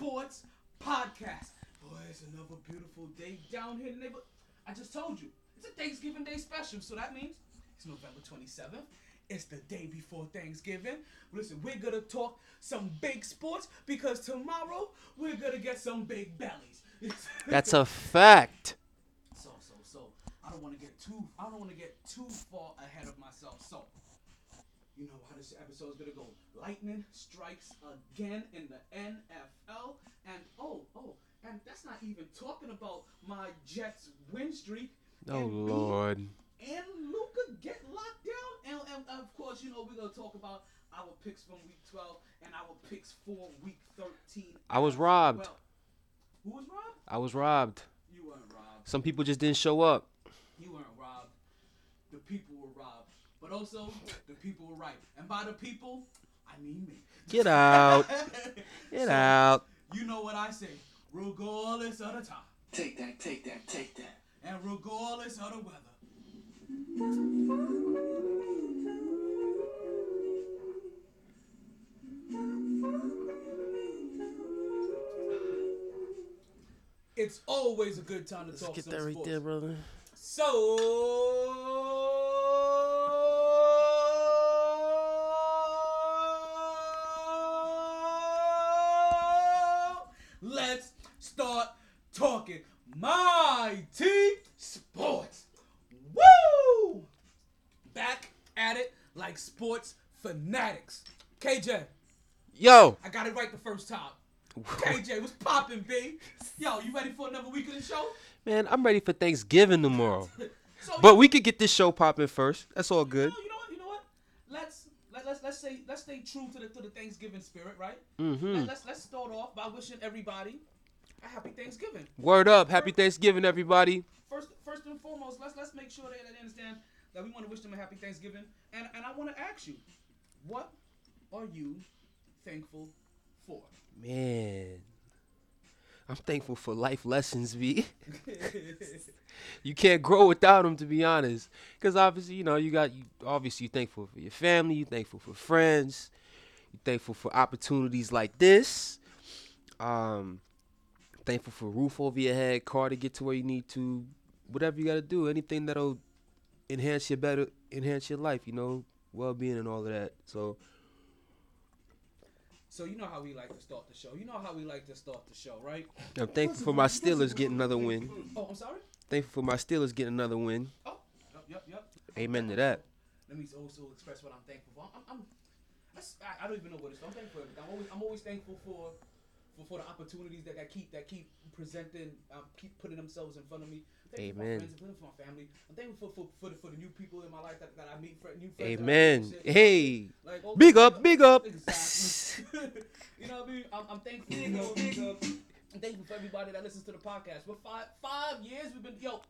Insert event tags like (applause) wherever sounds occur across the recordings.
Sports Podcast. Boy, it's another beautiful day down here in the neighborhood. I just told you, it's a Thanksgiving Day special, so that means it's November 27th. It's the day before Thanksgiving. Listen, we're gonna talk some big sports because tomorrow we're gonna get some big bellies. (laughs) That's a fact. So, so, so, I don't want to get too, I don't want to get too far ahead of myself. So, you know how this episode is gonna go. Lightning strikes again in the NFL, and oh, oh, and that's not even talking about my Jets win streak. Oh Lord. And Luka get locked down, and, and of course, you know we're gonna talk about our picks from week 12 and our picks for week 13. I was robbed. well. Who was robbed? I was robbed. You weren't robbed. Some people just didn't show up. You weren't robbed. The people. But also, the people were right. And by the people, I mean me. Get out. (laughs) Get So, out. You know what I say. Regardless of the time. Take that, take that, take that. And regardless of the weather. It's always a good time to Let's talk get some that right sports. there, brother. So let's start talking my team sports. Woo! Back at it like sports fanatics. KJ, Yo. I got it right the first time. KJ, what's popping, B? Yo, you ready for another week of the show? Man, I'm ready for Thanksgiving tomorrow. (laughs) So But we could get this show popping first. That's all good. No, you know what? You know what? Let's let, let's let's say let's stay true to the to the Thanksgiving spirit, right? Mm-hmm. Let, let's let's start off by wishing everybody a happy Thanksgiving. Word up. Happy Thanksgiving, everybody. First first and foremost, let's let's make sure that they understand that we want to wish them a happy Thanksgiving. And and I want to ask you, what are you thankful for? Man. I'm thankful for life lessons, V. (laughs) (laughs) you can't grow without them, to be honest. Because obviously, you know, you got you. Obviously, you're thankful for your family. You're thankful for friends. You're thankful for opportunities like this. Um, thankful for roof over your head, car to get to where you need to. Whatever you got to do, anything that'll enhance your better, enhance your life. You know, well-being and all of that. So so you know how we like to start the show. You know how we like to start the show, right? I'm thankful for my Steelers getting another win. Oh, I'm sorry. Thankful for my Steelers getting another win. Oh, yep, yep, yep. Amen to that. Let me also express what I'm thankful for. I'm, I'm that's, I, I don't even know what it's. I'm thankful for everything. I'm always, I'm always thankful for, for, for the opportunities that, that keep that keep presenting, um, keep putting themselves in front of me. I'm Amen. For my friends, I'm thankful for my family. I'm thankful for for, for, the, for the new people in my life that, that I meet, for new friends. that I meet Amen. Hey. Like, oh, Big up, big up. Exactly. (laughs) you know what I mean? I'm, I'm thankful. you know, big up. I'm thankful for everybody that listens to the podcast. For five five years, we've been yo.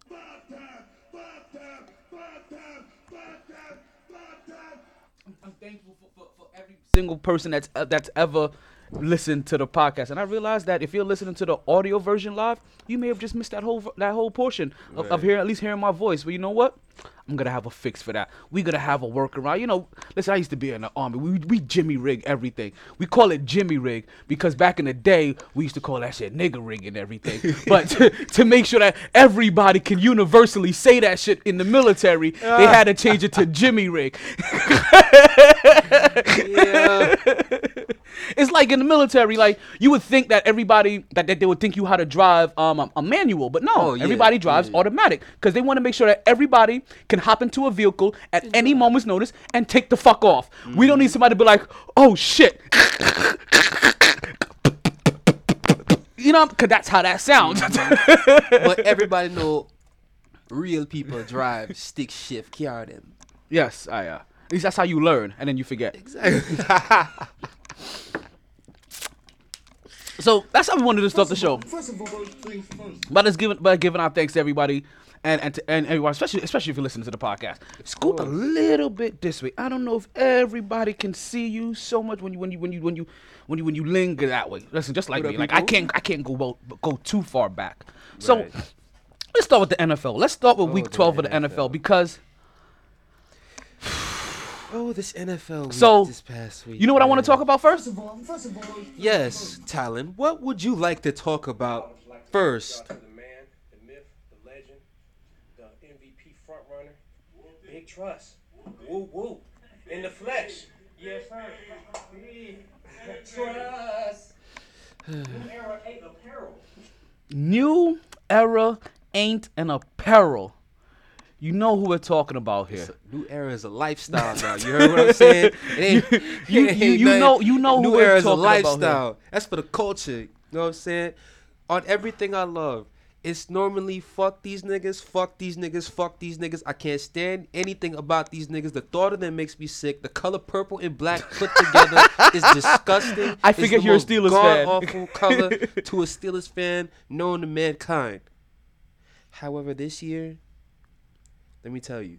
I'm, I'm thankful for, for, for every single person that's uh, that's ever listened to the podcast, and I realized that if you're listening to the audio version live, you may have just missed that whole that whole portion of, of Right. hearing at least hearing my voice. But you know what? I'm gonna have a fix for that. We gonna have a workaround. You know, listen, I used to be in the army. We we Jimmy rig everything. We call it Jimmy rig because back in the day we used to call that shit nigga rig and everything. (laughs) but to, to make sure that everybody can universally say that shit in the military, they had to change it to ah. Jimmy rig. (laughs) Yeah. It's like in the military, like you would think that everybody that, that they would think you how to drive um a, a manual, but no, Oh, yeah, everybody drives yeah. automatic because they want to make sure that everybody can hop into a vehicle at any moment's notice and take the fuck off. We don't need somebody to be like, oh shit. You know, cause that's how that sounds. (laughs) but everybody know real people drive stick shift car them. yes, I. Uh, at least that's how you learn, and then you forget. Exactly. (laughs) So that's how we wanted to start the show. First of all, first things first. But let's give by giving our thanks to everybody and and, to, and everyone, especially especially if you're listening to the podcast. Scoot a little bit this way. I don't know if everybody can see you so much when you when you when you when you when you when you linger that way. Listen, just like What me, up, like I can't I can't go bo- go too far back. So Right. let's start with the NFL. Let's start with Oh, Week the 12 of the NFL NFL. because Oh, this NFL week So, this past week. You know what I want to talk about first? First of all, first of all, Yes, Talon. What would you like to talk about first? The man, the myth, the legend, the MVP front runner, Big Trust. Woo woo. In the flesh. Yes, sir. Trust. (sighs) New era ain't apparel. New era ain't an apparel. You know who we're talking about here. New era is a lifestyle now. You heard what I'm saying? (laughs) It ain't, You- it ain't (laughs) you nothing. know- you know who New we're era is a talking about here. lifestyle. That's for the culture. You know what I'm saying? On everything I love. It's normally fuck these niggas, fuck these niggas, fuck these niggas. I can't stand anything about these niggas. The thought of them makes me sick. The color purple and black put together (laughs) is disgusting. I figured you're a Steelers fan. god-awful color to a Steelers fan known to mankind. However, this year, let me tell you,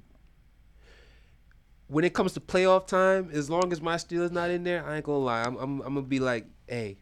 when it comes to playoff time, as long as my Steelers not in there, I ain't gonna lie. I'm, I'm, I'm gonna be like, hey,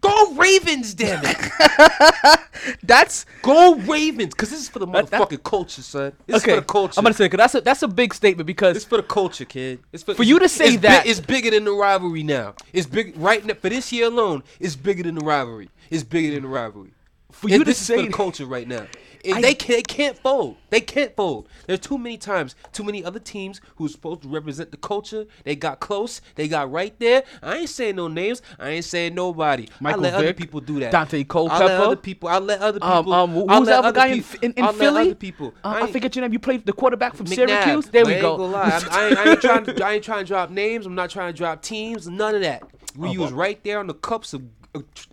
go Ravens, damn it, (laughs) That's go Ravens, cause this is for the That- that- motherfucking culture, son. This okay. is for the culture. I'm gonna say because that's a that's a big statement because It's for the culture, kid. It's for, For you to say it's bi- that- it's bigger than the rivalry now. It's big right now for this year alone. It's bigger than the rivalry. It's bigger than the rivalry. for And you to this is for say the culture right now. I- they can't, they can't fold. They can't fold. There's too many times, too many other teams who's supposed to represent the culture. They got close. They got right there. I ain't saying no names. I ain't saying nobody. Michael I let other people do that. Dante Culpepper. I let other people. I let other people. um, um, I'll who's the other guy in, in, in Philly? other people. Uh, I, ain't- forget your name. You played the quarterback from McNabb. Syracuse. There we go. Ain't gonna lie. (laughs) I'm- I, ain't, I ain't trying to. I ain't trying to drop names. I'm not trying to drop teams. None of that. We Oh, was right there on the cups of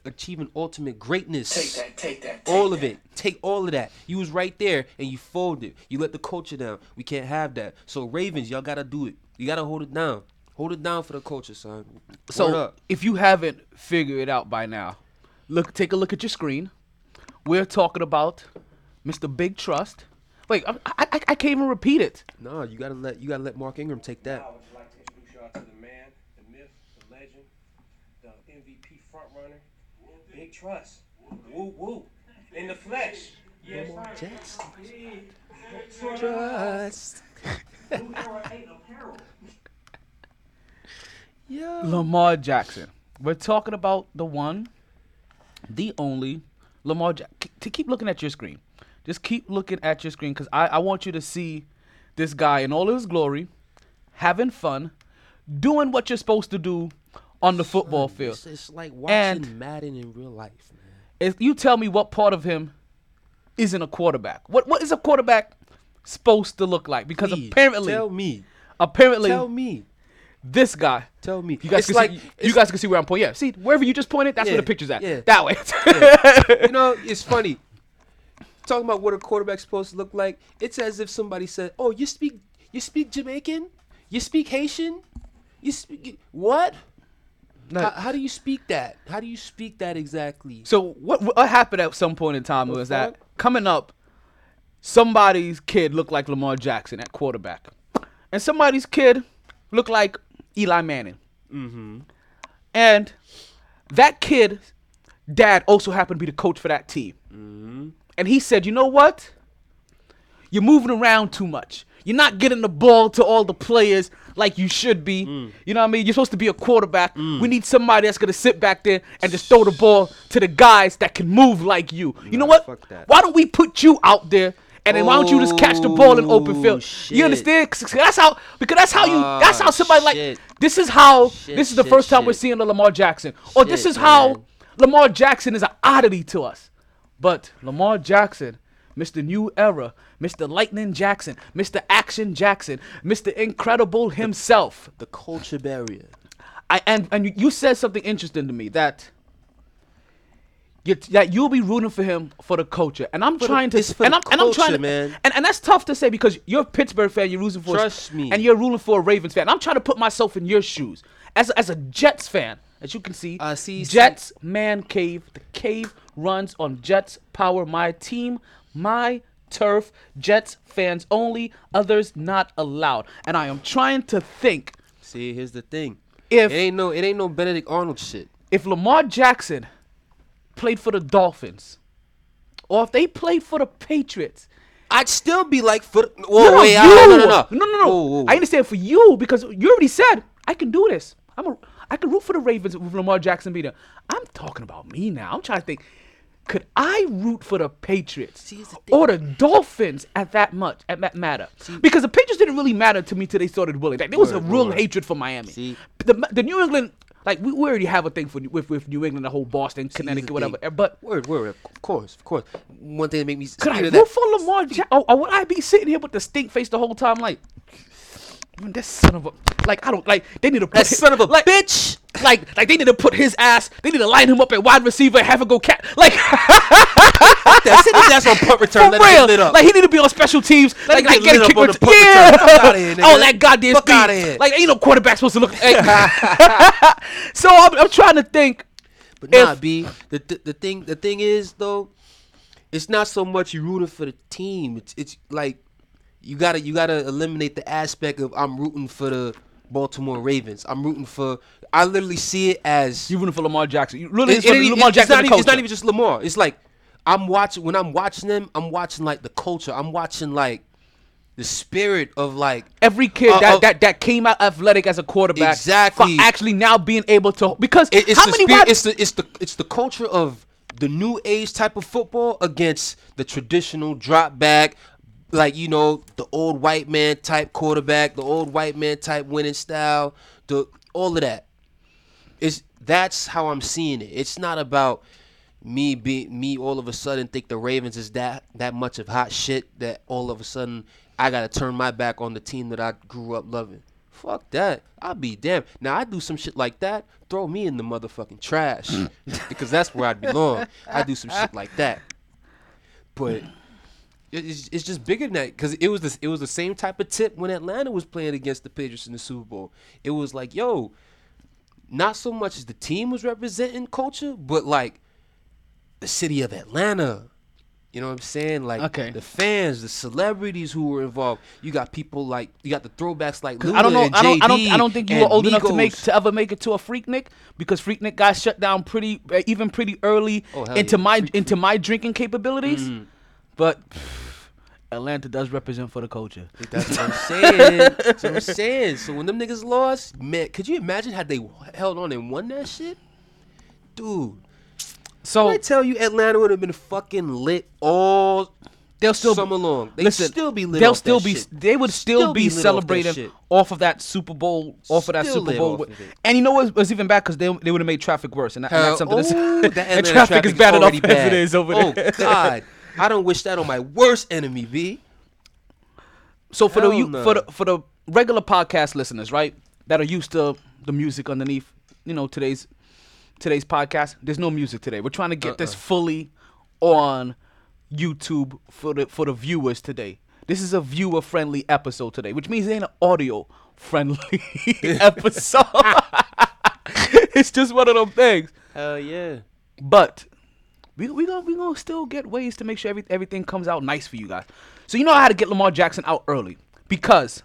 achieving ultimate greatness. take that, take that, take All of that. it. Take all of that. You was right there and you folded. You let the culture down. We can't have that. So Ravens, y'all gotta do it. You gotta hold it down. Hold it down for the culture, son. So if you haven't figured it out by now, look, take a look at your screen. We're talking about Mr. Big Trust. Wait, I, I, I I can't even repeat it. No, you gotta let you gotta let Mark Ingram take I that. would like to introduce y'all to the man, the myth, the legend, the MVP front runner, Big Trust. Woo woo. In the flesh. Yes, sir. Jackson. Big Trust. New era ain't apparel. Yeah. Lamar Jackson. We're talking about the one, the only Lamar Jackson. To keep looking at your screen. Just keep looking at your screen because I, I want you to see this guy in all his glory, having fun, doing what you're supposed to do on the football field. It's, it's like watching And- Madden in real life, man. If you tell me what part of him isn't a quarterback. What what is a quarterback supposed to look like? Because Please, apparently, tell me. apparently, Tell me. this guy. Tell me. You guys, it's can like see, you guys can see where I'm pointing. Yeah, see wherever you just pointed, that's where the picture's at. yeah. That way. you (laughs) know, it's funny. Talking about what a quarterback's supposed to look like, it's as if somebody said, "Oh, you speak, you speak Jamaican, you speak Haitian, you speak what? How, how do you speak that? How do you speak that exactly?" So what what happened at some point in time was that coming up, somebody's kid looked like Lamar Jackson at quarterback, and somebody's kid looked like Eli Manning. Mm-hmm. And that kid, dad also happened to be the coach for that team. Mm-hmm. And he said, "You know what? You're moving around too much. You're not getting the ball to all the players like you should be. Mm. You know what I mean? You're supposed to be a quarterback. We need somebody that's gonna sit back there and just throw the ball to the guys that can move like you. You know what? Why don't we put you out there? And then why don't you just catch the ball in open Oh, field? shit. You understand? 'Cause that's how because that's how you that's how Ah, somebody like this is how Shit, this is the shit, first time we're seeing the Lamar Jackson. Or this Shit, is how man. Lamar Jackson is an oddity to us. But Lamar Jackson, Mr. New Era, Mr. Lightning Jackson, Mr. Action Jackson, Mr. Incredible himself. The culture barrier. I and and you, said something interesting to me that you, that you'll be rooting for him for the culture, and I'm For the- trying to it's for and I'm and I'm trying to man. and and that's tough to say because you're a Pittsburgh fan, you're rooting for Trust me. and you're rooting for a Ravens fan. I'm trying to put myself in your shoes as a, as a Jets fan, as you can see. Uh, see, see- Jets man cave. The cave runs on Jets power. My team, my turf. Jets fans only. Others not allowed. And I am trying to think See, here's the thing. If- it ain't no, it ain't no Benedict Arnold shit. if Lamar Jackson played for the Dolphins, or if they played for the Patriots, I'd still be like, for whoa, no, no, wait, you. ah, no, no, no, no, no, no. Whoa, whoa. I understand for you because you already said I can do this. I'm a, I can root for the Ravens with Lamar Jackson being there. I'm talking about me now. I'm trying to think. Could I root for the Patriots See, the or the Dolphins at that much at that matter? because the Patriots didn't really matter to me till they started willing. Like, there was a real word. hatred for Miami. See. the the New England. Like we, we already have a thing for with with New England, the whole Boston, Here's the Connecticut, whatever. thing. But word, word, of course, of course. One thing that make me could I root that, for Lamar Jackson? Or, or would I be sitting here with the stink face the whole time, like, man, this son of a, like, I don't, like, they need to put that his- son of a like, bitch. like, like they need to put his ass, they need to line him up at wide receiver and have him go cat, like, (laughs) That sit his ass on punt return. let real, lit up. like he need to be on special teams, like, him like get get a kick on ret- the punt yeah, return. (laughs) Fuck outta here, nigga. oh that goddamn Fuck speed, outta here. like ain't no quarterback supposed to look. (laughs) so I'm, I'm trying to think. But If- nah, B. The, the the thing the thing is though, it's not so much you rooting for the team. It's it's like you gotta you gotta eliminate the aspect of I'm rooting for the Baltimore Ravens. I'm rooting for. I literally see it as You rooting for Lamar Jackson? You really It- for it ain't- Lamar it's Jackson? not even- it's not even just Lamar. It's like I'm watching when I'm watching them. I'm watching like the culture. I'm watching like the spirit of like every kid Uh, that, uh, that that came out athletic as a quarterback Exactly. for actually now being able to because It- it's how many spirit, it's the it's the it's the culture of the new age type of football against the traditional drop back like you know the old white man type quarterback the old white man type winning style the all of that is that's how I'm seeing it it's not about me be me all of a sudden think the Ravens is that that much of hot shit that all of a sudden I gotta turn my back on the team that I grew up loving. Fuck that. I'll be damned. Now I do some shit like that. Throw me in the motherfucking trash mm. because that's where I belong. I do some shit like that. But it's, it's just bigger than that because it was the, it was the same type of tip when Atlanta was playing against the Patriots in the Super Bowl. It was like, yo, not so much as the team was representing culture, but like the city of Atlanta. You know what I'm saying? Like Okay. the fans, the celebrities who were involved. You got people like you got the throwbacks like Luda I don't know. I don't. I don't. I don't think you were old enough to make to ever make it to a Freaknik because Freaknik got shut down pretty, uh, even pretty early Oh, into yeah. my Freak- into my drinking capabilities. Mm. But (sighs) Atlanta does represent for the culture. That's what (laughs) I'm saying. That's what I'm saying. So when them niggas lost, man, could you imagine had they held on and won that shit? Dude, So I tell you, Atlanta would have been fucking lit all they'll still summer long. They listen. still be lit. They'll still be. shit. They would still, Still be, be lit off celebrating off of that Super Bowl, off of that Still Super Bowl. of. And you know what was even bad because they they would have made traffic worse, and, that, and that's something. that's, ooh, that (laughs) and Atlanta traffic is bad enough already (laughs) as it is over oh, there. God, I don't wish that on my worst enemy, B. So for the Hell you, no. for the for the regular podcast listeners, right, that are used to the music underneath, you know, today's today's podcast, there's no music today. We're trying to get this uh-uh. fully on YouTube for the for the viewers today. This is a viewer friendly episode today, which means it ain't an audio friendly (laughs) (laughs) episode. (laughs) it's just one of them things. Hell yeah. But we we gonna we gonna still get ways to make sure every, everything comes out nice for you guys. So you know how to get Lamar Jackson out early because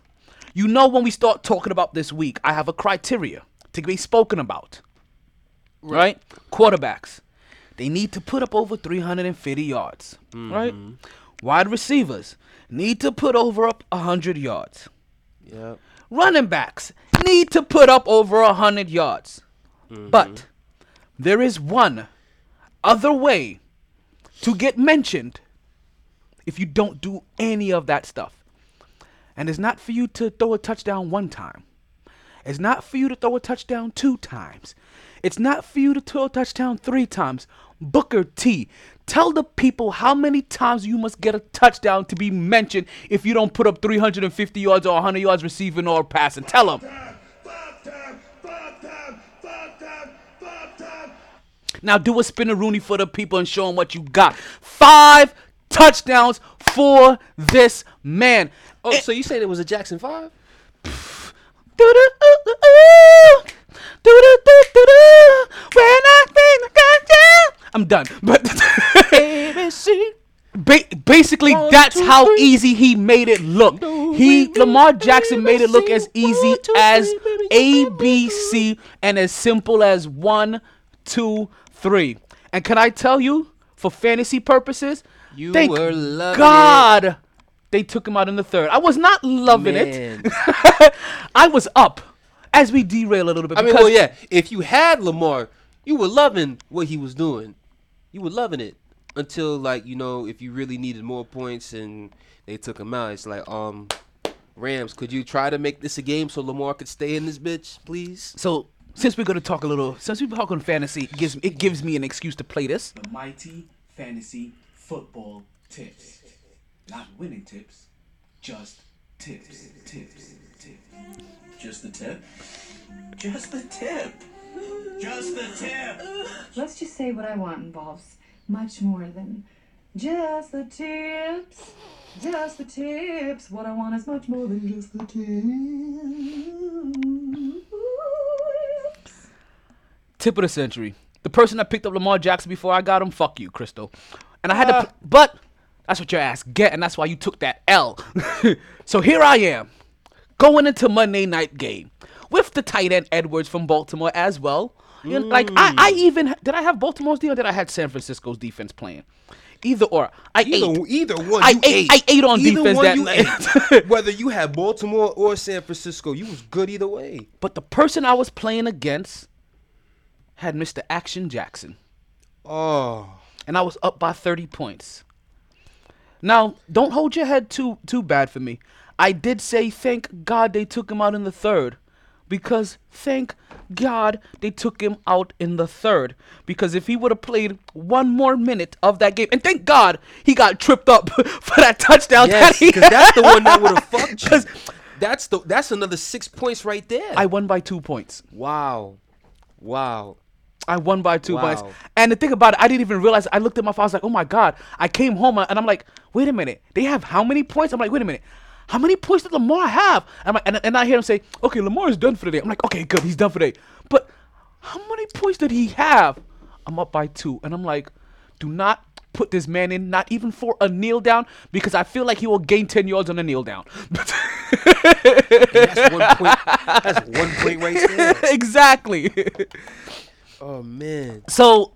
you know when we start talking about this week, I have a criteria to be spoken about. Right? Quarterbacks. They need to put up over 350 yards. Mm-hmm. Right? Wide receivers need to put over up 100 yards. Yep. Running backs need to put up over 100 yards. Mm-hmm. But there is one other way to get mentioned if you don't do any of that stuff. And it's not for you to throw a touchdown one time. It's not for you to throw a touchdown two times. It's not for you to throw a touchdown three times. Booker T, tell the people how many times you must get a touchdown to be mentioned if you don't put up 350 yards or 100 yards receiving or passing. Tell them. Now do a spinneroonie for the people and show them what you got. Five touchdowns for this man. Oh, so you saying it was a Jackson Five? I'm done. But (laughs) Ba- basically, One, that's two, how three. easy he made it look. He Lamar Jackson made it look as easy One, two, as three, baby, A one, B C and as simple as one, two, three. And can I tell you, for fantasy purposes, You thank were loving God they took him out in the third. I was not loving Man. it. (laughs) I was up as we derail a little bit. I mean, well, yeah. If you had Lamar, you were loving what he was doing. You were loving it until, like, you know, if you really needed more points and they took him out, it's like, um, Rams, could you try to make this a game so Lamar could stay in this bitch, please? So since we're gonna talk a little, since we're talking fantasy, it gives it gives me an excuse to play this. The mighty fantasy football tips. Not winning tips, just tips, tips, tips. Just the tip? Just the tip. Just the tip. Let's just say what I want involves much more than just the tips. Just the tips. What I want is much more than just the tips. Tip of the century. The person that picked up Lamar Jackson before I got him, fuck you, Crystal. And I had to, uh. pl- but that's what your ass get, and that's why you took that L. (laughs) so here I am, going into Monday night game with the tight end Edwards from Baltimore as well. You know, Like I, I mm. even did I have Baltimore's deal or did I had San Francisco's defense playing? Either or. I Either, ate. either one, I you ate- I ate on Either defense that night. (laughs) Whether you had Baltimore or San Francisco, you was good either way. But the person I was playing against had Mr. Action Jackson. Oh, and I was up by 30 points. Now, don't hold your head too too bad for me. I did say thank God they took him out in the third because thank God they took him out in the third because if he would have played one more minute of that game and thank God he got tripped up (laughs) for that touchdown yes, that because that's the one that would have (laughs) fucked you. That's the that's another six points right there. I won by 2 points. wow, wow. I won by two points. And the thing about it, I didn't even realize. I looked at my phone. I was like, "Oh my god!" I came home and I'm like, "Wait a minute. They have how many points?" I'm like, "Wait a minute. How many points did Lamar have?" I'm like, and, and I hear him say, "Okay, Lamar is done for the day." I'm like, "Okay, good. He's done for the day." But how many points did he have? I'm up by two, and I'm like, "Do not." Put this man in, not even for a kneel down, because I feel like he will gain 10 yards on a kneel down. That's one point. That's one point right there. (laughs) exactly. (laughs) Oh man. So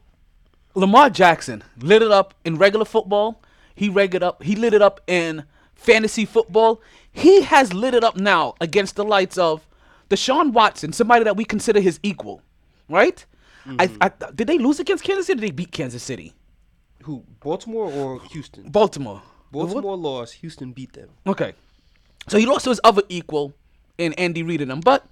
Lamar Jackson lit it up in regular football. He reg it up. He lit it up in fantasy football. He has lit it up now against the lights of Deshaun Watson, somebody that we consider his equal, right? I, mm-hmm. I, did they lose against Kansas City? Or did they beat Kansas City? Who? Baltimore or Houston? Baltimore. Baltimore lost. Houston beat them. Okay. So he lost to his other equal in Andy Reid and them, but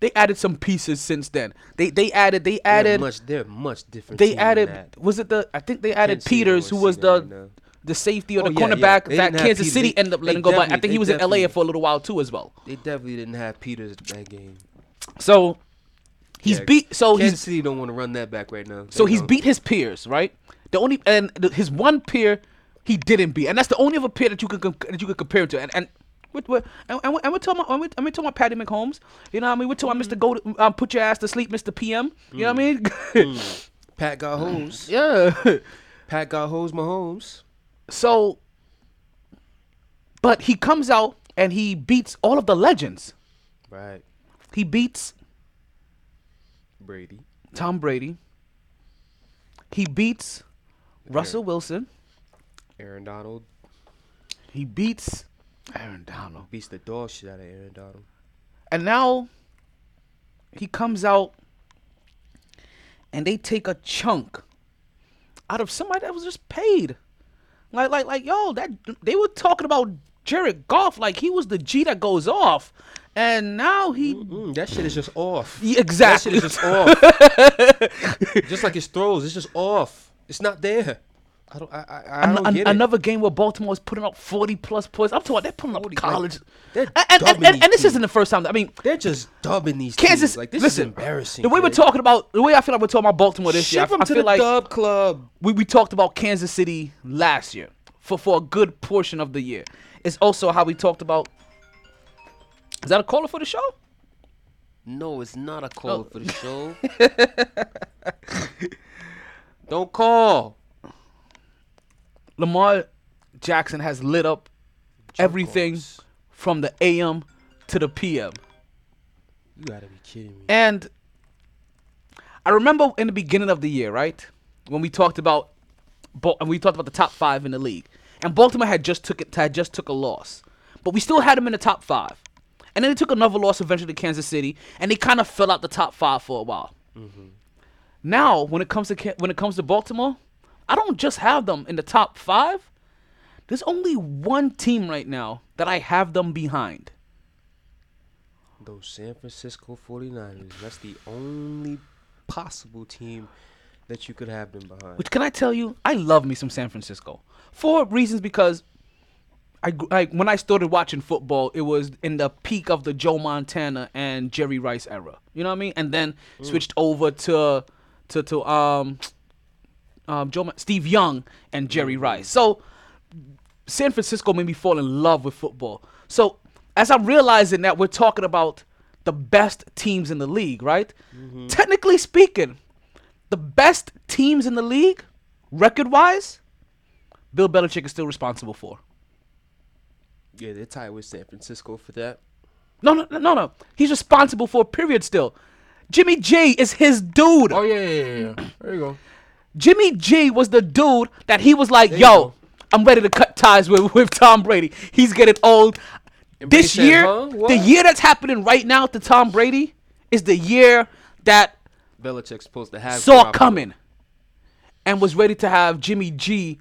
they added some pieces since then. They they added they They're added much. They're much different. they added was it the I think they added Can't Peters who was the now. the safety or Oh, the yeah, yeah. cornerback They that Kansas Peters. City They- ended up letting go. But I think he was in LA for a little while too as well. They definitely didn't have Peters that game. So he's Yeah, beat. So Kansas he's City don't want to run that back right now. so he's don't. beat his peers, right? The only and the, his one peer he didn't beat, and that's the only other peer that you could that you could compare him to. And and we're, we're, and, and, we're, and we're talking about and we're, and we're talking about Patty McHolmes. You know what I mean? We're talking about Mr. Go to, um, put your ass to sleep, Mr. PM. You know what I mean? (laughs) Pat got hose. yeah. Pat got hose. Mahomes. So, but he comes out and he beats all of the legends. Right. He beats Brady. Tom Brady. He beats Russell Wilson. Aaron Donald He beats Aaron Donald. beats the dog shit out of Aaron Donald. And now he comes out and they take a chunk out of somebody that was just paid. Like like like yo, that they were talking about Jared Goff like he was the G that goes off. And now he Mm, that shit is just off. (laughs) Yeah, exactly. That shit is just off. (laughs) just like his throws, it's just off. It's not there. I don't. I. I, I don't an- another game where Baltimore is putting up 40 plus points. I'm talking they're putting up 40, like, college. they're and, and, and, and, this isn't the first time. I mean, They're just dubbing these Kansas. teams. Like this listen, is embarrassing. The way we're talking about, the way I feel like we're talking about Baltimore this year, Ship I, them I to feel the like Dub Club. we, we talked about Kansas City last year for, for a good portion of the year. It's also how we talked about. Is that a caller for the show? No, it's not a call Oh. for the show. (laughs) don't call. Lamar Jackson has lit up everything from the AM to the PM. You gotta be kidding me. And I remember in the beginning of the year, right, when we talked about, and we talked about the top five in the league, and Baltimore had just took it had just took a loss, but we still had them in the top five, and then they took another loss eventually to Kansas City, and they kind of fell out the top five for a while. Mm-hmm. Now, when it comes to when it comes to Baltimore, I don't just have them in the top five. There's only one team right now that I have them behind. Those San Francisco 49ers. That's the only possible team that you could have them behind. Which can I tell you, I love me some San Francisco for reasons because I, I when I started watching football, it was in the peak of the Joe Montana and Jerry Rice era. You know what I mean? And then switched over to to to um um Joe Steve Young and Jerry Rice. So San Francisco made me fall in love with football. So as I'm realizing that we're talking about the best teams in the league, right? Technically speaking, the best teams in the league, record wise, Bill Belichick is still responsible for. yeah, they're tied with San Francisco for that. No, no, no, no, no. He's responsible for a period still. Jimmy G is his dude. Oh yeah, yeah, yeah. yeah. There you go. Jimmy G was the dude that he was like, yo. I'm ready to cut ties with, with Tom Brady. He's getting old. Brady This said, year, "Huh? the year that's happening right now to Tom Brady is the year that Belichick's supposed to have saw coming and was ready to have Jimmy G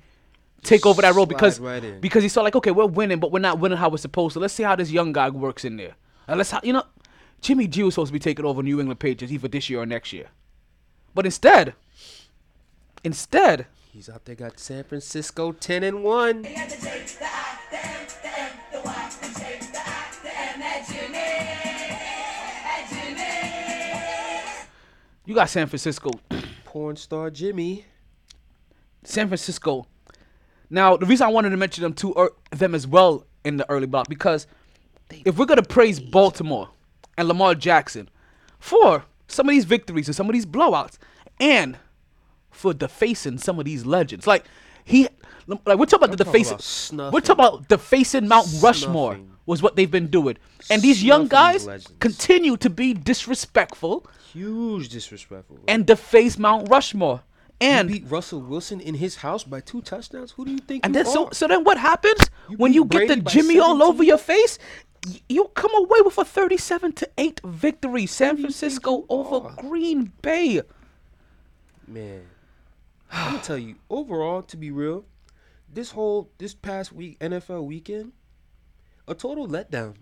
take over that role because right because he saw like okay we're winning but we're not winning how we're supposed to let's see how this young guy works in there and let's how you know Jimmy G was supposed to be taking over New England Patriots either this year or next year but instead instead He's out there got San Francisco 10 and 1. you got San Francisco (clears throat) Porn star Jimmy. San Francisco now the reason I wanted to mention them to er, them as well in the early block because if we're gonna praise Baltimore and Lamar Jackson for some of these victories and some of these blowouts, and for defacing some of these legends, like he, like we're talking about the talking defacing, about we're talking about defacing Mount Rushmore was what they've been doing, and these young Snuffing these guys legends. continue to be disrespectful Huge disrespectful. and deface Mount Rushmore, and beat Russell Wilson in his house by two touchdowns. Who do you think And you then so are? so then what happens You when you get the Brady Jimmy all over your face? You come away with a 37 to 8 victory. San Francisco over? Green Bay. Man, I'm gonna tell you. Overall, to be real, this whole this past week NFL weekend, a total letdown.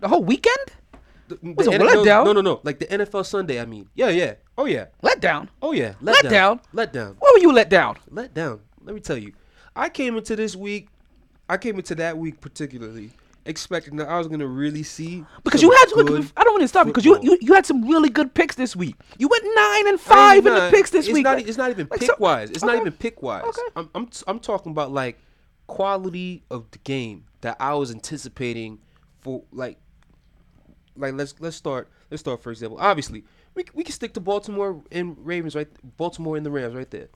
The whole weekend? The, Was the a N- no, letdown? No, no, no. Like the NFL Sunday. I mean, yeah, yeah. Oh yeah. Let down. Oh yeah. Letdown? Letdown. Why were you let down? Let down. Let me tell you, I came into this week, I came into that week particularly expecting that I was gonna really see Because you had look, good I don't want to stop because you, you you had some really good picks this week. You went nine and five in the picks this it's week. Not, it's not even like pick so- wise. It's not even pick wise. Okay. I'm, I'm I'm talking about like quality of the game that I was anticipating for like like let's let's start let's start for example. Obviously, we we can stick to Baltimore and Ravens right Baltimore and the Rams right there.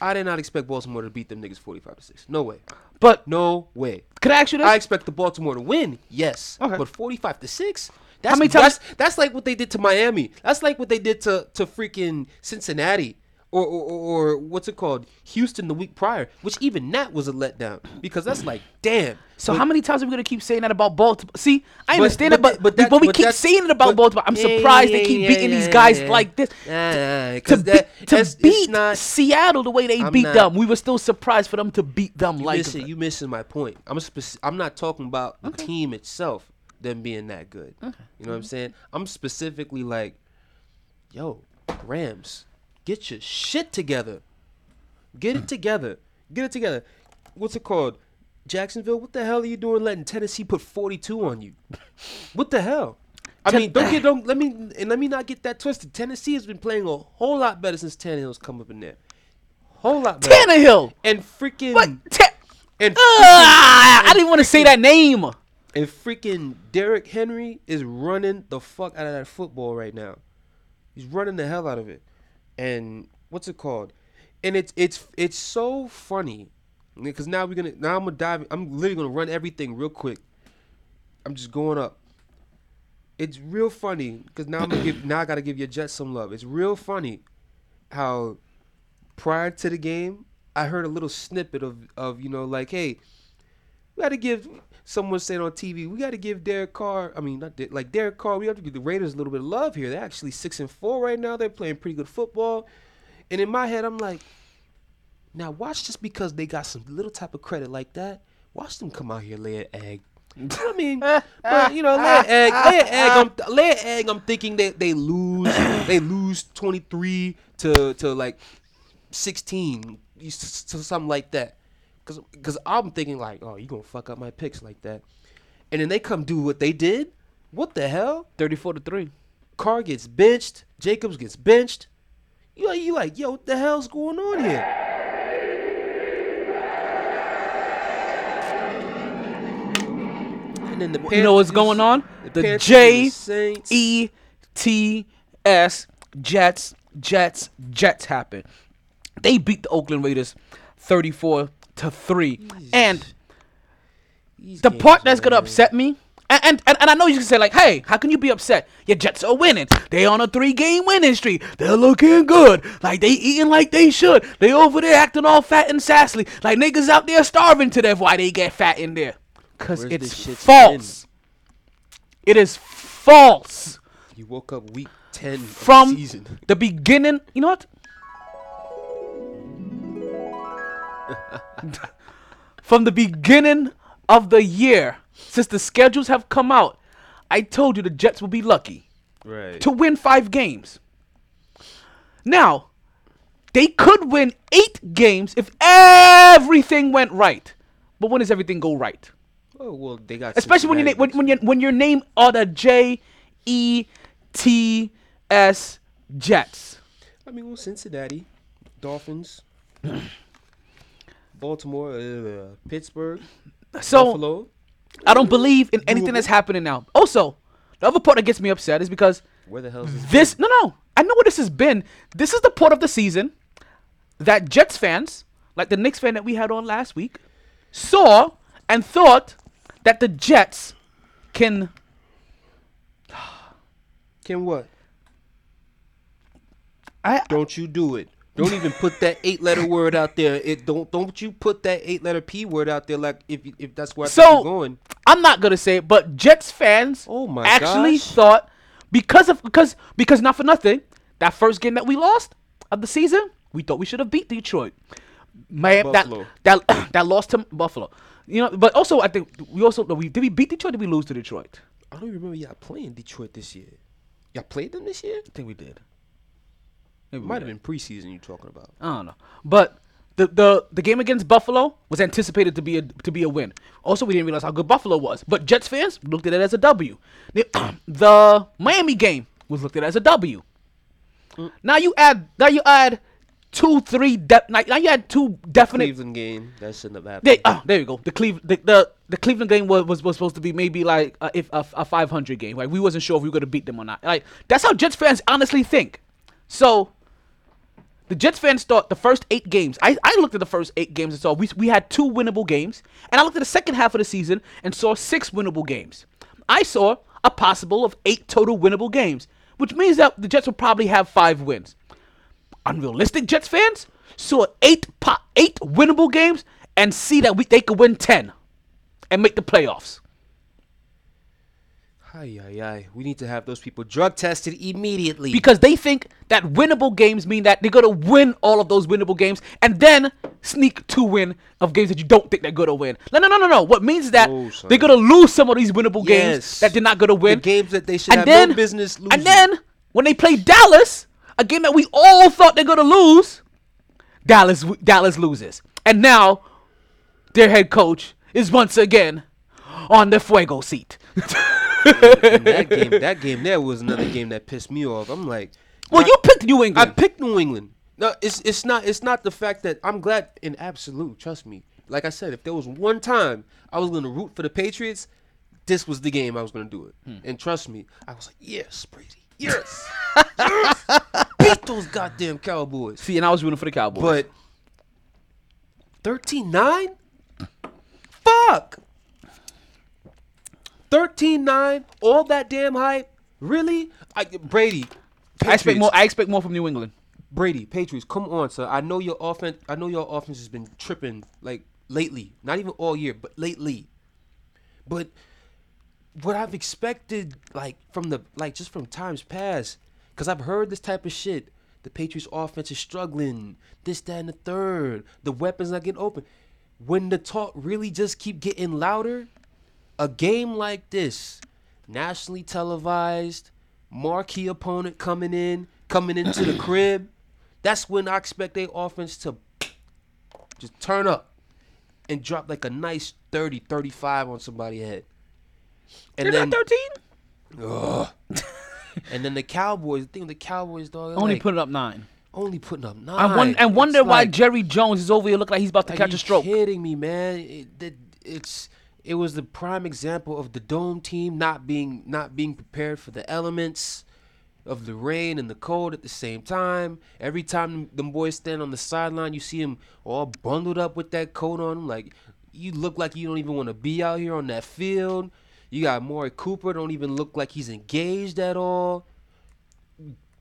I did not expect Baltimore to beat them niggas 45 to 6. No way. But No way. can I ask you this? I expect the Baltimore to win, yes. Okay. But 45 to 6? That's, many times- that's, that's like what they did to Miami. That's like what they did to, to freaking Cincinnati. Or, or, or, what's it called? Houston the week prior, which even that was a letdown. Because that's like, damn. so how many times are we gonna keep saying that about Baltimore? See, I But- understand but it, but but, but we keep saying it about but- Baltimore. I'm Yeah, surprised yeah, they keep yeah, beating these guys like this. To, be- that- to beat not- Seattle the way they I'm beat not- them, we were still surprised for them to beat them You like missing, you missing my point. I'm spec- I'm not talking about the team itself, them being that good. You know what I'm saying? I'm specifically like, yo, Rams, get your shit together. Get it together. Get it together. What's it called? Jacksonville, what the hell are you doing letting Tennessee put 42 on you? What the hell? I mean, don't (sighs) get don't let me and let me not get that twisted. Tennessee has been playing a whole lot better since Tannehill's come up in there. Whole lot better. Tannehill. And freaking What? Ta- and Ah, I didn't want to say that name. And freaking Derrick Henry is running the fuck out of that football right now. He's running the hell out of it. And what's it called? And it's it's it's so funny because now we're gonna now I'm gonna dive. I'm literally gonna run everything real quick. I'm just going up. It's real funny because now I'm gonna give now I gotta give your Jets some love. It's real funny how prior to the game I heard a little snippet of of you know like, hey, we got to give someone said on TV, we got to give Derek Carr. I mean, not Der- like Derek Carr. We have to give the Raiders a little bit of love here. They're actually six and four right now. They're playing pretty good football. And in my head, I'm like, now watch just because they got some little type of credit like that. Watch them come out here lay an egg. I mean, (laughs) but, you know, lay an egg, lay an egg. I'm lay an egg. I'm thinking that they lose, (coughs) they lose 23 to to like 16 to something like that. Cause, cause I'm thinking like, oh, you gonna fuck up my picks like that, and then they come do what they did. What the hell? 34 to 3. Carr gets benched. Jacobs gets benched. You like, you like, yo, what the hell's going on here? And then the You know what's going on? The Panthers the Saints. E T S Jets Jets Jets happen. They beat the Oakland Raiders 34 to 3. And the part that's gonna upset me, and, and and and I know you can say like, "Hey, how can you be upset? Your Jets are winning. They on a three-game winning streak. They're looking good. Like they eating like they should. They over there acting all fat and sassy. Like niggas out there starving to death. Why they get fat in there? Cause Where's it's false. It is false You woke up week ten of the from season. the beginning. You know what? (laughs) from the beginning of the year, since the schedules have come out, I told you the Jets will be lucky Right. to win five games. Now, they could win eight games if everything went right. But when does everything go right? Oh well, they got Especially when you name when, when you when your name are the J E T S Jets. I mean, well, Cincinnati, Dolphins, Baltimore, uh, Pittsburgh, So Buffalo. I don't believe in anything that's happening now. Also, the other part that gets me upset is because Where the hell is this? this no no I know what this has been. This is the part of the season that Jets fans, like the Knicks fan that we had on last week, saw and thought that the Jets can Can what? I Don't you do it. Don't even put that eight-letter word out there. It don't don't you put that eight-letter p word out there like if if that's where I think So- you're going. I'm not gonna say it, but Jets fans Oh my actually gosh. thought because of because because not for nothing, that first game that we lost of the season, we thought we should have beat Detroit. Man, that Buffalo. that (clears throat) that lost to Buffalo. You know, but also I think we also we did we beat Detroit? Did we lose to Detroit? I don't even remember y'all playing Detroit this year. Y'all played them this year? I think we did. We Might have been preseason you talking about. I don't know, but. The, the, the game against Buffalo was anticipated to be a to be a win. Also, we didn't realize how good Buffalo was. But Jets fans looked at it as a W. The, (clears throat) the Miami game was looked at as a W. Now you add now you add two three de- now now you add two definite. Cleveland game that shouldn't have happened. They, oh, there you go. The Cleve the, the, the Cleveland game was, was, was supposed to be maybe like uh, if a, a 500 game. Like we wasn't sure if we were gonna beat them or not. Like that's how Jets fans honestly think. So the Jets fans thought the first eight games. I, I looked at the first eight games and saw we we had two winnable games, and I looked at the second half of the season and saw six winnable games. I saw a possible of eight total winnable games, which means that the Jets will probably have five wins. Unrealistic Jets fans saw eight po- eight winnable games and see that we they could win ten and make the playoffs. Ay, ay, ay. We need to have those people drug tested immediately. because they think that winnable games mean that they're gonna win all of those winnable games and then sneak two win of games that you don't think they're gonna win. No, no, no, no, no. What means is that oh, son. they're gonna lose some of these winnable games Yes. that they're not gonna win. The games that they should and have then, no business losing. And then when they play Dallas, a game that we all thought they're gonna lose, Dallas Dallas loses, and now their head coach is once again on the fuego seat. (laughs) That game, that game there was another game that pissed me off. I'm like, well, I- you picked New England. I picked New England. No, it's it's not it's not the fact that I'm glad in absolute. Trust me. Like I said, if there was one time I was gonna root for the Patriots, this was the game I was gonna do it. Hmm. And trust me, I was like, yes, Brady, yes, yes, (laughs) beat those goddamn Cowboys. See, and I was rooting for the Cowboys. But 13-9? Fuck. 13-9, all that damn hype? Really? I, Brady. I expect more. I expect more from New England. Brady, Patriots, come on, sir. I know your offense. I know your offense has been tripping like lately. Not even all year, but lately. But what I've expected, like from the like just from times past, because I've heard this type of shit. The Patriots offense is struggling. This, that, and the third. The weapons not getting open. When the talk really just keep getting louder, a game like this, nationally televised, marquee opponent coming in, coming into the crib, that's when I expect their offense to just turn up and drop like a nice 30, 35 on somebody's head. And You're then, not 13? Ugh. (laughs) and then the Cowboys, the thing with the Cowboys, dog, Only like, putting up nine. only putting up nine. I won- and wonder It's why like- Jerry Jones is over here looking like he's about to catch a stroke. kidding me, man? It, that- it's it was the prime example of the dome team not being not being prepared for the elements of the rain and the cold at the same time. Every time them boys stand on the sideline, you see them all bundled up with that coat on Like you look like you don't even want to be out here on that field. You got Amari Cooper, don't even look like he's engaged at all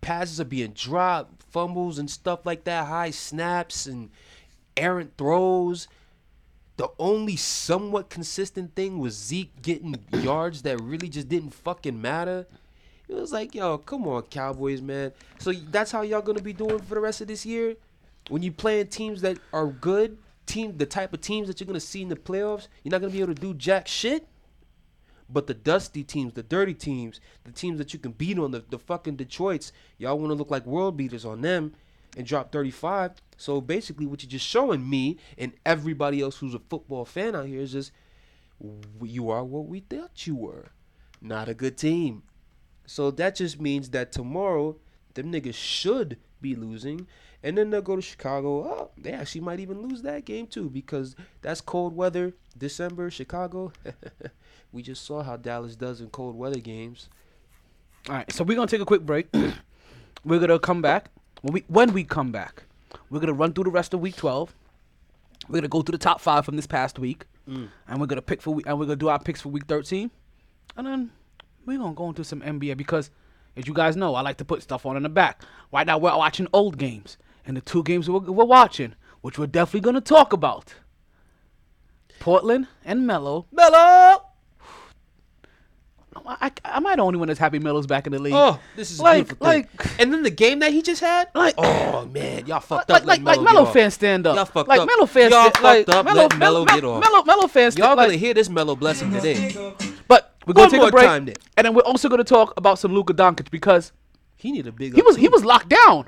passes are being dropped, fumbles and stuff like that, high snaps and errant throws. The only somewhat consistent thing was Zeke getting yards that really just didn't fucking matter. It was like, yo, come on, Cowboys, man. So that's how y'all gonna be doing for the rest of this year? When you playing teams that are good, team the type of teams that you're gonna see in the playoffs, you're not gonna be able to do jack shit. But the dusty teams, the dirty teams, the teams that you can beat on, the, the fucking Detroits, y'all want to look like world beaters on them and drop 35. So basically, what you're just showing me and everybody else who's a football fan out here is just you are what we thought you were. Not a good team. So that just means that tomorrow, them niggas should be losing. And then they'll go to Chicago. Oh, they actually might even lose that game too because that's cold weather. December, Chicago. (laughs) we just saw how Dallas does in cold weather games. All right, so we're gonna take a quick break. (clears throat) we're gonna come back when we when we come back. We're gonna run through the rest of week twelve. We're gonna go through the top five from this past week, mm. and we're gonna pick for week, and we're gonna do our picks for week thirteen, and then we're gonna go into some NBA because, as you guys know, I like to put stuff on in the back. Right now we're watching old games, and the two games we're, we're watching, which we're definitely gonna talk about, Portland and Melo. Melo. I, am I the only one that's happy Melo's back in the league? Oh, this is Like- like- and then the game that he just had. Like- oh man, y'all fucked like up. like like Melo Melo get off. fans stand up. Y'all fucked up. like up. Melo fans, Y'all sta- like up Melo, letting Melo get off. Melo, Melo fans. Y'all gonna hear this Melo blessing today. but we're gonna take more a break, time then. and then we're also gonna talk about some Luka Doncic because He need a big. he was he was locked down,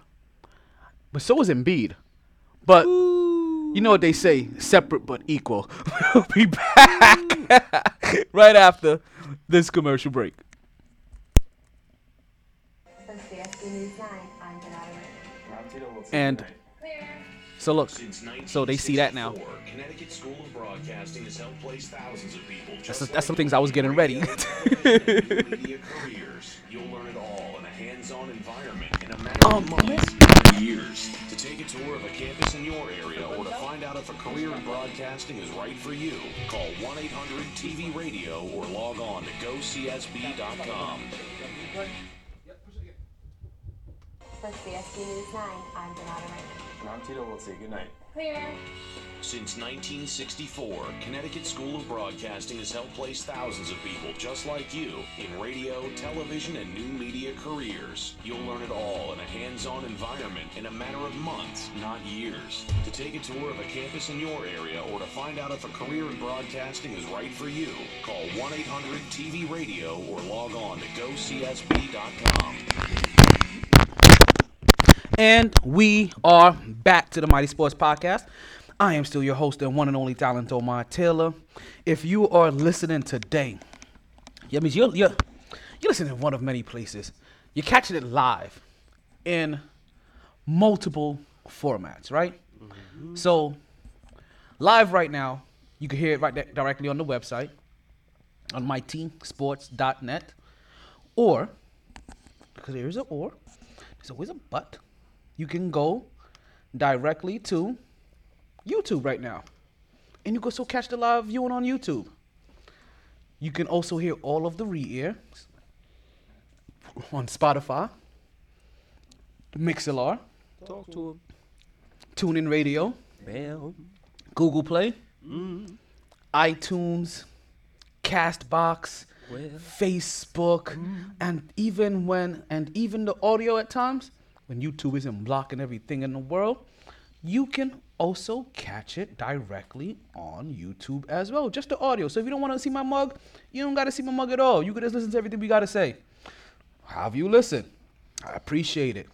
but so was Embiid. But you know what they say, separate but equal. (laughs) we'll be back (laughs) right after (laughs) this commercial break. For CSB News 9, I'm Denata And so look, so they see that now. Connecticut School of Broadcasting has helped place thousands of people. That's just that's some things I was getting ready. media careers. You'll learn it all in a hands-on environment in a matter of oh, months, years. To take a tour of a campus in your area or to find out if a career in broadcasting is right for you, call 1-800-TV-RADIO or log on to gocsb.com. For CSB News 9, I'm Denata And I'm Tito Wiltsey. Good night. Clear. Since 1964, Connecticut School of Broadcasting has helped place thousands of people just like you in radio, television, and new media careers. You'll learn it all in a hands-on environment in a matter of months, not years. To take a tour of a campus in your area or to find out if a career in broadcasting is right for you, call 1-800-TV-RADIO or log on to gocsb.com. And we are back to the MyT Sports Podcast. I am still your host and one and only talent Omar Taylor. If you are listening today, yeah, means you're, you're you're listening in one of many places. You're catching it live in multiple formats, right? Mm-hmm. So live right now, you can hear it right there directly on the website on myteamsports.net, or because there is a or, there's always a but. You can go directly to YouTube right now. And you can also catch the live viewing on YouTube. You can also hear all of the re-air on Spotify, Mixlr, Talk to him. TuneIn Radio, Bam. Google Play, Mm. iTunes, Castbox, Well. Facebook, and even when and even the audio at times when YouTube isn't blocking everything in the world, you can also catch it directly on YouTube as well. Just the audio. So if you don't want to see my mug, you don't got to see my mug at all. You can just listen to everything we got to say. Have you listen? I appreciate it.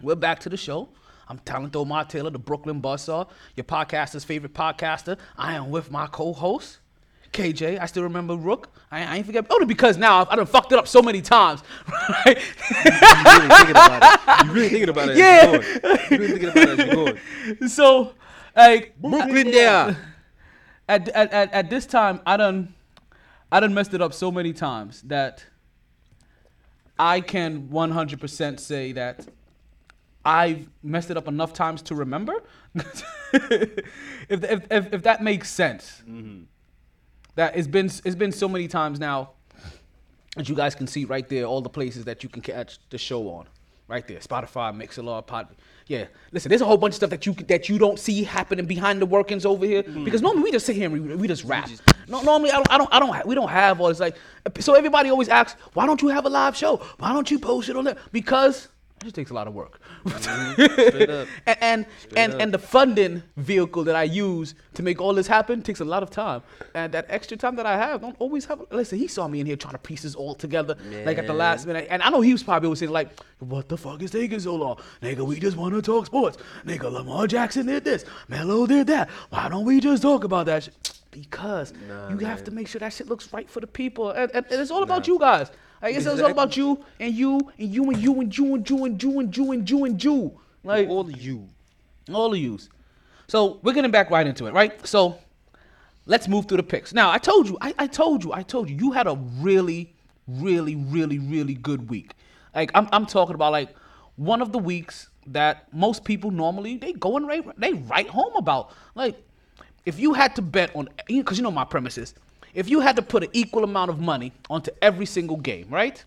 We're back to the show. I'm Talent Omar Taylor, the Brooklyn Buzzsaw, your podcaster's favorite podcaster. I am with my co-host, KJ. I still remember Rook. I, I ain't forget. Only because now I done fucked it up so many times. (laughs) Right? You really thinking about it. You really thinking about it. Yeah. As you're going. You really thinking about it as you're going. (laughs) so, like Brooklyn there. at, at, at, at this time, I done, I done messed it up so many times that I can 100% say that I've messed it up enough times to remember. (laughs) if, if, if, if that makes sense. Mm-hmm. That it's been it's been so many times now that you guys can see right there all the places that you can catch the show on. Right there, Spotify, Mixlr, Pod. Yeah, listen, there's a whole bunch of stuff that you that you don't see happening behind the workings over here mm. because normally we just sit here and we, we just rap. no, normally I don't I don't I don't ha- we don't have all this like. So everybody always asks, why don't you have a live show? Why don't you post it on there? Because it just takes a lot of work. (laughs) And and and, and the funding vehicle that I use to make all this happen takes a lot of time. And that extra time that I have, don't always have. Listen, he saw me in here trying to piece this all together, like at the last minute. And I know he was probably always saying like, "What the fuck is taking so long, nigga? We just want to talk sports, nigga. Lamar Jackson did this, Melo did that. Why don't we just talk about that shit?" Because you have to make sure that shit looks right for the people, and, and, and it's all about you guys. Like it's, it's all about you and you and you and you and you and you and you and you and you and you. Like All of you. all of yous. So we're getting back right into it, right? So let's move through the picks. Now I told you, I, I told you, I told you, you had a really, really, really, really good week. Like I'm, I'm talking about like one of the weeks that most people normally they go and write, they write home about. Like if you had to bet on, because you know my premises, if you had to put an equal amount of money onto every single game, right?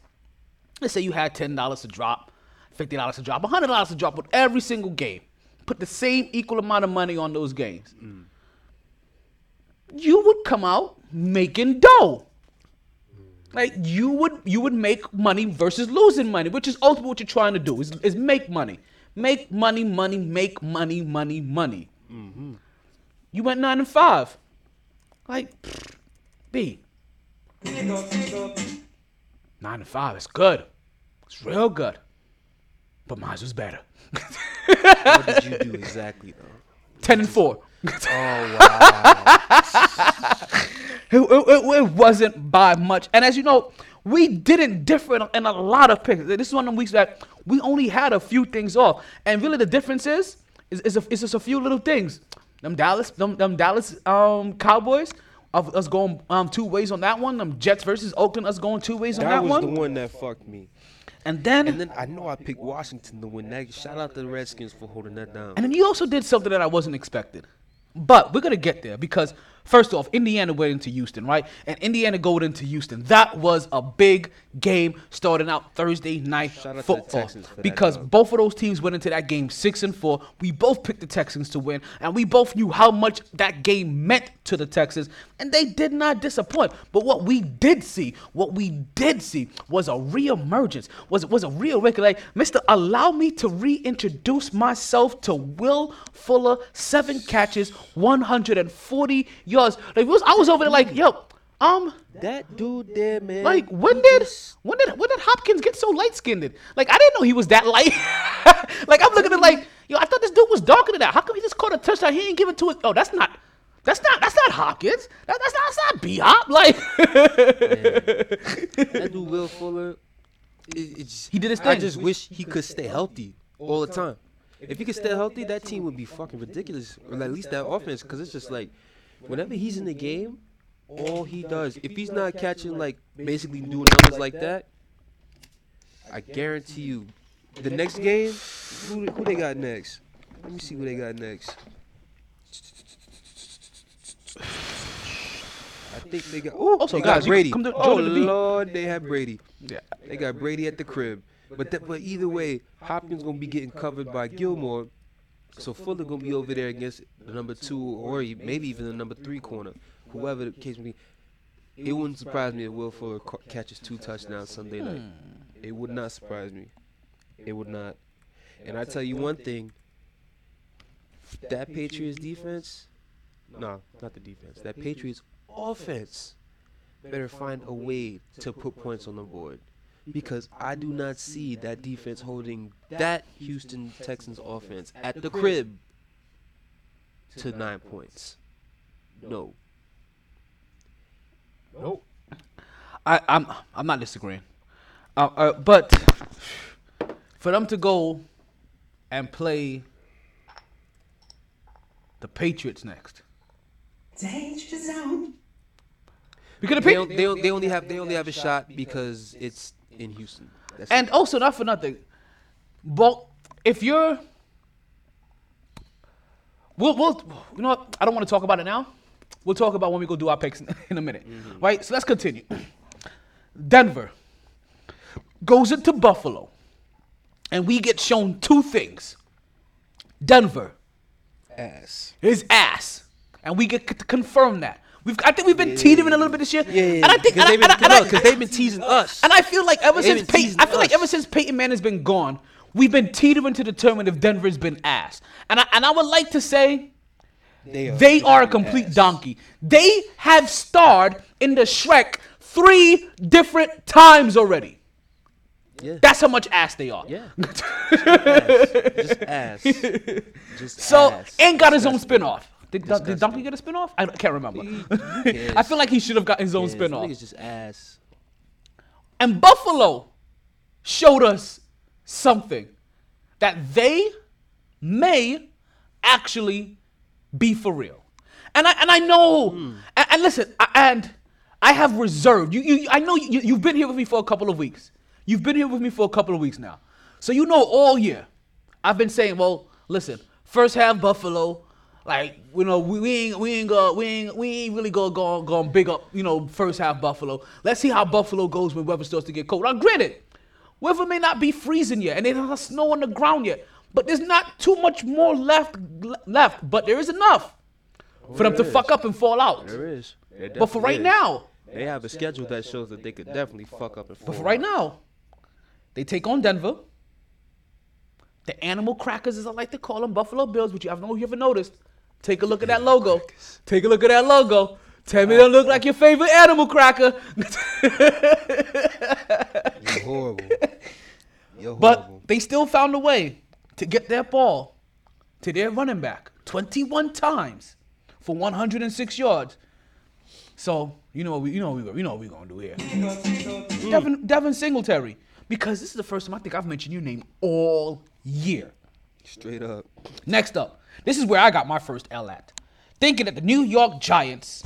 Let's say you had ten dollars to drop, fifty dollars to drop, hundred dollars to drop with every single game. Put the same equal amount of money on those games. You would come out making dough. Like you would you would make money versus losing money, which is ultimately what you're trying to do is, is make money. Make money, money, make money, money, money. Mm-hmm. You went nine and five. Like B. Nine and five is good. It's real good. But mine was better. What did you do exactly though? Ten and four. Oh wow. (laughs) It, it- it- it wasn't by much. And as you know, we didn't differ in, in a lot of picks. This is one of the weeks that we only had a few things off. And really the difference is, is, is, a, is just a few little things. Them Dallas, them, them Dallas um, Cowboys, of us going um, two ways on that one. Them Jets versus Oakland, us going two ways on that one. that was the one that fucked me. And then, And then I know I picked Washington to win that. Shout out to the Redskins for holding that down. And then you also did something that I wasn't expecting. But we're gonna get there because first off, Indiana went into Houston, right? And Indiana going into Houston. That was a big game starting out Thursday night Shout out to the football. Texans that because both of those teams went into that game six and four. We both picked the Texans to win, and we both knew how much that game meant to the Texans, and they did not disappoint. But what we did see, what we did see was a reemergence, was was a real record. Like, Mister, allow me to reintroduce myself to Will Fuller, seven catches, 140 yards. Like, was, I was over there like, yo, um, That dude there, man. like when did just- when did when did Hopkins get so light skinned? Like I didn't know he was that light. (laughs) like I'm looking at like yo, I thought this dude was darker than that. How come he just caught a touchdown? He ain't give it to it. Oh, that's not. That's not. That's not Hopkins. That, that's not. That's not B Hop. Like (laughs) that dude Will Fuller. It, it's, He did his thing. I just wish he could stay healthy all the time. If he could stay healthy, that team would be fucking ridiculous, or at least that offense, because it's just like, whenever he's in the game, all he does, if he's not catching like basically doing numbers like that, I guarantee you, the next game, who, who they got next? Let me see who they got next. I think they got. Ooh, Also, they guys, got Brady. come to- oh the. Lord, they have Brady. yeah. They got Brady at the crib. But that, but either way, Hopkins gonna be getting covered by Gilmore, so Fuller gonna be over there against the number two or maybe even the number three corner, whoever the case may be. It wouldn't surprise me if Will Fuller ca- catches two touchdowns Sunday night. It would not surprise me. It would not. And I tell you one thing. That Patriots defense, no, not the defense. That Patriots offense better find a way to put points on the board because I do not see that defense holding that Houston Texans offense at the crib to nine points. No. Nope. I, I'm I'm not disagreeing, uh, uh, but for them to go and play the Patriots next, Danger zone. because the They, Patri- on- they, they only have they only have a shot because it's in Houston. That's and it. also not for nothing, but if you're, we'll we'll you know what? I don't want to talk about it now. We'll talk about when we go do our picks (laughs) in, a minute, mm-hmm. right? So let's continue. (clears throat) Denver goes into Buffalo, and we get shown two things. Denver ass. his ass, and we get to confirm that. We've, I think we've been teetering a little bit this year, and I think, because they've been, and I- and I- no, they've been teasing (laughs) us. and I feel like ever They've since Peyton, I feel like ever since Peyton Manning's been gone, we've been teetering to determine if Denver's been ass. And I and I would like to say They are, they are a complete donkey. They have starred in the Shrek three different times already. Yeah. That's how much ass they are. Yeah. (laughs) Just ass. Just ass. (laughs) So ass. and got his own spinoff. Did, did Donkey get a spinoff? I can't remember. Who- who (laughs) cares? I feel like he should have got his own spinoff. Niggas just ass. And Buffalo showed us something that they may actually be for real. And I and I know and, and listen I, and I have reserved you, you I know you, you've been here with me for a couple of weeks. You've been here with me for a couple of weeks now. So you know all year I've been saying, well, listen, first half Buffalo like you know, we, we ain't we ain't go we ain't we ain't really go go going big up you know first half Buffalo. Let's see how Buffalo goes when weather starts to get cold. Now, granted, weather may not be freezing yet, and there's not snow on the ground yet, but there's not too much more left left. But there is enough for them to fuck up and fall out. There is. But for right is. now, they have a schedule that shows that they could definitely fuck up and fall. but for right now, they take on Denver. The animal crackers, as I like to call them, Buffalo Bills, which you I don't know if you ever noticed. Take a look at that logo. Take a look at that logo. Tell me they don't look like your favorite animal cracker. You're horrible. (laughs) You're horrible. but they still found a way to get their ball to their running back 21 times for 106 yards. So you know what we you know what we you know what we're gonna do here. Mm. Devin Devin Singletary. Because this is the first time I think I've mentioned your name all year. Straight up. Next up, this is where I got my first L at. Thinking that the New York Giants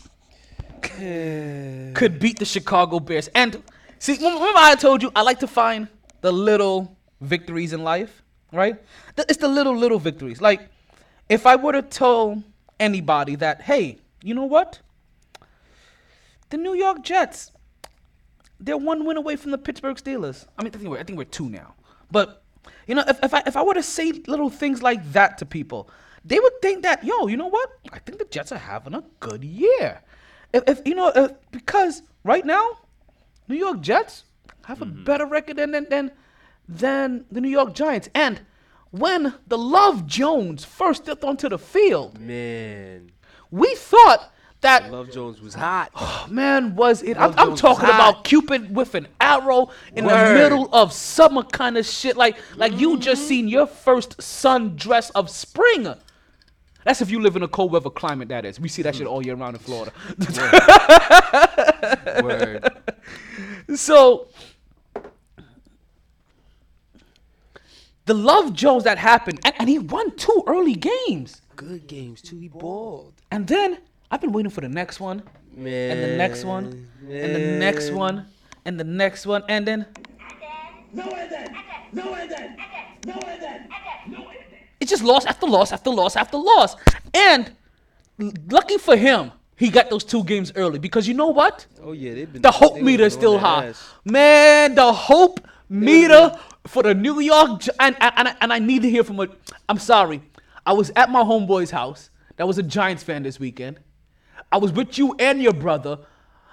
could beat the Chicago Bears. And see, remember I told you I like to find the little victories in life, right? It's the little, little victories. Like, if I were to tell anybody that, hey, you know what? The New York Jets, they're one win away from the Pittsburgh Steelers. I mean, I think we're, I think we're two now. But, you know, if, if, I, if I were to say little things like that to people, they would think that, yo, you know what? I think the Jets are having a good year. If, if you know, if, because right now, New York Jets have a mm-hmm. better record than, than than than the New York Giants. And when the Love Jones first stepped onto the field, Man. we thought that Love Jones was hot. (sighs) Oh, man was it. I'm, I'm talking about Cupid with an arrow in the middle of summer kind of shit. Like like you just mm-hmm. seen your first sundress of spring. That's if you live in a cold weather climate. That is. We see that shit all year round in Florida. (laughs) Word. (laughs) So the Love Jones that happened, and, and he won two early games. Good games too. He balled. And then I've been waiting for the next one, Man. and the next one, and the next one, and the next one, and then Nowhere then. Nowhere then. Nowhere then. Nowhere then. it just lost after loss after loss after loss. And lucky for him, he got those two games early because you know what? Oh yeah, they've been. The hope they meter been is still high. ass. Man, the hope meter for the New York and and, and, I, need to hear from a. I'm sorry, I was at my homeboy's house. That was a Giants fan this weekend. I was with you and your brother.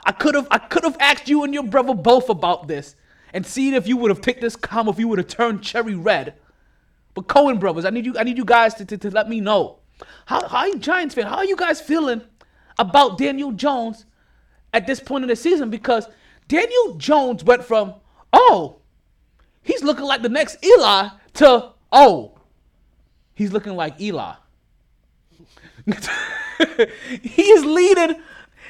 I could have I could have asked you and your brother both about this and seen if you would have picked this calm if you would have turned cherry red. But Cohen brothers, I need you I need you guys to, to, to let me know. How how you Giants fan? How are you guys feeling about Daniel Jones at this point in the season? Because Daniel Jones went from oh he's looking like the next Eli to oh he's looking like Eli. (laughs) he is leading.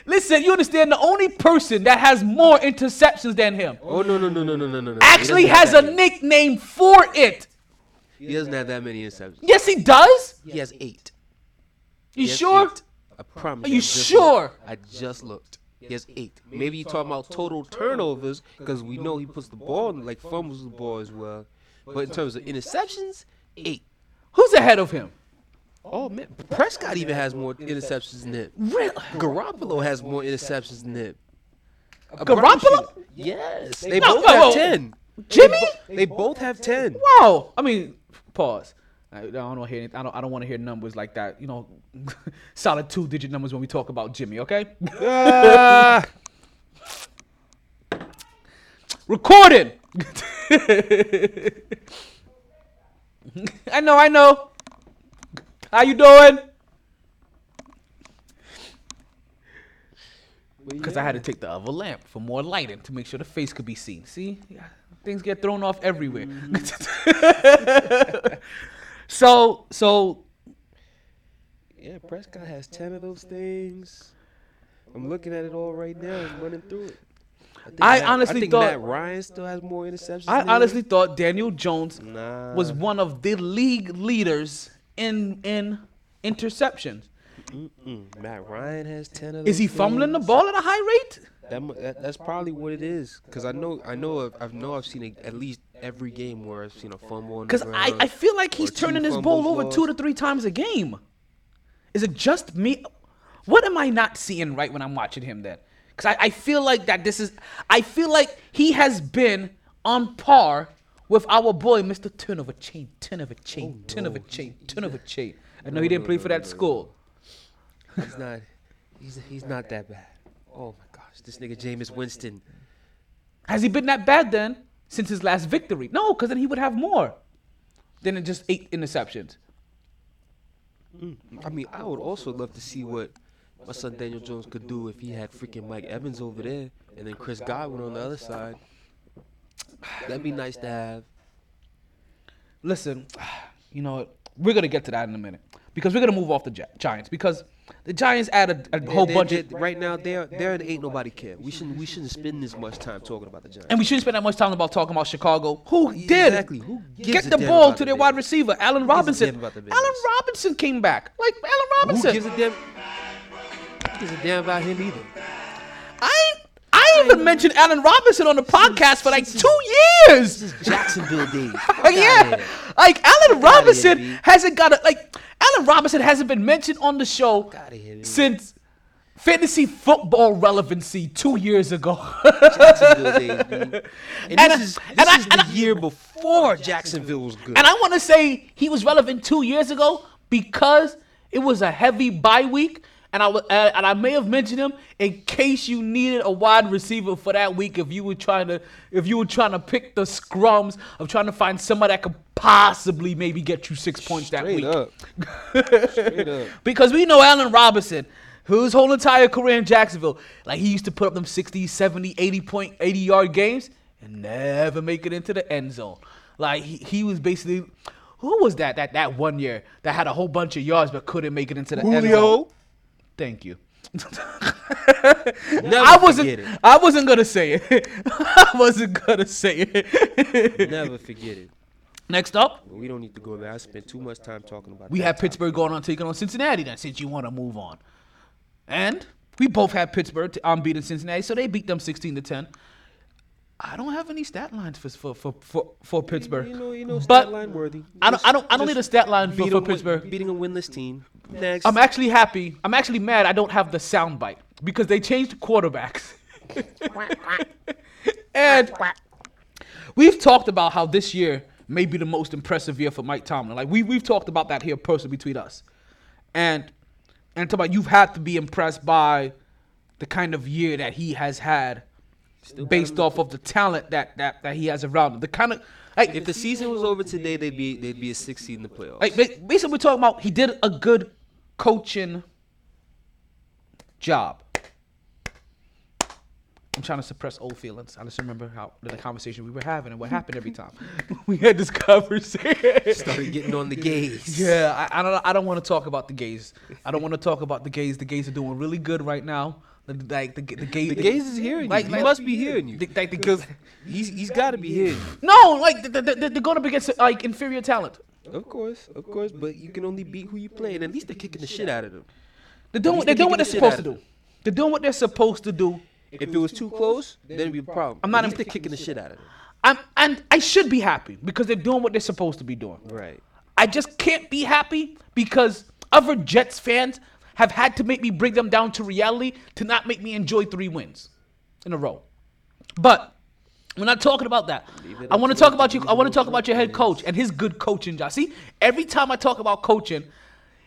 Listen, you understand the only person that has more interceptions than him Oh no no no no no no no. no. actually has a that many. nickname for it. He doesn't have that many interceptions. Yes, he does. He has eight. You He sure? eight. I promise. Are you just sure? looked. I just looked. He has eight. Maybe you're talking about total turnovers because we know he puts the ball in, like fumbles the ball as well. But in terms of interceptions, eight. Who's ahead of him? Oh man, Prescott even has more interceptions than him. Really? Garoppolo has more interceptions than him. Garoppolo? Yes, they No, both whoa, have whoa. ten. Jimmy? They both have ten. Wow. I mean, pause. I don't want to hear. any- I don't. I don't want to hear numbers like that. You know, (laughs) solid two-digit numbers when we talk about Jimmy. Okay. (laughs) Recorded. (laughs) I know. I know. How you doing? Because I had to take the other lamp for more lighting to make sure the face could be seen. See, Yeah, things get thrown off everywhere. Mm-hmm. So, so Yeah, Prescott has ten of those things. I'm looking at it all right now. I'm running through it. think I Matt- honestly I think thought- Matt Ryan still has more interceptions. I than him. honestly thought Daniel Jones nah. was one of the league leaders in in interceptions. Mm, Matt Ryan has ten of. Is he those fumbling the ball at a high rate? That, that that's probably what it is. Cause I know I know I've, I've know I've seen it at least every game where I've seen a fumble. Because I, I feel like he's turning his ball over two to three times a game. Is it just me? What am I not seeing right when I'm watching him then? Because I, I feel like that this is, I feel like he has been on par with our boy, Mr. Turnover Chain, Turnover Chain, oh, Turnover Chain, Turnover Chain. I know he didn't play for that school. He's not. He's he's not that bad. Oh my this nigga Jameis Winston. Has he been that bad then since his last victory? No, because then he would have more than just eight interceptions. Mm, I mean, I would also love to see what my son Daniel Jones could do if he had freaking Mike Evans over there and then Chris Godwin on the other side. That'd be nice to have. listen, you know what? We're gonna get to that in a minute because we're gonna move off the Gi- Giants because the Giants added a whole They- bunch they- of, right now. They're they're the ain't nobody care. We shouldn't we shouldn't spend this much time talking about the Giants. and we shouldn't spend that much time about talking about Chicago. Who did Exactly. Who gives get a the ball to the their wide receiver, Allen a Robinson? damn about the Allen Robinson came back. Like Allen Who Robinson. gives a damn? Who gives a damn about him either? I ain't, I even mentioned Allen Robinson on the podcast for like two years. This is Jacksonville days. (laughs) Yeah, like Allen Robinson hasn't got a like. Allen Robinson hasn't been mentioned on the show here, since fantasy football relevancy two years ago. Jacksonville days. (laughs) And, And this I- is this I- is and the I- year before Jacksonville was good. And I want to say he was relevant two years ago because it was a heavy bye week, and I uh, and I may have mentioned him in case you needed a wide receiver for that week. If you were trying to, if you were trying to pick the scrums of trying to find somebody that could possibly maybe get you six points that Straight week. up. Straight up. (laughs) Because we know Allen Robinson, whose whole entire career in Jacksonville, like he used to put up them 60, 70, 80 point, 80 yard games and never make it into the end zone. Like he, he was basically who was that that that one year that had a whole bunch of yards but couldn't make it into the end zone? Thank you. Never I wasn't it. I wasn't gonna say it. (laughs) I wasn't gonna say it. Never forget it. Next up, we don't need to go there. I spent too much time talking about it. We have topic. Pittsburgh going on taking on Cincinnati then, since you want to move on. And we both have Pittsburgh to um, beating Cincinnati, so they beat them 16 to 10. I don't have any stat lines for for for, for, for Pittsburgh. You know, you know, but stat line worthy. I don't I don't I don't need a stat line for, beat for a win- Pittsburgh. beating a winless team. Next. I'm actually happy. I'm actually mad I don't have the sound bite because they changed quarterbacks. (laughs) and we've talked about how this year may be the most impressive year for Mike Tomlin. Like we we've talked about that here personally between us, and and talk about you've had to be impressed by the kind of year that he has had, based off of the talent that that that he has around him. The kind of like If the season was over today, they'd be they'd be a six seed in the playoffs. like basically we're talking about he did a good coaching job. I'm trying to suppress old feelings. I just remember how the conversation we were having and what happened every time (laughs) we had this conversation. Started getting on the gays. (laughs) Yeah, I, I don't. I don't want to talk about the gays. I don't want to talk about the gays. The gays are doing really good right now. The, like the the gays. The gays is hearing Like- you. like- he must be hearing you. the- like the- because he's he's got to be hearing. No, like they, they, they're going up against like inferior talent. Of course, of course, but you can only beat who you play, and at least they're kicking the shit out of them. They're doing. They're they're doing what they're kicking the supposed to do. They're doing what they're supposed to do. If it was too close, then it'd be a problem. I'm not least im- kicking the shit out of them. I'm, and I should be happy because they're doing what they're supposed to be doing. Right. I just can't be happy because other Jets fans have had to make me bring them down to reality to not make me enjoy three wins in a row. But we're not talking about that. I want to talk about you. I want to talk about your head coach and his good coaching job. See, every time I talk about coaching,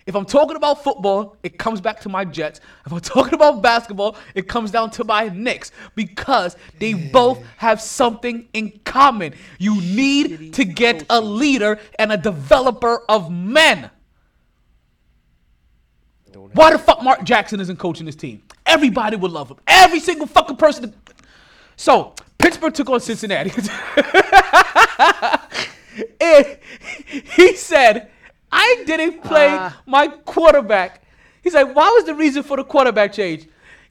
if I'm talking about football, it comes back to my Jets. If I'm (laughs) talking about basketball, it comes down to my Knicks because they both have something in common. You need to get a leader and a developer of men. Why the fuck Mark Jackson isn't coaching this team? Everybody would love him. Every single fucking person. So Pittsburgh took on Cincinnati. (laughs) and he said, "I didn't play Ah. my quarterback." He's like, "Why was the reason for the quarterback change?"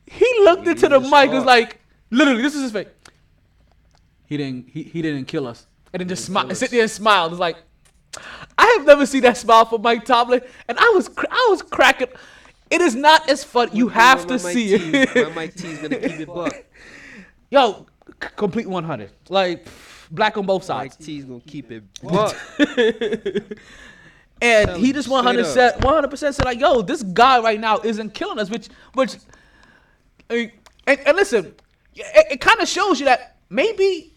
He looked into the mic, was like, literally, this is his face. He didn't. He, he didn't kill us. And then just smile, sit there and smile. It's like, I have never seen that smile from Mike Tomlin, and I was cr- I was cracking. It is not as fun. You have to see Mike it. My Mike T's gonna keep it buck. (laughs) Yo, c- complete 100. Like black on both sides. Mike T's gonna keep it (laughs) buck. And he just 100 said 100 percent said like, yo, this guy right now isn't killing us. Which which, I mean, and, and listen, it, it kind of shows you that maybe.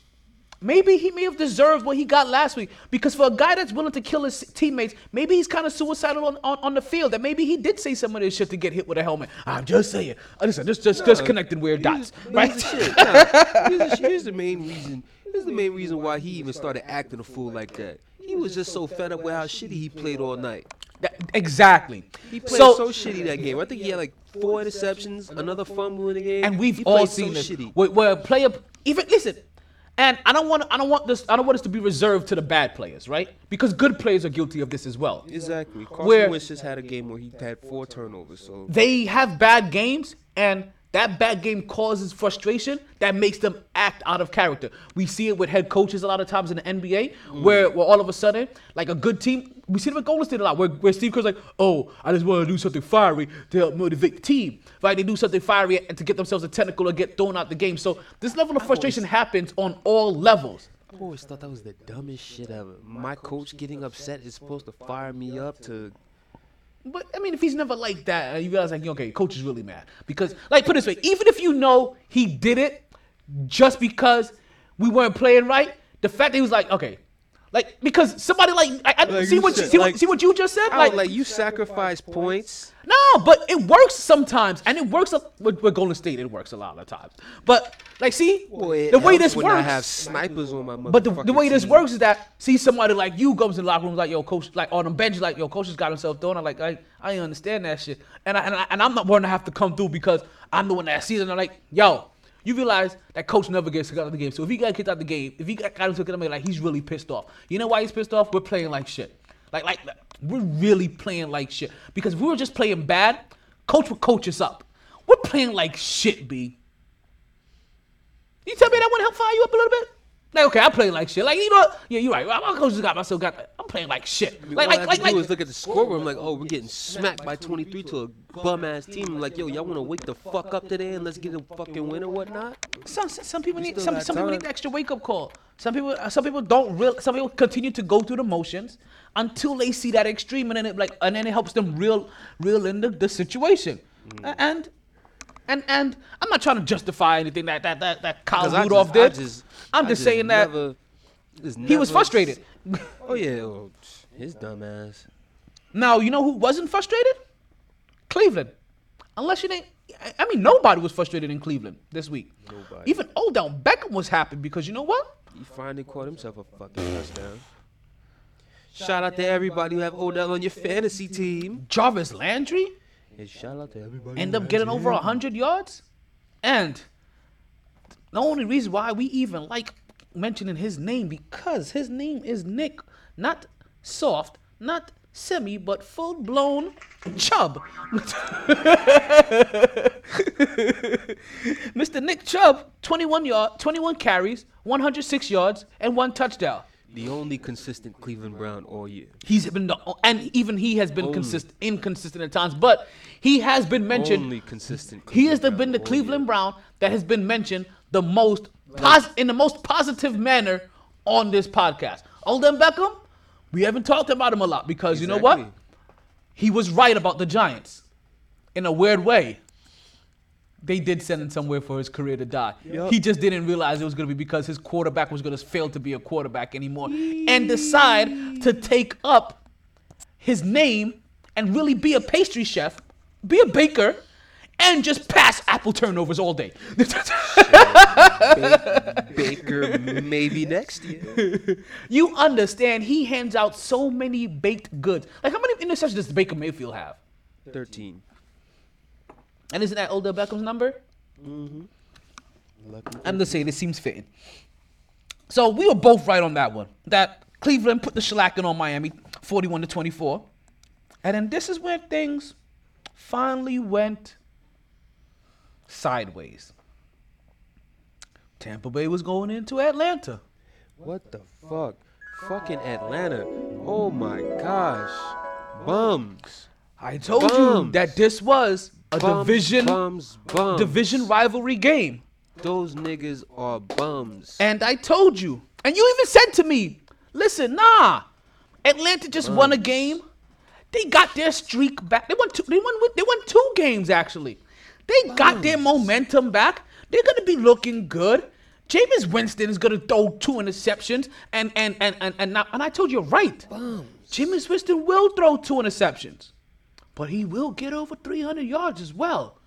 Maybe he may have deserved what he got last week because for a guy that's willing to kill his teammates, maybe he's kind of suicidal on, on, on the field. That maybe he did say some of this shit to get hit with a helmet. I'm just saying. Uh, Listen, just just just connecting weird dots, right? here's the shit. Nah, here's, the, here's the main reason. Here's the main reason why he even started acting a fool like that. He was just so fed up with how shitty he played all night. That- exactly. He played So- so, shitty that game. I think he had like four interceptions, another fumble in the game. and we've all seen so this. Shitty. Where, where a player even listen, and I don't want I don't want this I don't want this to be reserved to the bad players, right? Because good players are guilty of this as well. Exactly. Carson Where- Wentz just had a game where he had four turnovers. So They have bad games, and that bad game causes frustration that makes them act out of character. We see it with head coaches a lot of times in the NBA, mm. where, where all of a sudden, like a good team, we see it with Golden State a lot, where, where Steve Kerr's like, oh, I just want to do something fiery to help motivate the team. Right? They do something fiery and to get themselves a technical or get thrown out the game. So this level of frustration happens on all levels. I always thought that was the dumbest shit ever. My coach getting upset is supposed to fire me up to. But I mean, if he's never like that, uh, you realize like, okay, coach is really mad because, like, put it this way, even if you know he did it just because we weren't playing right, the fact that he was like, okay, like because somebody like, I, I, Like see you what you, said, see, like- what, see what you just said, oh, like, like, you sacrifice points. no, but it works sometimes, and it works a- with, with Golden State. It works a lot of times, but like, see Boy, the way helps this when works. I have snipers on my But the, the motherfucking way this team. works is that see somebody like you comes in the locker room like yo coach like on the bench like yo coach has got himself thrown. I'm like I I ain't understand that shit, and I, and, I, and I'm not one to have to come through because I'm the one that sees it. And I'm like yo, you realize that coach never gets kicked out of the game. So if he got kicked out of the game, if he got, got kicked out of the game, like he's really pissed off. You know why he's pissed off? We're playing like shit. Like like we're really playing like shit because if we were just playing bad, coach would coach us up. We're playing like shit, b. You tell me that wouldn't help fire you up a little bit? Like, okay, I play like shit. Like, you know what? Yeah, you're right. My coach just got myself got. I'm playing like shit. Like, like, like, like. is look at the scoreboard. I'm like, oh, we're getting smacked by 23 to a bum ass team. I'm like, yo, y'all want to wake the fuck up today and let's get a fucking win or whatnot? Some, some some people need some, some people need the extra wake up call. Some people uh, some people don't real. Some people continue to go through the motions until they see that extreme, and then it like and then it helps them reel reel in the, the situation. Mm. And and and I'm not trying to justify anything that that that, that Kyle 'Cause I Rudolph just- I did. just- I'm I just saying that. Never, There's He was frustrated. Oh yeah, oh, his dumb ass. Now you know who wasn't frustrated? Cleveland. Unless you didn't. I- I mean, nobody was frustrated in Cleveland this week. Nobody. Even Odell Beckham was happy because you know what? He finally caught himself a fucking touchdown. Shout out to everybody who have Odell on your fantasy team. Jarvis Landry And shout out to everybody. end up getting over him. hundred yards, and the only reason why we even like mentioning his name because his name is Nick, not soft, not semi, but full blown Chubb. (laughs) Mr. Nick Chubb, 21 yard, 21 carries, 106 yards, and one touchdown. The only consistent Cleveland Brown all year. He's been, the, and even he has been consistent, inconsistent at times, but he has been mentioned. Only consistent. He has the, Brown been the Cleveland year. Brown that has been mentioned the most pos- in the most positive manner on this podcast. Odell Beckham, we haven't talked about him a lot because you know what? He was right about the Giants in a weird way. They did send him somewhere for his career to die. Yup. He just didn't realize it was going to be because his quarterback was going to fail to be a quarterback anymore and decide to take up his name and really be a pastry chef, be a baker, and just pass apple turnovers all day. Baker maybe next year. (laughs) you understand? He hands out so many baked goods. Like how many interceptions does Baker Mayfield have? Thirteen. And isn't that Odell Beckham's number? Mm-hmm. Lucky. I'm just saying it seems fitting. So we were both right on that one. That Cleveland put the shellacking on Miami, 41 to 24. And then this is where things finally went sideways. Tampa Bay was going into Atlanta. What the fuck? Fucking Atlanta. Oh my gosh. Bums. I told you that this was a Bums, division Bums. Bums. division rivalry game. Those niggas are bums. And I told you, and you even said to me, listen, nah, Atlanta just won a game. They got their streak back. They won two. They won. They won two games actually. They got their momentum back. They're gonna be looking good. Jameis Winston is gonna throw two interceptions, and and and and and, now, and I told you right. Bums. Jameis Winston will throw two interceptions, but he will get over 300 yards as well,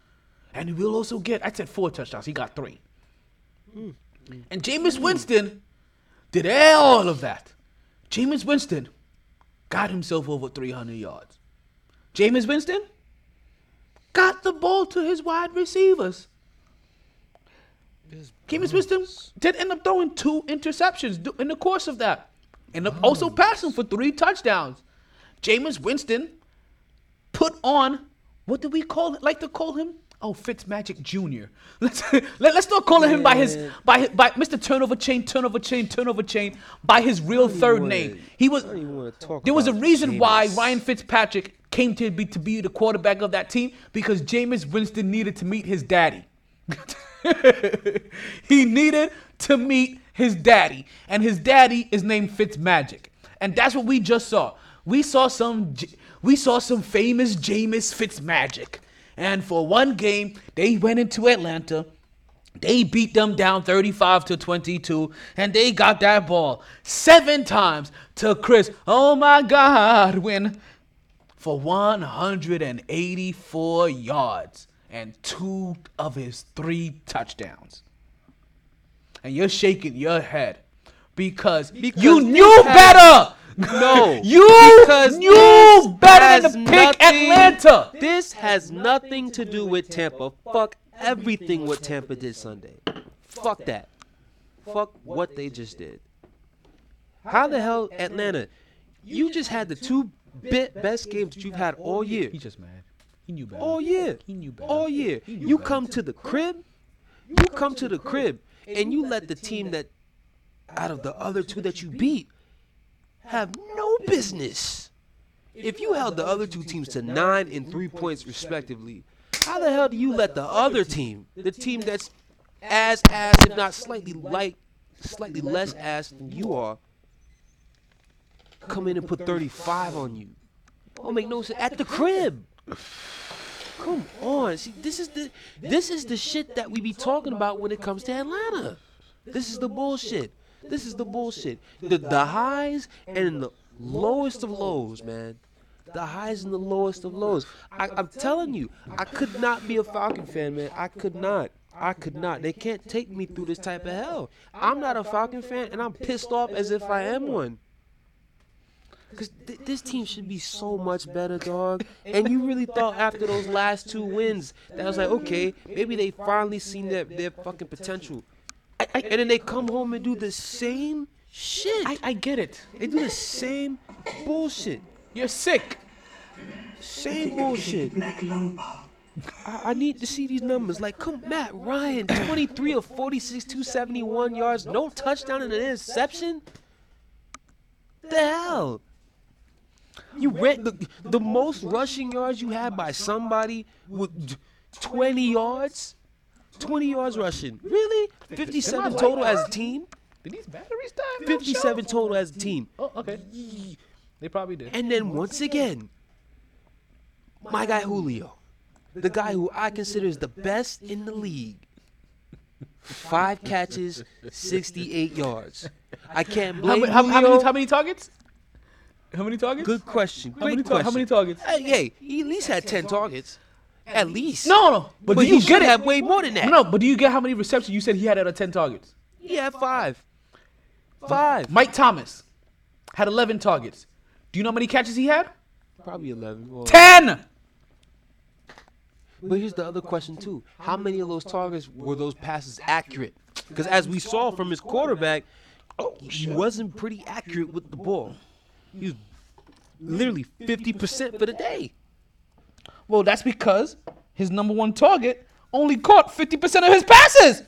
and he will also get. I said four touchdowns. He got three. And Jameis Winston did all of that. Jameis Winston got himself over 300 yards. Jameis Winston got the ball to his wide receivers. Jameis Winston did end up throwing two interceptions in the course of that. And also passing for three touchdowns. Jameis Winston put on, what do we call it? Like to call him? Oh, Fitzmagic Jr. (laughs) Let's let, us not calling him by his by by Mr. Turnover Chain, Turnover Chain, Turnover Chain by his real third wanna- name. He was I don't even wanna talk there was a reason why Ryan Fitzpatrick came to be to be the quarterback of that team because Jameis Winston needed to meet his daddy. (laughs) he needed to meet his daddy, and his daddy is named Fitzmagic, and that's what we just saw. We saw some, J- we saw some famous Jameis Fitzmagic, and for one game they went into Atlanta. They beat them down 35 to 22, and they got that ball seven times to Chris. Oh my Godwin for 184 yards and two of his three touchdowns. And you're shaking your head because, Because you knew better. No, (laughs) you because knew better than to pick nothing- Atlanta. This has nothing to do with Tampa. Fuck everything what Tampa did Sunday. Fuck that. Fuck what they just did. How the hell, Atlanta? You just had the two bit best games that you've had all year. He just mad. He knew better. All year. He knew better. All year. You come to the crib. You come to the crib and you let the team that out of the other two that you beat have no business. If you held the other two teams to nine and three points respectively, how the hell do you let the other team, the team that's as ass if not slightly light, slightly less ass than you are, come in and put 35 on you? Don't make no sense. At the crib. Come on. See, this is the this is the shit that we be talking about when it comes to Atlanta. This is the bullshit. This is the bullshit. The the highs and the lowest of lows, man. The highs and the lowest of lows. I, I'm telling you, I could not be a Falcon fan, man. I could not. I could not. They can't take me through this type of hell. I'm not a Falcon fan, and I'm pissed off as if I am one. Cause th- this team should be so much better, dog. And you really thought after those last two wins that I was like, okay, maybe they finally seen their, their fucking potential. And then they come home and do the same shit. I, I get it. they do the same bullshit. You're sick. Same bullshit. I, I need to see these numbers. Like, come, Matt Ryan, 23 of 46, 271 yards, no touchdown and an interception. The hell? You ran the, the most rushing yards you had by somebody with 20 yards? 20 yards rushing. Really? 57 total as a team? Did these batteries die? 57 total as a team. Oh, okay. They probably did. And then once again, my guy Julio, the guy who I consider is the best in the league. Five catches, 68 yards. I can't How, blame many, how, how Julio. many? How many targets? How many targets? Good question. How many, Great question. how many targets? Hey, hey, he at least had 10 targets. At least. No, no. But, But, do he you should get it? have way more than that. No, but do you get how many receptions you said he had out of ten targets? He had five. Five. Mike Thomas had 11 targets. Do you know how many catches he had? Probably 11. Well, 10! But here's the other question too: How many of those targets were those passes accurate? Because as we saw from his quarterback, oh, he wasn't pretty accurate with the ball. He was literally 50% for the day. Well, that's because his number one target only caught 50% of his passes.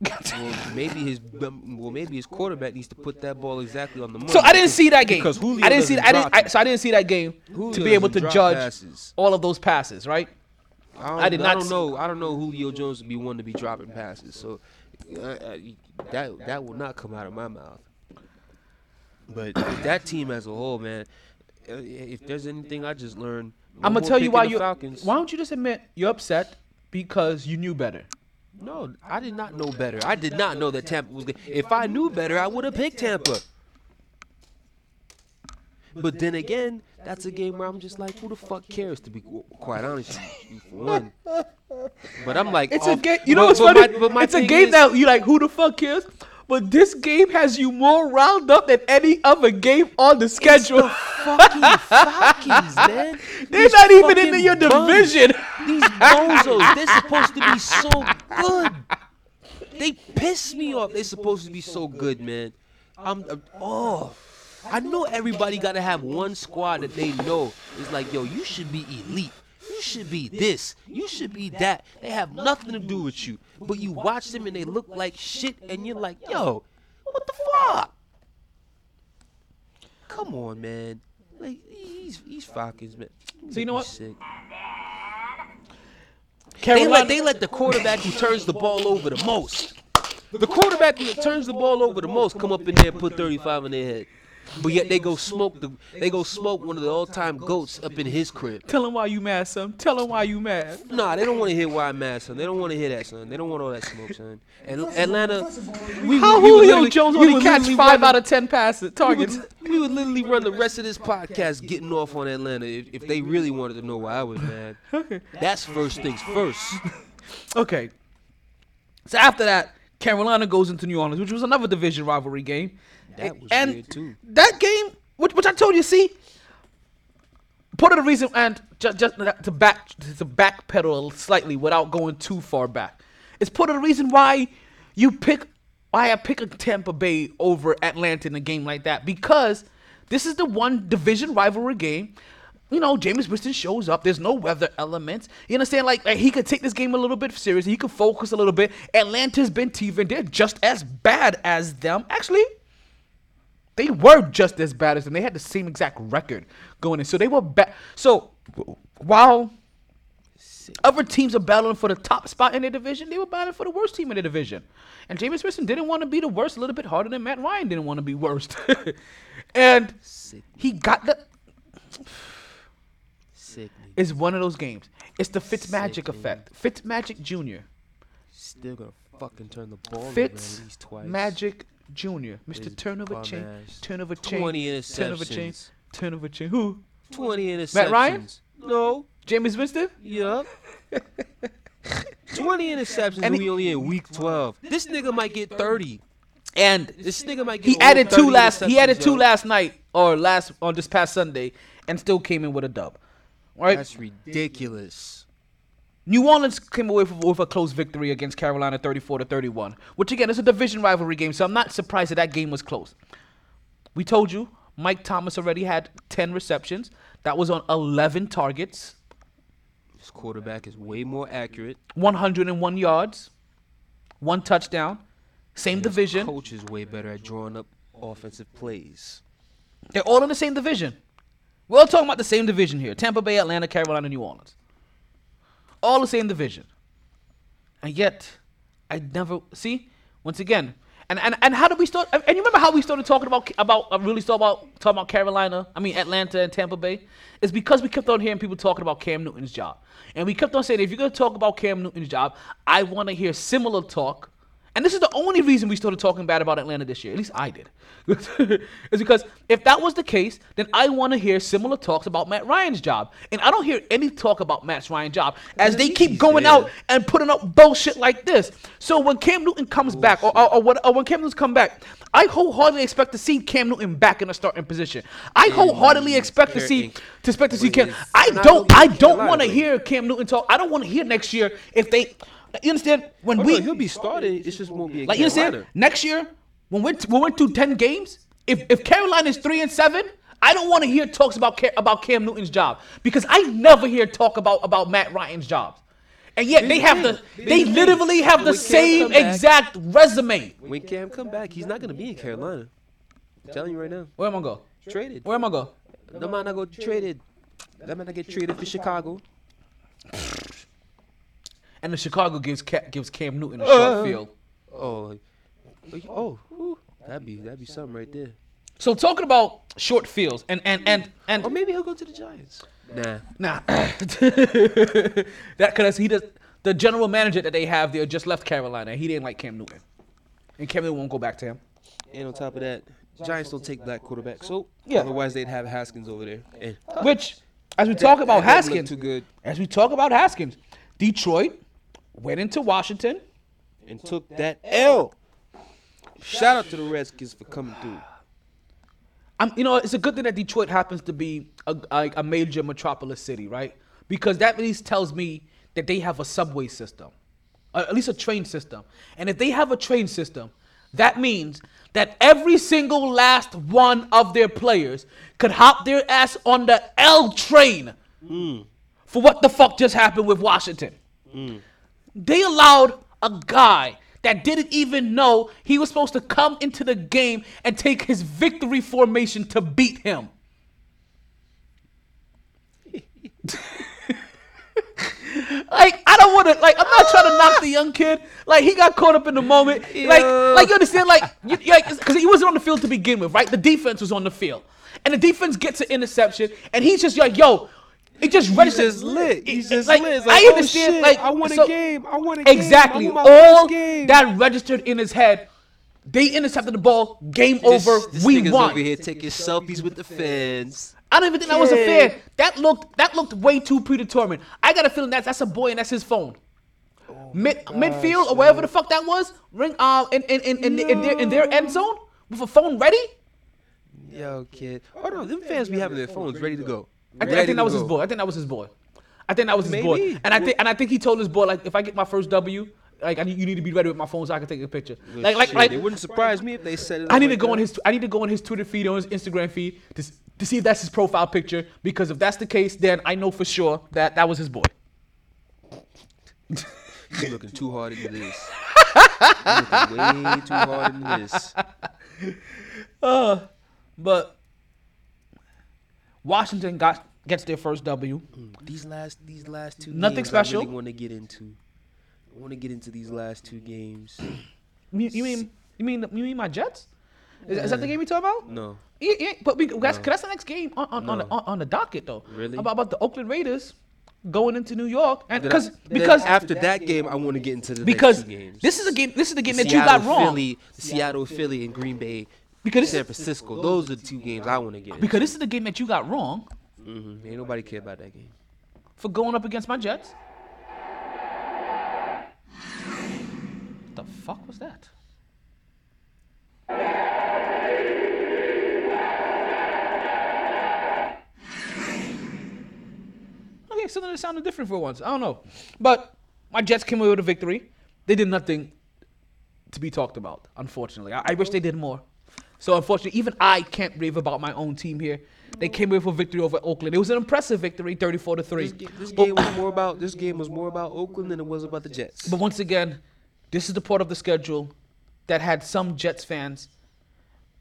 Well, maybe his well, maybe his quarterback needs to put that ball exactly on the money. so I didn't see that game. Because Julio I didn't see. I didn't. I, so I didn't see that game Julio to be able to judge passes. all of those passes, right? I, don't, I did I not don't know. I don't know Julio Jones would be one to be dropping passes. So uh, uh, that that will not come out of my mouth. But that team as a whole, man. uh, If there's anything I just learned, no I'm gonna tell you why you. Falcons. Why don't you just admit you're upset because you knew better? No, I did not know better. I did not know that Tampa was good. If I knew better, I would have picked Tampa. But then again, that's a game where I'm just like, who the fuck cares? To be quite honest, with you, for one. But I'm like, It's a oh, game. You know but- what's but funny? my- but my it's a game is- that you like. Who the fuck cares? But this game has you more riled up than any other game on the schedule. fucking Falcons, (laughs) man. They're These not even in your bums. division. These bozos, they're supposed to be so good. They piss me off. They're supposed to be so good, man. I'm, uh, oh, I know everybody got to have one squad that they know is like, yo, you should be elite. You should be this. You should be that. They have nothing to do with you. But you watch them and they look like shit, and you're like, yo, what the fuck? Come on, man. Like he's these Falcons, man. So you know what? sick. They let, they let the quarterback who turns the ball over the most. The quarterback who turns the ball over the most come up in there and put 35 in their head. But yet they go smoke the they go smoke one of the all-time goats up in his crib. tell him why you mad, son. Tell him why you mad. Nah, they don't want to hear why I'm mad, son. They don't want to hear that, son. They don't want all that smoke, son. And Atlanta, we, How we would Julio literally- Jones only would catch five out of ten passes targets? We would, we would literally run the rest of this podcast getting off on Atlanta if, if they really wanted to know why I was mad. (laughs) okay. That's first things first. (laughs) Okay. So after that, Carolina goes into New Orleans, which was another division rivalry game. That was and weird, too. That game, which, which I told you, see, part of the reason, and just, just to back to backpedal slightly without going too far back, is part of the reason why you pick why I pick a Tampa Bay over Atlanta in a game like that because this is the one division rivalry game. You know, Jameis Winston shows up. There's no weather elements. You understand? Like, like he could take this game a little bit seriously. He could focus a little bit. Atlanta's been teething. They're just as bad as them. Actually, they were just as bad as them. They had the same exact record going in. So they were bad. So while other teams are battling for the top spot in their division, they were battling for the worst team in the division. And Jameis Winston didn't want to be the worst a little bit harder than Matt Ryan didn't want to be worst. (laughs) and he got the Sickening. it's one of those games. It's the Fitzmagic effect. Fitzmagic Jr. Still gonna fucking turn the ball over at least twice. Magic Jr., Mr. His Turn of a bum chain, ass. Turnover Chain, 20 Turnover Chain, interceptions. Turnover Chain. Who? 20 interceptions. Matt Ryan? No. Jameis Winston? Yup. 20 interceptions And and he- we only in week 12. This nigga might get 30. And This nigga might get he added two last. He added two yo. last night or last on this past Sunday, and still came in with a dub. Right? That's ridiculous. New Orleans came away with, a close victory against Carolina, 34 to 31. Which again is a division rivalry game, so I'm not surprised that that game was close. We told you Mike Thomas already had 10 receptions. That was on 11 targets, This quarterback is way more accurate. 101 yards, one touchdown. Same division. Coach is way better at drawing up offensive plays. They're all in the same division. We're all talking about the same division here: Tampa Bay, Atlanta, Carolina, New Orleans. All the same division. And yet, I never see. Once again, and and, and how did we start? And you remember how we started talking about about uh, really started about talking about Carolina? I mean Atlanta and Tampa Bay. It's because we kept on hearing people talking about Cam Newton's job, and we kept on saying if you're gonna talk about Cam Newton's job, I want to hear similar talk. And this is the only reason we started talking bad about Atlanta this year. At least I did. (laughs) is because if that was the case, then I want to hear similar talks about Matt Ryan's job. And I don't hear any talk about Matt Ryan's job as they keep going out and putting up bullshit like this. So when Cam Newton comes back, or, or, or, when, or when Cam Newton's come back, I wholeheartedly expect to see Cam Newton back in a starting position. I wholeheartedly expect to see to expect to see Cam. I don't. I don't want to hear Cam Newton talk. I don't want to hear next year if they. You understand when Oh, we no, he'll be started. It's just won't be. like you understand? Next year, when we're when we're through ten games, if if Carolina is three and seven, I don't want to hear talks about Ca- about Cam Newton's job because I never hear talk about about Matt Ryan's job. and yet they have the they literally have the same exact resume. When Cam come back, he's not gonna be in Carolina. I'm telling you right now. Where am I go? Traded. Where am I go? The man I go traded. That man I get traded for Chicago. And the Chicago gives gives Cam Newton a short Uh. field. Oh, oh, whew. that'd be that'd be something right there. So talking about short fields and and and and Or maybe he'll go to the Giants. Nah, Nah, (laughs) that because he does. The general manager that they have there just left Carolina. He didn't like Cam Newton, and Cam Newton won't go back to him. and on top of that, Giants don't take black quarterbacks. So Yeah. otherwise they'd have Haskins over there. And Which, as we talk about Haskins, too good. as we talk about Haskins, Detroit went into Washington. and took that L. Shout out to the Redskins for coming through. I'm, you know, it's a good thing that Detroit happens to be a, a, a major metropolis city, right? Because that at least tells me that they have a subway system, or at least a train system. And if they have a train system, that means that every single last one of their players could hop their ass on the L train hmm. for what the fuck just happened with Washington. Hmm. They allowed a guy that didn't even know he was supposed to come into the game and take his victory formation to beat him. (laughs) like I don't want to like I'm not trying to knock the young kid. Like he got caught up in the moment. Like like you understand like you, like because he wasn't on the field to begin with, right? The defense was on the field, and the defense gets an interception, and he's just like, yo. It just registered. just lit. He's just like, lit. It's I like, oh, shit, like I want a game. I want a game. Exactly. I want my All first game. that registered in his head. They intercepted the ball. Game This- over. This we nigga's won. over here taking selfies with the fans. I don't even think that was a Yeah. fan. That looked that looked way too predetermined. I got a feeling that's that's a boy and that's his phone. Oh Mid midfield or wherever the fuck that was, ring uh in in in, in, in, their in their end zone with a phone ready. Yo, kid. Oh no, them fans be having their phones ready to go. I, think I think that was his boy. I think that was his boy. I think that was his boy. And I think and I think he told his boy like if I get my first W, like I need, you need to be ready with my phone so I can take a picture. Like like Shit, like it wouldn't surprise me if they said it. I need like to go that. on his I need to go on his Twitter feed or his Instagram feed to, to see if that's his profile picture because if that's the case then I know for sure that that was his boy. (laughs) You're looking too hard into this. You're looking way too hard into this. (laughs) Uh, but Washington got gets their first W. Mm. These last, these last two. Nothing special? I really want to get into. I want to get into these last two games. (clears throat) You, you mean you mean you mean my Jets? Is, is that the game we talking about? No, Yeah, yeah, but we, that's, 'cause that's the next game on on, on, the, on, on the docket though. Really? About, about the Oakland Raiders going into New York, and I- because because after that game, I want to get into the because next two games. this is a game. This is the game The that you got Seattle, wrong. Philly, Seattle, Philly, and Green Bay, Because San Francisco. Those are the two games I want to get. into. because this is the game that you got wrong Mhm. Ain't nobody care about that game. for going up against my Jets. What the fuck was that? Okay, something that sounded different for once. I don't know. But my Jets came away with a victory. They did nothing to be talked about, unfortunately. I, I wish they did more. So unfortunately, even I can't rave about my own team here. They came away with a victory over Oakland. It was an impressive victory, 34 to 3. This, ga- this game was more about this game was more about Oakland than it was about the Jets. But once again, this is the part of the schedule that had some Jets fans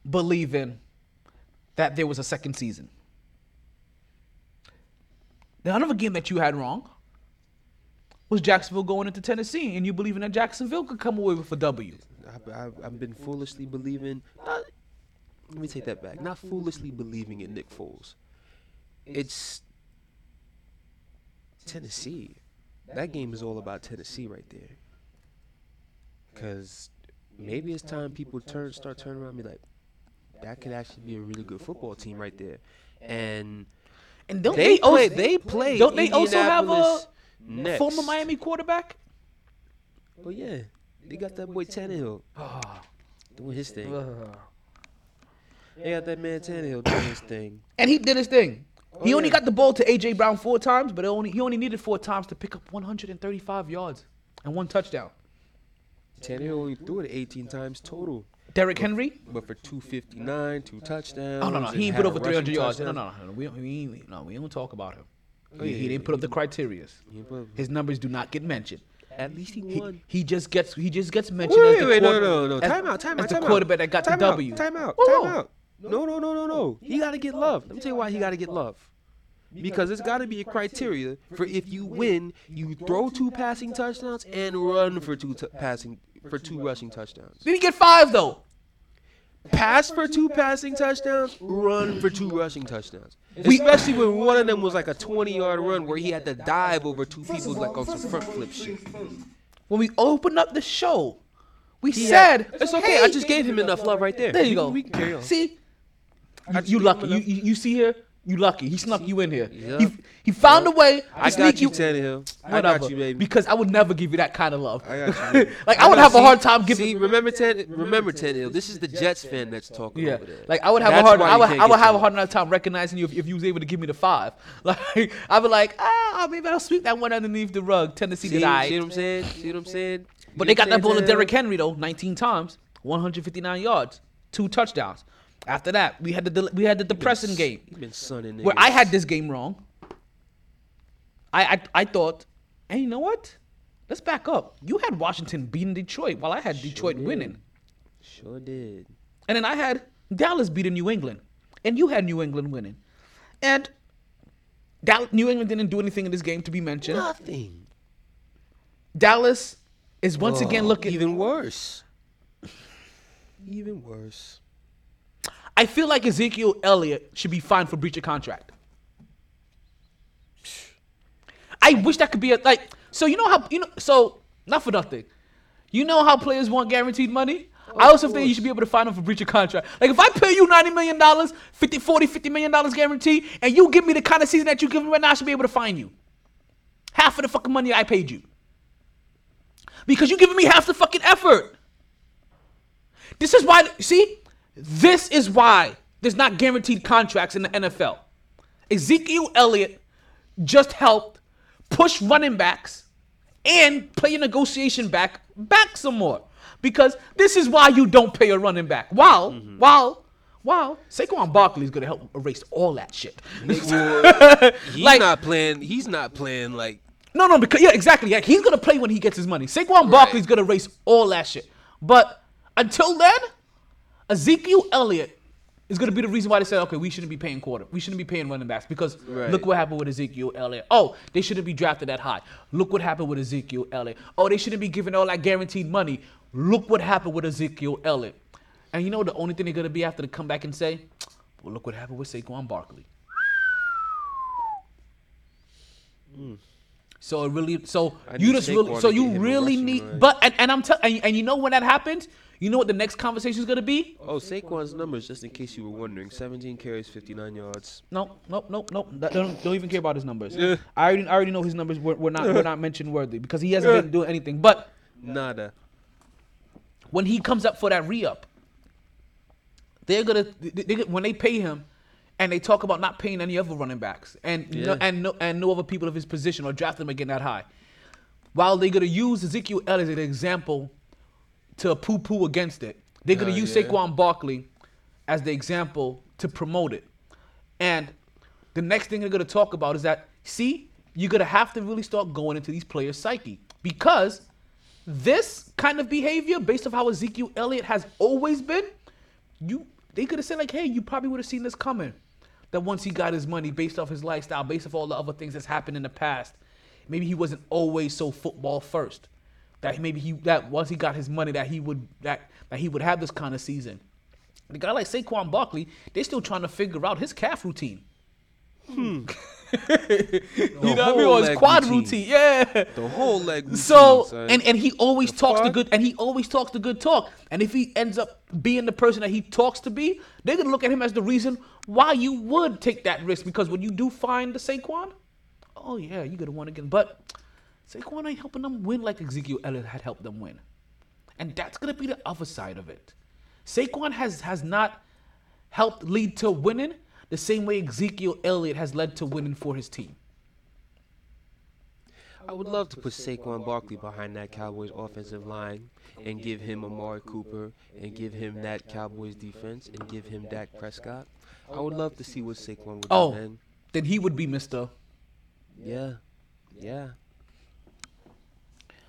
believing that there was a second season. Now, another game that you had wrong was Jacksonville going into Tennessee, and you believing that Jacksonville could come away with a W. I've, I've, I've been foolishly believing. Not, let me take that back. Not foolishly believing in Nick Foles. It's Tennessee. That game is all about Tennessee right there. Cause maybe it's time people turn start turning around and be like, that could actually be a really good football team right there. And And don't they they, play. They play. don't they also have a next. former Miami quarterback? Oh yeah, they got that boy Tannehill (sighs) doing his thing. They got that man Tannehill doing his thing. (clears throat) And he did his thing. Oh, he Oh, only got the ball to AJ Brown four times, but only he only needed four times to pick up 135 yards and one touchdown. Tannehill only threw it 18 times total, Derrick Henry? but for 259, two touchdowns. Oh no no, and he ain't had put a over rushing 300 yards. No touchdown. no no, no. we we we- no we don't talk about him. Oh, he, he didn't put up the criterias. He put- His numbers do not get mentioned. At least he He, won. he just gets he just gets mentioned Wait, as the wait, no, quarter- no, no, as- Time out, time out, as the time out. quarterback that got time the out, W. Time out, Whoa. time out. No, no, no, no, no. Oh, he got to get oh, love. Let me tell you why he got to get love. Because it's got to be a criteria for if you win, you throw two passing touchdowns and run for two t- passing for two rushing touchdowns. Did he get five though? Pass for two passing touchdowns, run for two rushing touchdowns. Especially when one of them was like a 20-yard run where he had to dive over two people like on some front flip shit. When we opened up the show, we He said had- it's okay. I just gave him enough love right there. There you go. We can carry on. See, you, you lucky. You, you you see here, you lucky. He snuck you in here. Yup. He, he found a way to I sneak got you, you. Tannehill. I Whatever. got you, baby. Because I would never give you that kind of love. I got you. (laughs) like I would know, have a hard time giving. See, remember Tan, remember Tannehill. This is the Jets fan that's talking Yeah, over there. like I would have That's a hard, I would, I would get have a hard enough time recognizing you if, if you was able to give me the five. (laughs) Like I'd be like, ah, maybe I'll sweep that one underneath the rug. Tennessee See, did I. see what I'm saying? See what I'm saying? But You they got that ball to Derrick Henry though, 19 times, 159 yards, two touchdowns. After that, we had the del- we had the depressing game been sunning where I had this game wrong. I I, I thought, and you know what? Let's back up. You had Washington beating Detroit while I had Detroit did. winning, Sure did. and then I had Dallas beating New England, and you had New England winning, and Dal- New England didn't do anything in this game to be mentioned. Nothing. Dallas is once again Oh, looking. even worse. Even worse. I feel like Ezekiel Elliott should be fined for breach of contract. I wish that could be a like. So you know how you know. So not for nothing. You know how players want guaranteed money. I also think you should be able to fine them for breach of contract. Like if I pay you ninety million dollars, 50, 40, 50 million dollars guarantee, and you give me the kind of season that you give me right now, I should be able to fine you. Half of the fucking money I paid you. Because you're giving me half the fucking effort. This is why, see, this is why there's not guaranteed contracts in the NFL. Ezekiel Elliott just helped push running backs and play a negotiation back back some more. Because this is why you don't pay a running back. While, mm-hmm. while, while Saquon Barkley is gonna help erase all that shit. (laughs) He's Like- not playing. He's not playing like. No, no, because yeah, exactly. Yeah, he's gonna play when he gets his money. Saquon Barkley's gonna erase all that shit. But until then, Ezekiel Elliott is gonna be the reason why they said, okay, we shouldn't be paying quarter, we shouldn't be paying running backs because Right. look what happened with Ezekiel Elliott. Oh, they shouldn't be drafted that high. Look what happened with Ezekiel Elliott. Oh, they shouldn't be giving all that guaranteed money. Look what happened with Ezekiel Elliott. And you know the only thing they're gonna be after to come back and say, well, look what happened with Saquon Barkley. Hmm. So it really, so I you just really, so you get him a really need, but and, and I'm telling, and, and you know when that happens, you know what the next conversation is gonna be? Oh, Saquon's numbers, just in case you were wondering: 17 carries, 59 yards. No, nope, nope, nope. That- Don't, don't even care about his numbers. Yeah. I already, I already know his numbers were, were not, were not mentioned worthy because he hasn't been doing anything. But Nada. when he comes up for that re-up, they're gonna they, they, when they pay him, and they talk about not paying any other running backs and no, and no and no other people of his position or draft them again that high. While they're gonna use Ezekiel Elliott as an example to poo-poo against it, they're gonna Uh, use yeah. Saquon Barkley as the example to promote it. And the next thing they're gonna talk about is that see, you're gonna have to really start going into these players' psyche because this kind of behavior, based off how Ezekiel Elliott has always been, you they could have said like, hey, you probably would have seen this coming. That once he got his money, based off his lifestyle, based off all the other things that's happened in the past, maybe he wasn't always so football first. That maybe he that once he got his money, that he would that that he would have this kind of season. The guy like Saquon Barkley, they're still trying to figure out his calf routine. Hmm. (laughs) you know what I mean? Or his quad routine. routine. Yeah. The whole leg. (laughs) routine, So son. and and he always The talks the good and he always talks the good talk. And if he ends up being the person that he talks to be, they're gonna look at him as the reason why you would take that risk. Because when you do find the Saquon, oh yeah, you're gonna win again. But Saquon ain't helping them win like Ezekiel Elliott had helped them win. And that's gonna be the other side of it. Saquon has has not helped lead to winning the same way Ezekiel Elliott has led to winning for his team. I would love to put Saquon Barkley behind that Cowboys offensive line and give him Amari Cooper and give him that Cowboys defense and give him Dak Prescott. I would love to see what Saquon would Oh. do then. Then he would be Mr. Yeah. Yeah.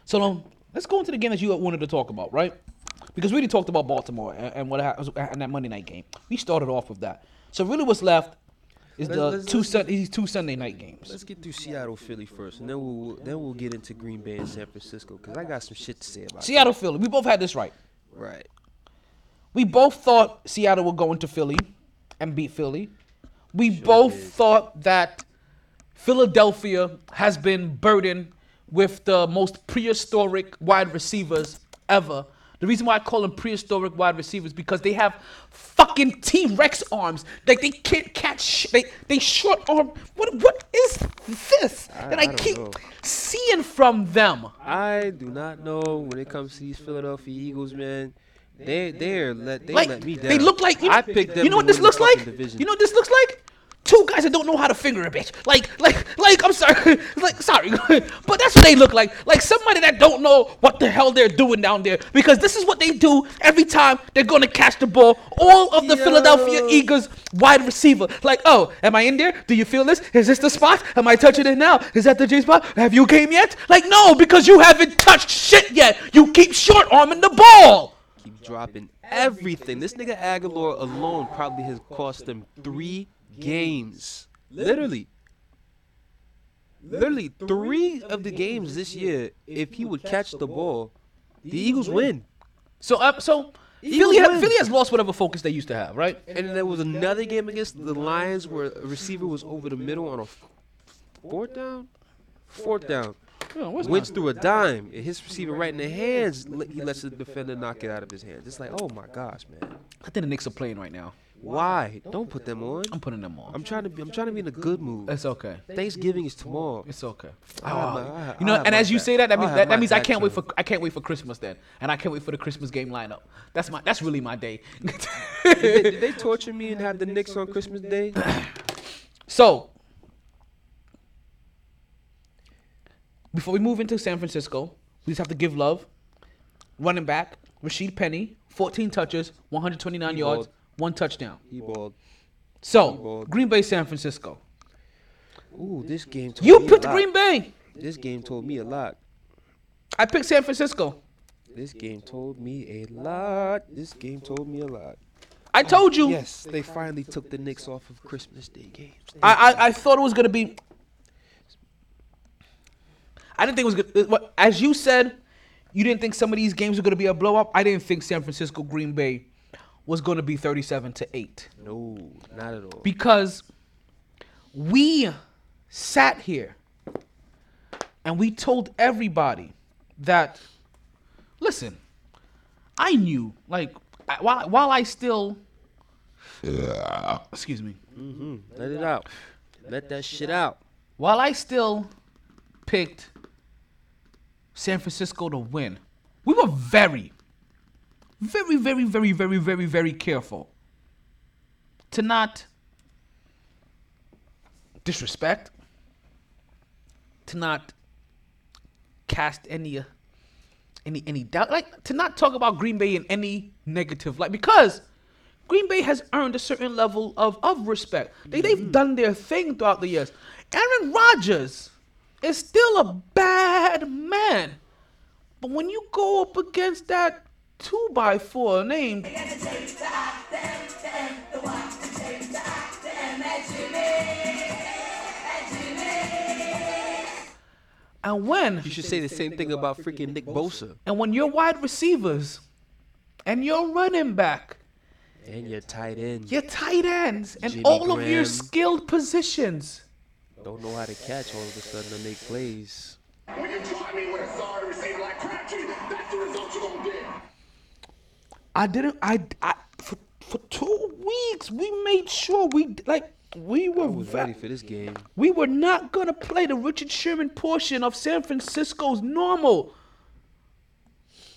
So um, let's go into the game that you wanted to talk about, right? Because we already talked about Baltimore and, and what happened in that Monday night game. We started off with that. So really, what's left is Let's- the let's- 2 let's Sun- these two Sunday night games. Let's get through Seattle, Philly first, and then we'll then we'll get into Green Bay and San Francisco because I got some shit to say about Seattle, Philly. We both had this right. Right. We both thought Seattle would go into Philly and beat Philly. We both did. thought that Philadelphia has been burdened with the most prehistoric wide receivers ever. The reason why I call them prehistoric wide receivers because they have fucking T Rex arms. Like they can't catch. Sh- they they short arm. What what is this that I, I keep know. seeing from them? I do not know when it comes to these Philadelphia Eagles, man. They they're let they like let me down. they look like you know, I picked them. You know what this looks like? division. You know what this looks like? Two guys that don't know how to finger a bitch. Like like like I'm sorry. (laughs) like sorry. (laughs) but that's what they look like. Like somebody that don't know what the hell they're doing down there because this is what they do every time they're going to catch the ball. All of the Yo. Philadelphia Eagles wide receiver. Like, "Oh, am I in there? Do you feel this? Is this the spot? Am I touching it now? Is that the J spot? Have you came yet?" Like, "No, because you haven't touched shit yet. You keep short arming the ball." keep dropping everything. This nigga Agholor alone probably has cost them three games. Literally. Literally three of the games this year. If he would catch the ball, the Eagles win. So, uh, so Philly, ha- Philly has lost whatever focus they used to have, right? And there was another game against the Lions where a receiver was over the middle on a fourth down. Fourth down. Yeah, where's Wentz through a dime. And his receiver right in the hands. He lets the defender knock it out of his hands. It's like, oh my gosh, man. I think the Knicks are playing right now. Why? Don't put them on. I'm putting them on. I'm trying to be. I'm trying to be in a good mood. it's okay. Thanksgiving is tomorrow. It's okay. I'll have my- Oh, I'll have- you know, I'll have and my as you back. say that, that I'll means have that, that my means I back can't wait too. for I can't wait for Christmas then, and I can't wait for the Christmas game lineup. That's my that's really my day. did, they, did they (laughs) torture me and have the Knicks on Christmas Day? so before we move into San Francisco, we just have to give love. Running back Rashaad Penny, 14 touches, 129 He yards, balled. One touchdown. He balled. So balled. Green Bay, San Francisco. Ooh, this game. Told You me a picked lot. Green Bay. This game told me a lot. I picked San Francisco. This game told me a lot. This game told me a lot. I told you. Yes, they finally took the Knicks off of Christmas Day games. I, I I thought it was gonna be. I didn't think it was good. As you said, you didn't think some of these games were gonna be a blow up. I didn't think San Francisco Green Bay was gonna be thirty-seven to eight no, not at all. because we sat here and we told everybody that, listen, I knew, like, while while I still, excuse me, mm-hmm. Let it out. Let that shit out. while I still picked San Francisco to win, we were very, very, very, very, very, very, very careful to not disrespect, to not cast any uh, any any doubt, like to not talk about Green Bay in any negative light because. Green Bay has earned a certain level of, of respect. They, they've done their thing throughout the years. Aaron Rodgers is still a bad man. But when you go up against that two by four named and when You should say the same thing about freaking Nick Bosa and when your wide receivers and your running back, and your tight end. your tight ends, and Jimmy all of your skilled positions Don't know how to catch all of a sudden to make plays. When you try me with a sorry receiver like Crabtree, that's the result you're gonna get. I didn't. I, I for, for two weeks we made sure we like we were I was ready for this game. we were not gonna play the Richard Sherman portion of San Francisco's normal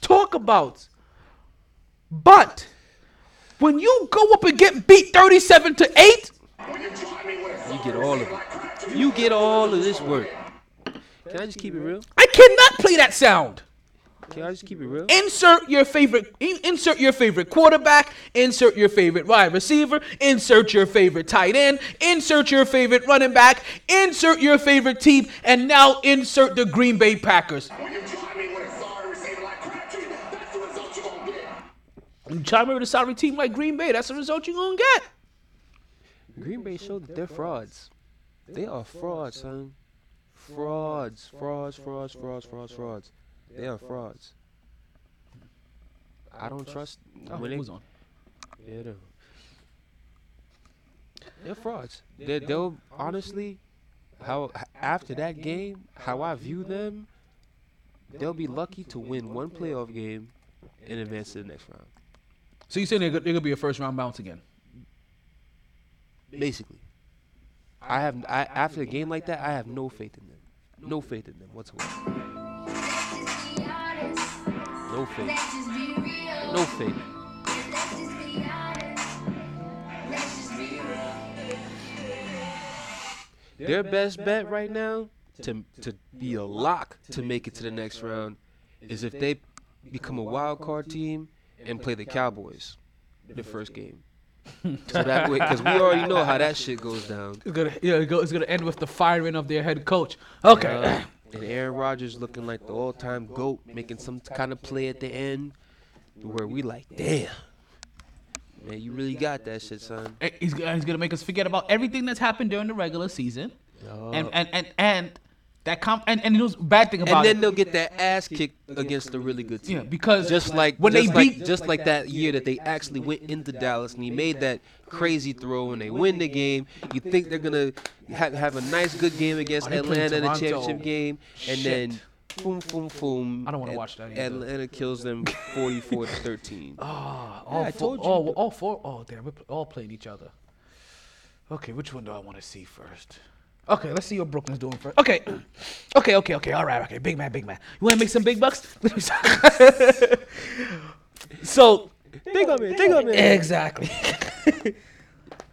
talk about. But when you go up and get beat thirty-seven to eight, When you try me with a You get all of it. You get all of this work. Can I just keep it real? I cannot play that sound. Can I just keep it real? Insert your favorite. Insert your favorite quarterback. Insert your favorite wide receiver. Insert your favorite tight end. Insert your favorite running back. Insert your favorite team, and now insert the Green Bay Packers. when you try me with a sorry receiver like Crabtree, that's the result you're gonna get. You try me with a sorry team like Green Bay. That's the result you're gonna get. Green Bay showed that they're frauds. They are frauds, son. Frauds, frauds, frauds, frauds, frauds, frauds. They are frauds. I don't trust when oh, they. who's on? Yeah, they're, they're frauds. They, they'll honestly, how after that game, how I view them, they'll be lucky to win one playoff game and advance to the next round. So you saying they're, go- they're gonna be a first round bounce again? Basically, I have I, after a game like that, I have no faith in them. No faith in them whatsoever. No faith. No faith. Their best bet right now to to be a lock to make it to the next round is if they become a wild card team and play the Cowboys the first game. So that way, because we already know how that shit goes down. It's gonna yeah, it's gonna end with the firing of their head coach. Okay. Uh, and Aaron Rodgers looking like the all-time goat, making some kind of play at the end, where we like, damn, man, you really got that shit, son. Eh, He's, gonna- he's gonna make us forget about everything that's happened during the regular season, and and and and that com and and it was bad thing about And then it. they'll get that ass kicked against a really good team. Yeah, because just like when just they like, beat- just like that year that they actually went into Dallas and he made that crazy throw and they win the game. You think they're gonna have, have a nice good game against Oh, Atlanta in the championship game, and then boom, boom, boom. I don't wanna watch that either. Atlanta kills them 44 to 13. Ah, (laughs) Yeah, all I four, you. all, all four. Oh, damn, we're all playing each other. Okay, which one do I want to see first? Okay, let's see what Brooklyn's doing first. Okay, okay, okay, okay. All right, okay. Big man, big man. You want to make some big bucks? (laughs) (laughs) so, Big up, man. Big up, man. exactly. (laughs)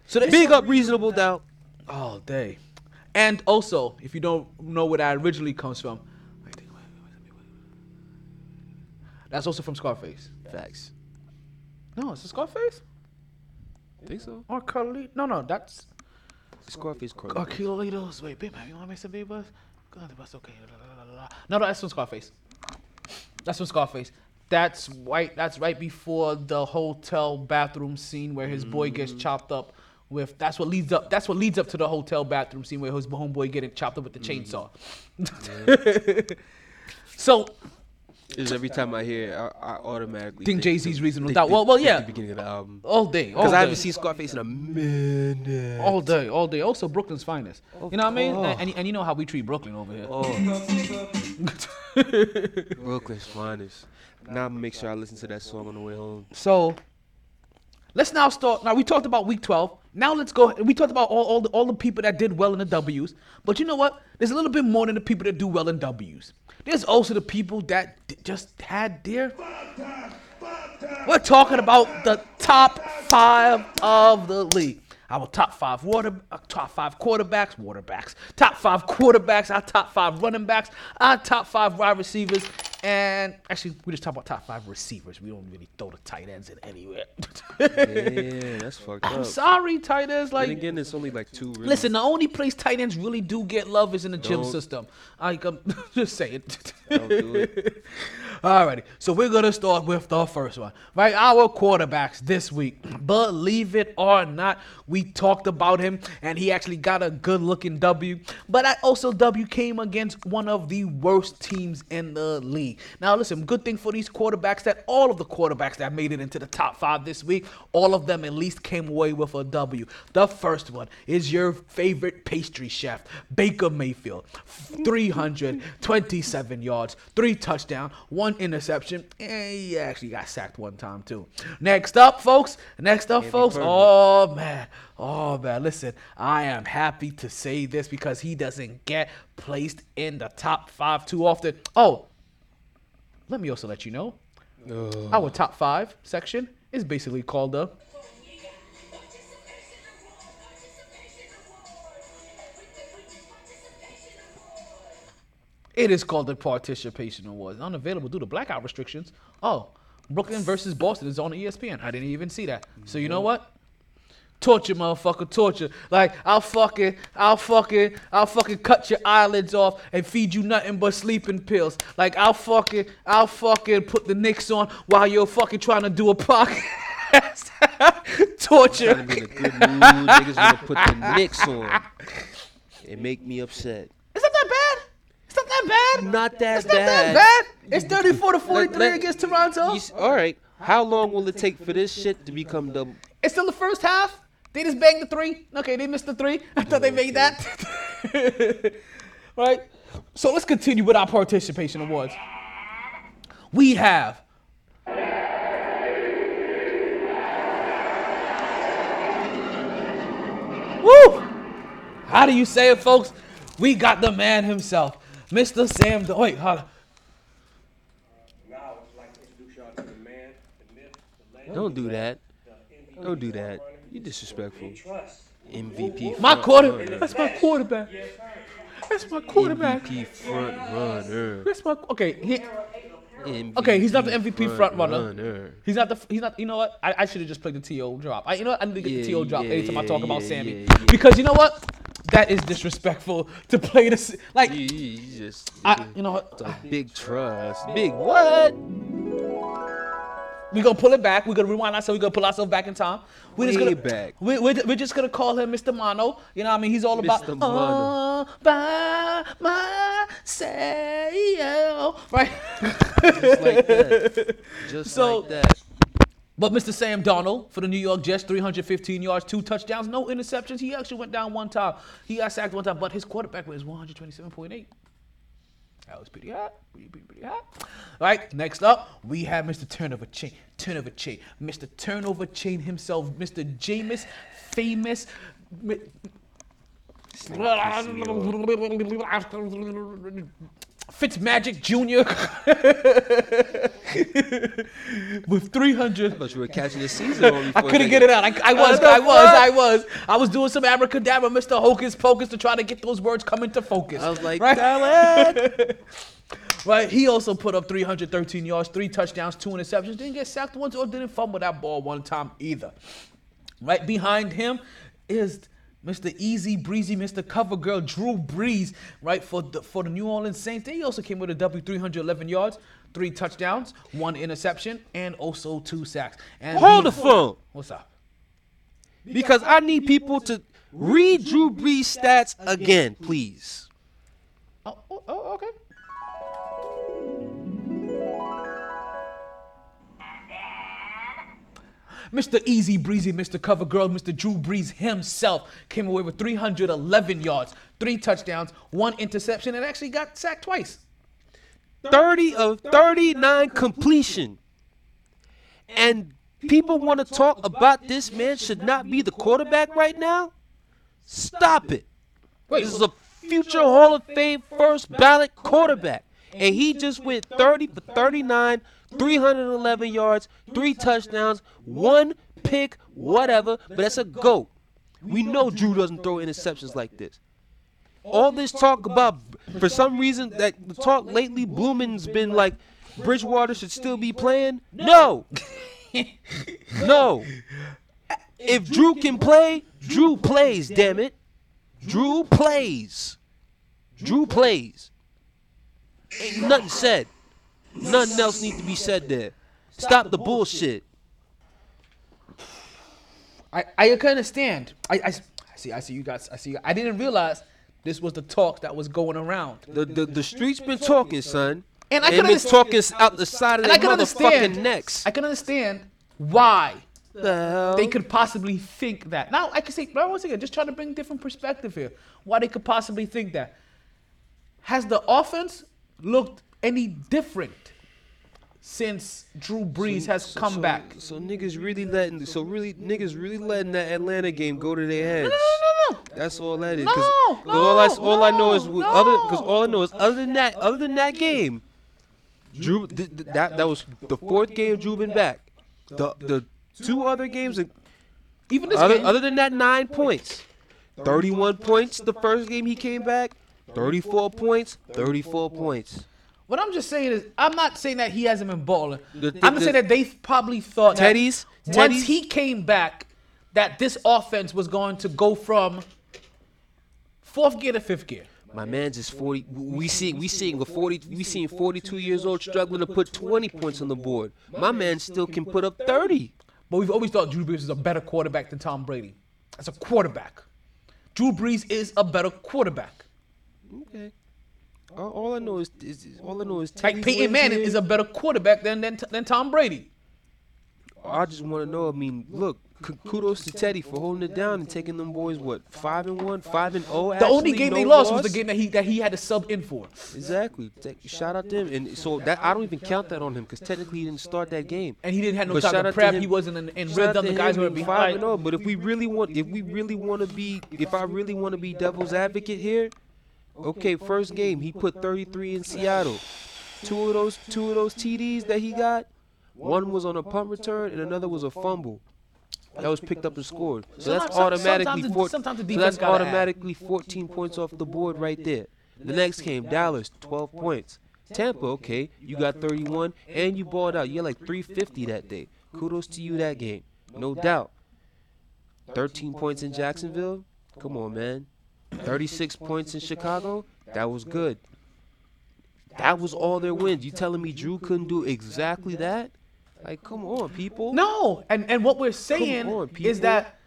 so they Big up, reasonable doubt. all day, and also, if you don't know where that originally comes from, that's also from Scarface. Facts. No, it's a Scarface Think so? or Carly. No, no, that's Scarface Carly. Oh, Carlitos. Wait, big man, you want to make some big buzz? Go on, the bus, okay. La, la, la, la. No, no, that's from Scarface. That's from Scarface. That's right. That's right before the hotel bathroom scene where his boy gets chopped up with. That's what leads up. That's what leads up to the hotel bathroom scene where his homeboy getting chopped up with the chainsaw. (laughs) so, Just every time I hear, it, I, I automatically Think to- Jay-Z's Reasonable Doubt. Well- well, yeah. The beginning of the album. All day, all Because I haven't seen Scarface in a minute. all day, all day. Also, Brooklyn's finest. You know what I mean? And, and, and you know how we treat Brooklyn over here. Oh. (laughs) Brooklyn's finest. Now I'm gonna make sure I listen to that song on the way home. So let's now start. Now we talked about week 12. Now let's go. We talked about all, all, the, all the people that did well in the W's. But you know what? There's a little bit more than the people that do well in W's. There's also the people that just had their. We're talking about the top five of the league. Our top five water, uh, top five quarterbacks, waterbacks, top five quarterbacks, our top five running backs, our top five wide receivers, and actually we just talk about top five receivers. We don't really throw the tight ends in anywhere. Yeah, that's fucked (laughs) I'm up. sorry, tight ends. Like, Like, again, it's only like two. Really. listen, the only place tight ends really do get love is in the gym Don't. system. I um, (laughs) just say it. Don't do it. (laughs) Alrighty, so we're gonna start with the first one, right? Our quarterbacks this week. Believe it or not, we talked about him, and he actually got a good-looking W. But I also W came against one of the worst teams in the league. Now, listen, good thing for these quarterbacks that all of the quarterbacks that made it into the top five this week, all of them at least came away with a W. The first one is your favorite pastry chef, Baker Mayfield, 327 yards, three touchdown, one interception, and he actually got sacked one time too. Next up, folks. Next up, folks. Oh man. Oh man. Listen, I am happy to say this because he doesn't get placed in the top five too often. Oh, let me also let you know, our top five section is basically called the. It is called the Participation Awards. Unavailable due to blackout restrictions. Oh, Brooklyn versus Boston is on ESPN. I didn't even see that. So you know what? Torture, motherfucker, torture. Like I'll fucking, I'll fucking, I'll fucking cut your eyelids off and feed you nothing but sleeping pills. Like I'll fucking, I'll fucking put the Knicks on while you're fucking trying to do a podcast. (laughs) torture. Trying to be in a good mood. Niggas wanna put the on. It make me upset. It's not that bad. It's not that bad. Not that It's not that bad. bad. It's 34 to 43 let- against Toronto. You all right. How long will it take for this shit to become double? It's still the first half. They just banged the three. Okay, they missed the three. I thought they made that. (laughs) right? So let's continue with our participation awards. We have. Woo! How do you say it, folks? We got the man himself, Mr. Sam. Do- Wait, hold on. Now, I'd like to introduce y'all to the man, the myth, the legend, Don't do that. the Don't do that. front You disrespectful. Trust. MVP. My front quarter. runner. That's my quarterback. That's my quarterback. MVP front runner. That's my okay. He, MVP okay, he's not the MVP front runner. runner. He's not the. He's not. You know what? I, I should have just played the To drop. I, you know what? I need to get the Yeah, To drop yeah, anytime I yeah, talk about yeah, Sammy yeah, yeah. because you know what? That is disrespectful to play this. Like You, you, you just I, you know what? it's a big trust. Big what? We gonna pull it back. We're gonna rewind ourselves. We're gonna pull ourselves back in time. We're just Way gonna back. We, we're, we're just gonna call him Mr. Mono. You know what I mean? He's all about Mr. Mono. all by myself, right? Just like that. Just So- like that. But Mr. Sam Darnold for the New York Jets, 315 yards, two touchdowns, no interceptions. He actually went down one time. He got sacked one time, but his quarterback was 127.8. That was pretty hot. Pretty, pretty, pretty hot. All right, next up, we have Mr. Turnover Chain. Turnover Chain. Mr. Turnover Chain himself, Mr. Jameis, famous. Fitzmagic Jr. (laughs) with 300. I thought you were catching the season. I couldn't get it out. I, I was, I was. I was. I was doing some abracadabra, Mr. Hocus Pocus, to try to get those words come into focus. I was like, right? Khaled. (laughs) right. He also put up 313 yards, three touchdowns, two interceptions. Didn't get sacked once or didn't fumble that ball one time either. Right behind him is Mr. Easy Breezy, Mr. Cover Girl, Drew Brees, right for the for the New Orleans Saints. They also came with a W, 311 yards, three touchdowns, one interception, and also two sacks. And Hold the phone. What's up? Because I need people to read Drew Brees stats again, please. Oh, oh, oh, okay. Mr. Easy Breezy, Mr. Cover Girl, Mr. Drew Brees himself came away with 311 yards, three touchdowns, one interception, and actually got sacked twice. 30 of 39 completion. And people want to talk about this man should not be the quarterback right now? Stop it. This is a future Hall of Fame first ballot quarterback. And he just went 30 for 39, 311 yards, three touchdowns, one pick, whatever, but that's a GOAT. We know Drew doesn't throw interceptions like this. All this talk about, for some reason, that the talk lately, Blumen's been like, Bridgewater should still be playing. No, (laughs) no. If Drew can play, Drew plays. Damn it, Drew plays. Drew plays. Ain't nothing said. Nothing else needs to be said there. Stop the bullshit. I, I can understand. I, I, I see. I see you guys. I see. You, I didn't realize this was the talk that was going around. The the, the streets been talking, son. And I They can been understand- talking out the side of And I their can understand. motherfucking necks. I can understand why the hell? they could possibly think that. Now I can say, but once again, just trying to bring different perspective here. Why they could possibly think that. Has the offense looked any different since Drew Brees has come so, back? So niggas really letting so really niggas really letting that Atlanta game go to their heads. No, no, no, no. That's all that is. No, Cause, 'cause all I no, all I know is no, other because all I know is other than that other than that game, Drew th- th- that that was the fourth game Drew been back. The the two other games Even this other game, other than that nine points, thirty one points the first game he came back, thirty four points, thirty four points. What I'm just saying is, I'm not saying that he hasn't been balling. The- I'm the- just saying that they probably thought that Teddy's- once Teddy's- he came back, that this offense was going to go from fourth gear to fifth gear. My man's is 40. We see we seeing a 40. We seeing 42 years old struggling to put 20 points on the board. My man still can put up 30. But we've always thought Drew Brees is a better quarterback than Tom Brady. As a quarterback, Drew Brees is a better quarterback. Okay. All, all I know is, is is- all I know is Like Peyton Manning is a better quarterback than than, than Tom Brady. I just want to know. I mean, look. Kudos to Teddy for holding it down and taking them boys what five and one, five and oh. The only game no they lost was the game that he that he had to sub in for. Exactly. Take, shout out to him. And so that I don't even count that on him because technically he didn't start that game. And he didn't have no But time to out to prep. He wasn't in, in rhythm. The guys were being five and oh, But if we really want, if we really want to be, if I really want to be devil's advocate here, okay, first game he put 33 in Seattle. Two of those, two of those TDs that he got, one was on a punt return and another was a fumble. That was picked up and scored. So that's automatically four, so that's automatically 14 points off the board right there. The next game, Dallas, 12 points. Tampa, okay, you got 31 and you balled out. You had like 350 that day. Kudos to you that game, no doubt. 13 points in Jacksonville. Come on, man. 36 points in Chicago. That was good. That was all their wins. You telling me Drew couldn't do exactly that? Like, come on, people. No, and and what we're saying on, is that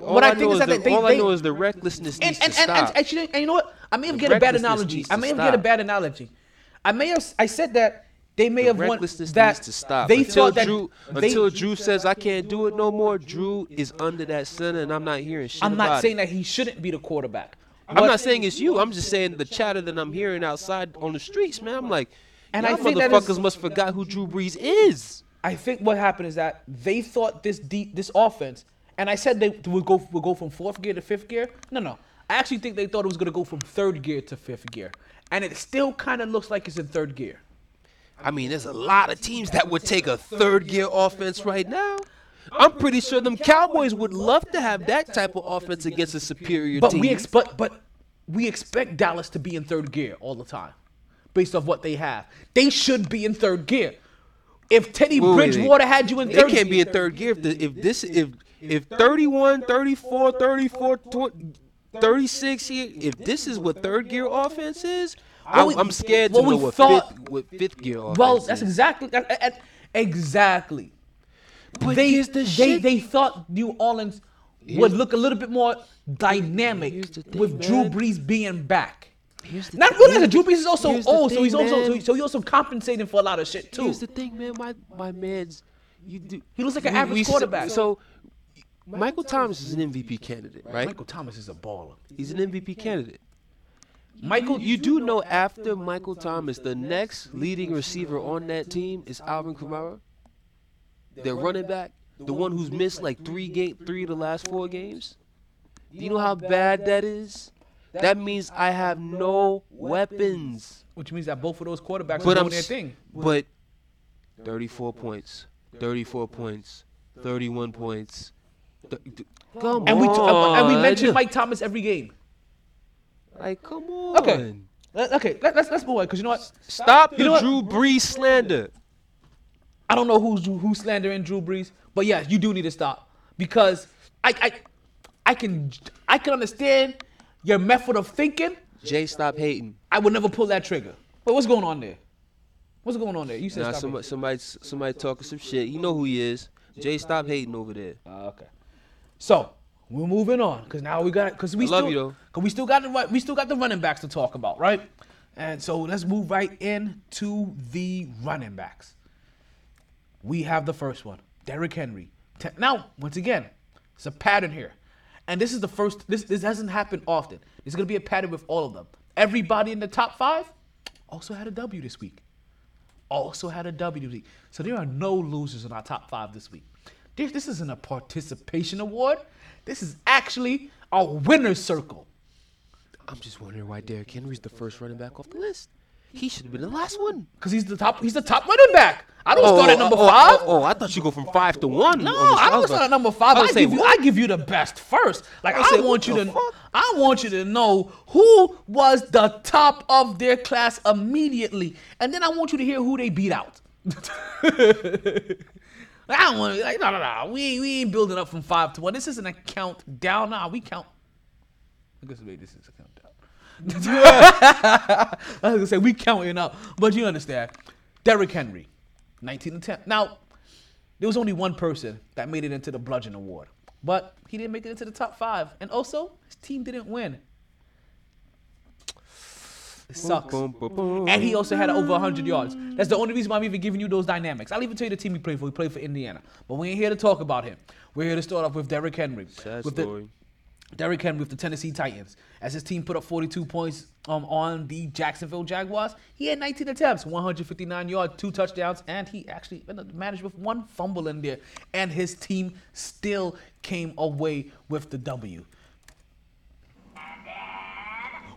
All what I, I think know is is that the, they, all they, I know is the recklessness and, needs and, to and, stop. and actually, and you know what? I may have get a bad analogy. I may have get a bad analogy. I may have I said that they may The have won recklessness that needs to stop. they until thought that Drew, they, until Drew says I can't do it no more. Drew is under that center, and I'm not hearing shit I'm not saying it. that he shouldn't be the quarterback. I'm not saying it's you. I'm just saying the chatter that I'm hearing outside on the streets, man. I'm like, And and I y'all think that is- motherfuckers must forgot who Drew Brees is. I think what happened is that they thought this deep, this offense, and I said they would go would go from fourth gear to fifth gear. No, no. I actually think they thought it was gonna go from third gear to fifth gear, and it still kind of looks like it's in third gear. I mean, there's a lot of teams that would take a third gear offense right now. I'm pretty sure them Cowboys would love to have that type of offense against a superior But team. we expect, but we expect Dallas to be in third gear all the time, based off what they have. They should be in third gear. If Teddy Wait, wait, wait. Bridgewater had you in They third, can't be in third gear if, the, if this if if 31, 34, 34, 20, 36 here, if this is what third gear offense is, I, I'm scared to well, know what thought- fifth what fifth gear offense Well, that's exactly exactly. But they here's the they shit. they thought New Orleans Here's- would look a little bit more dynamic thing, with Drew man. Brees being back. Here's the Not thing- realizing that Drew Brees is also here's the old, so thing, he's also so, so he's also compensating for a lot of shit too. Here's the thing, man. My my man's You do. He looks like an we- average we quarterback. So, Michael Thomas is an MVP candidate, right? Michael Thomas is a baller. He's an MVP candidate. Michael, You do know after Michael Thomas, the next leading receiver on that team is Alvin Kamara. Their running back, the one who's missed like three game, three of the last four games. Do you know how bad that is? That means I have no weapons. which means that both of those quarterbacks But are doing their thing. But 34 points, 34 points, 31 points. Come And we on. Uh, and we mentioned Mike Thomas every game. Like, come on. Okay. Okay, let, let's let's move on because you know what? Stop You the? Drew Brees slander. I don't know who's who's slandering Drew Brees, but yeah, you do need to stop because I I I can I can understand your method of thinking. Jay, stop hating. I would never pull that trigger. But what's going on there? What's going on there? You said Nah, stop somebody, somebody, somebody talking some shit. You know who he is. Jay, stop hating over there. Ah, okay. So we're moving on because now we got because we I still you, cause we still got the right we still got the running backs to talk about, right? And so let's move right into the running backs. We have the first one, Derrick Henry. Te- Now, once again, it's a pattern here, and this is the first. This this doesn't happen often. It's gonna be a pattern with all of them. Everybody in the top five also had a W this week also had a W this week. So there are no losers in our top five this week. This, this isn't a participation award. This is actually a winner's circle. I'm just wondering why Derrick Henry's the first running back off the list. He should have been the last one. Cause he's the top. He's the top running back. I don't oh, start at number oh, oh, five. Oh, oh, I thought you go from five to one. No, on I don't start at number five. I I, was give you, I give you the best first. Like I I, was saying, want you to, fuck? I want you to know who was the top of their class immediately, and then I want you to hear who they beat out. (laughs) I don't want to like no no no. We we ain't building up from five to one. This isn't a countdown. Nah, we count. I guess maybe this is a countdown. (laughs) I was gonna say we counting up, but you understand. Derrick Henry, 19 and 10. Now, there was only one person that made it into the Bludgeon Award, but he didn't make it into the top five, and also his team didn't win. It sucks. Boom, boom, boom. And he also had over 100 yards. That's the only reason why I'm even giving you those dynamics. I'll even tell you the team he played for. He played for Indiana. But we ain't here to talk about him. We're here to start off with Derrick Henry. Sad with the- story. Derrick Henry with the Tennessee Titans. As his team put up 42 points um, on the Jacksonville Jaguars, he had 19 attempts, 159 yards, two touchdowns, and he actually managed with one fumble in there. And his team still came away with the W.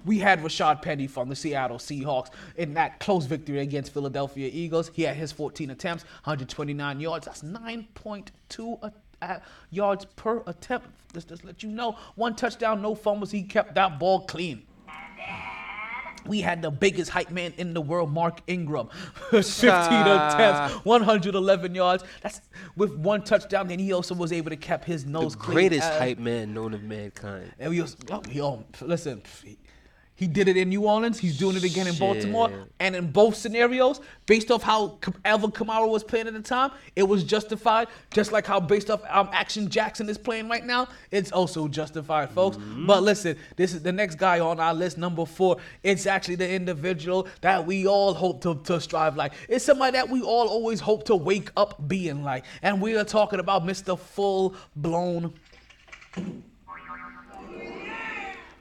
We had Rashaad Penny from the Seattle Seahawks in that close victory against Philadelphia Eagles. He had his 14 attempts, 129 yards. That's 9.2 a- uh, yards per attempt. Just, just let you know, one touchdown, no fumbles. He kept that ball clean. We had the biggest hype man in the world, Mark Ingram. (laughs) 15 ah. attempts, 111 yards. That's with one touchdown. Then he also was able to keep his nose The clean. greatest hype man known of mankind. and we was, oh, yo, listen, he, did it in New Orleans. He's doing it again in Baltimore. And in both scenarios, based off how Alvin Kamara was playing at the time, it was justified. Just like how based off um, Action Jackson is playing right now, it's also justified, folks. But listen, this is the next guy on our list, number four. It's actually the individual that we all hope to, to strive like. It's somebody that we all always hope to wake up being like. And we are talking about Mr. Full Blown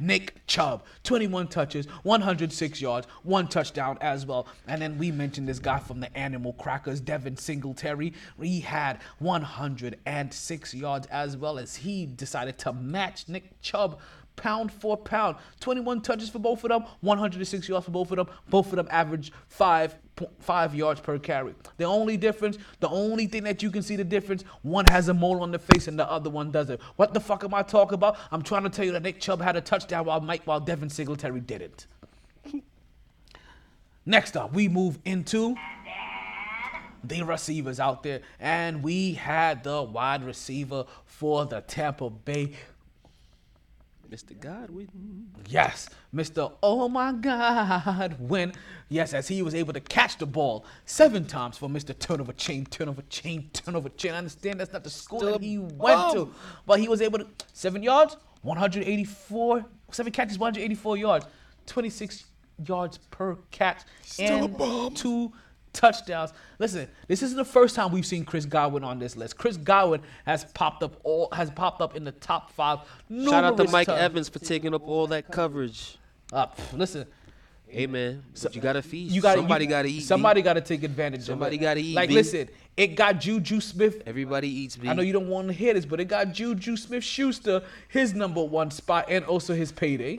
Nick Chubb, 21 touches, 106 yards, one touchdown as well. And then we mentioned this guy from the Animal Crackers, Devin Singletary. He had 106 yards as well as he decided to match Nick Chubb pound for pound. 21 touches for both of them, 106 yards for both of them. Both of them average five five yards per carry. The only difference, the only thing that you can see the difference, one has a mole on the face and the other one doesn't. What the fuck am I talking about? I'm trying to tell you that Nick Chubb had a touchdown while Mike while Devin Singletary didn't. Next up, we move into the receivers out there, and we had the wide receiver for the Tampa Bay Mr. Godwin. Yes, Mr. Oh my God, when yes, as he was able to catch the ball seven times for Mr. Turnover Chain, Turnover Chain, Turnover Chain. I understand that's not the school that he went to, but he was able to seven yards, 184, seven catches, 184 yards, 26 yards per catch, Still a and two touchdowns. Listen, this isn't the first time we've seen Chris Godwin on this list. Chris Godwin has popped up all has popped up in the top five. Shout out to Mike times. Evans for taking up all that coverage. Uh, pff, listen, Hey man, but you gotta feed. you got somebody gotta eat. Somebody got to take advantage. Somebody of it. gotta eat, Like, B. listen, it got Juju Smith. Everybody eats. B. I know you don't want to hear this, but it got Juju Smith Schuster his number one spot and also his payday.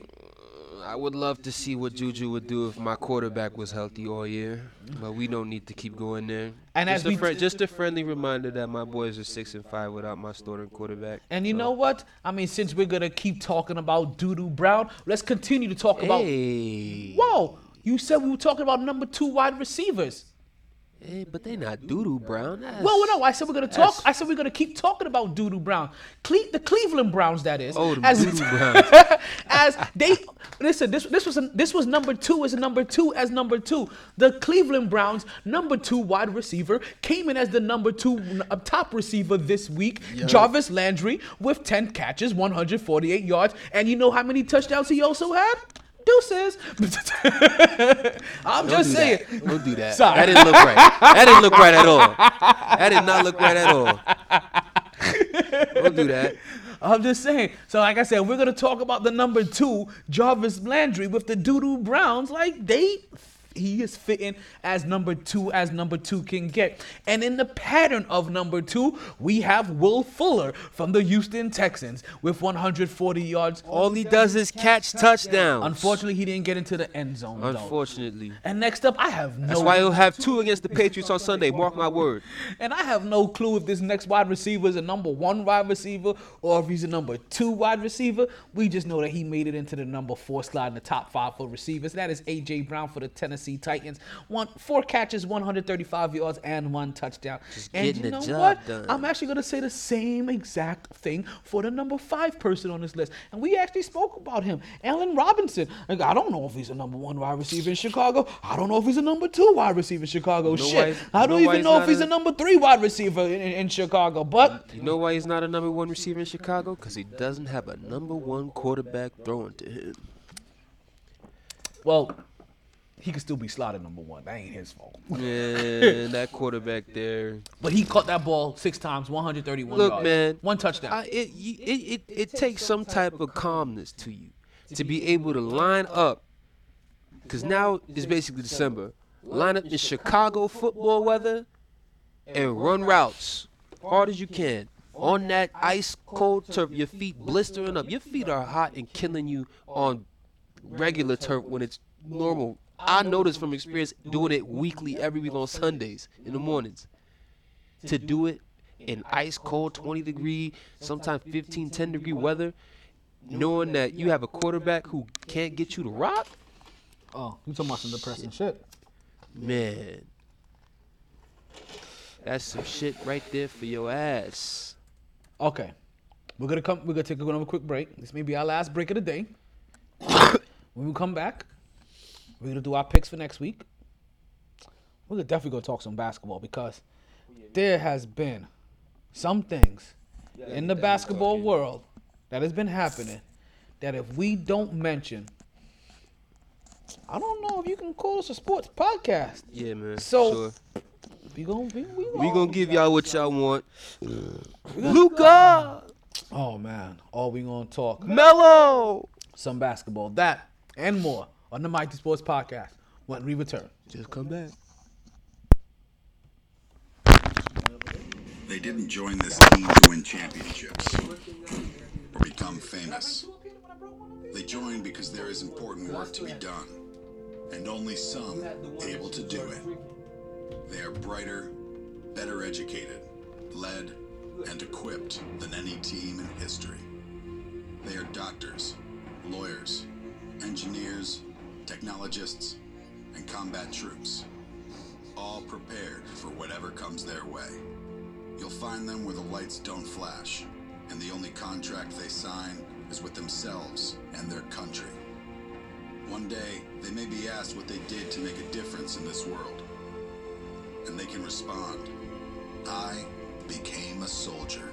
I would love to see what Juju would do if my quarterback was healthy all year, but we don't need to keep going there. And just as a just a friendly reminder that my boys are six and five without my starting quarterback. And you So- know what? I mean, since we're gonna keep talking about Doodoo Brown, let's continue to talk about. Hey, Whoa! You said we were talking about number two wide receivers. Hey, but they not Doodoo Brown. That's, Well, no, I said we're gonna talk. I said we're gonna keep talking about Doodoo Brown, Cle- the Cleveland Browns, that is. Oh, the as, Doodoo (laughs) Browns. as they listen, this this was a, this was number two as number two as number two. The Cleveland Browns number two wide receiver came in as the number two uh, top receiver this week. Jarvis Landry with ten catches, 148 yards, and you know how many touchdowns he also had? Deuces. (laughs) I'm Don't just do saying. That. Don't do that. Sorry. That didn't look right. That didn't look right at all. That did not look right at all. Don't do that. I'm just saying. So, like I said, we're gonna talk about the number two, Jarvis Landry, with the Doodoo Browns. Like they, he is fitting as number two, as number two can get. And in the pattern of number two, we have Will Fuller from the Houston Texans with 140 yards. All he does is catch touchdowns. Unfortunately, he didn't get into the end zone. Though. Unfortunately. And next up, I have no. That's why he'll have two against the Patriots on Sunday. Mark my word. (laughs) And I have no clue if this next wide receiver is a number one wide receiver or if he's a number two wide receiver. We just know that he made it into the number four slot in the top five for receivers. That is AJ Brown for the Tennessee Titans. One four catches, 135 yards, and one touchdown. and getting you know what? done. I'm actually gonna say the same exact thing for the number five person on this list. And we actually spoke about him, Allen Robinson. Like, I don't know if he's a number one wide receiver in Chicago. I don't know if he's a number two wide receiver in Chicago. Shit, why- I don't even know if he's a- a number three wide receiver in, in, in Chicago. But You know why he's not a number one receiver in Chicago? Because he doesn't have a number one quarterback throwing to him. well, he could still be slotted number one. That ain't his fault. yeah, (laughs) that quarterback there. But he caught that ball six times, 131 Look, yards. man. one touchdown. I, it, you- it, it, it takes some type of calmness to you to be able to line up. Because now it's basically December. Line up in Chicago football weather and run routes hard as you can. On that ice cold turf, your feet blistering up. Your feet are hot and killing you on regular turf when it's normal. I notice from experience doing it weekly every week on Sundays in the mornings. To do it in ice cold 20 degree, sometimes 15, 10 degree weather, knowing that you have a quarterback who can't get you to rock, oh, you talking about some depressing shit. man. That's some shit right there for your ass. Okay. We're gonna come. We're gonna take another quick break. This may be our last break of the day. (coughs) when we come back, we're gonna do our picks for next week. We're gonna definitely gonna talk some basketball because there has been some things in the basketball world that has been happening that if we don't mention, I don't know if you can call us a sports podcast. Yeah, man. So- sure. We gonna we, we, we gonna give y'all what y'all want. Luka, Oh man, all we gonna talk Melo. some basketball, that and more on the MyT Sports Podcast when we return. Just come back. They didn't join this team to win championships or become famous. They joined because there is important work to be done, and only some able to do it. They are brighter, better educated, led, and equipped than any team in history. They are doctors, lawyers, engineers, technologists, and combat troops, all prepared for whatever comes their way. You'll find them where the lights don't flash, and the only contract they sign is with themselves and their country. One day, they may be asked what they did to make a difference in this world. And they can respond, I became a soldier.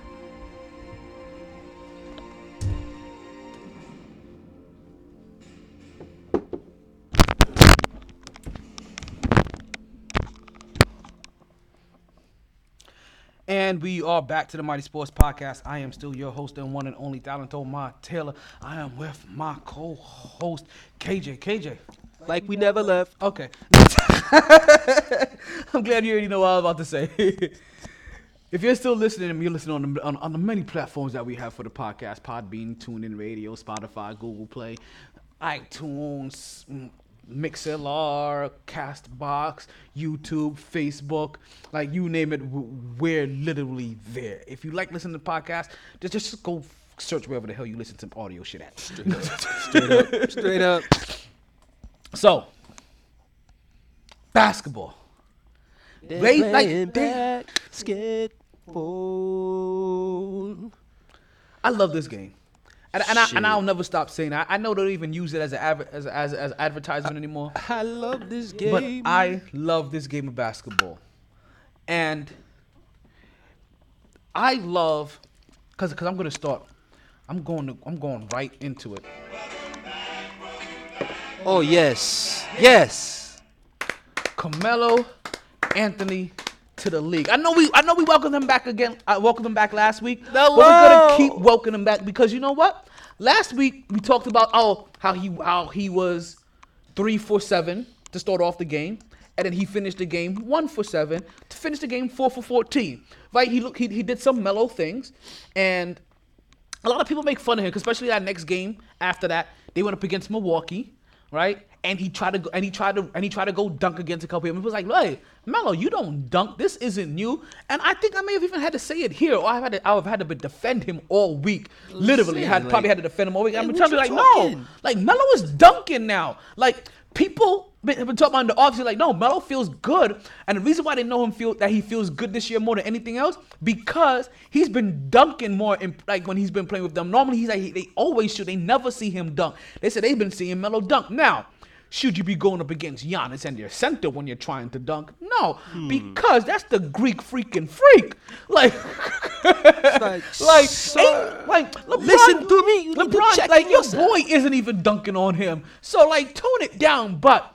And we are back to the MyT Sports Podcast. I am still your host and one and only Talent Omar Taylor. I am with my co-host KJ. KJ. Like we never left. Okay. (laughs) I'm glad you already know what I was about to say. (laughs) if you're still listening, and you're listening on the, on, on the many platforms that we have for the podcast Podbean, TuneIn Radio, Spotify, Google Play, iTunes, mm, Mixlr, Castbox, YouTube, Facebook, like you name it, we're literally there. If you like listening to podcasts, just, just go search wherever the hell you listen to audio shit at. Straight up. (laughs) Straight up. So, basketball. They- like, playing they- basketball. I love this game. And, and, I, and I'll never stop saying that. I know they don't even use it as an adver- as, as, as advertisement anymore. I love this game. But I love this game of basketball. And I love cuz cuz I'm going to start I'm going to I'm going right into it. oh yes, yes. Carmelo Anthony to the league. I know we I know we welcomed him back again. I welcomed him back last week. But we're gonna keep welcoming him back because you know what? Last week we talked about oh how he how he was three for seven to start off the game. And then he finished the game one for seven to finish the game four for fourteen. Right? He look he, he did some mellow things, and a lot of people make fun of him, especially that next game after that. They went up against Milwaukee, right? And he tried to go and he tried to and he tried to go dunk against a couple people. He was like, "Hey, Melo, you don't dunk. This isn't new." And I think I may have even had to say it here, or I've had to I've had to defend him all week. Literally, had like, probably had to defend him all week. I'm telling you, like, talking? no, like Melo is dunking now. Like people been- have been talking about in the office, like, no, Melo feels good, and the reason why they know him feel that he feels good this year more than anything else because he's been dunking more. In, like when he's been playing with them, normally he's like he- they always shoot. They never see him dunk. They said they've been seeing Melo dunk. Now, should you be going up against Giannis and your center when you're trying to dunk? No, Hmm. because that's the Greek freaking freak. Like, like, (laughs) like, like LeBron, listen to me. You to LeBron, check like your yourself. boy isn't even dunking on him. So like, tone it down. But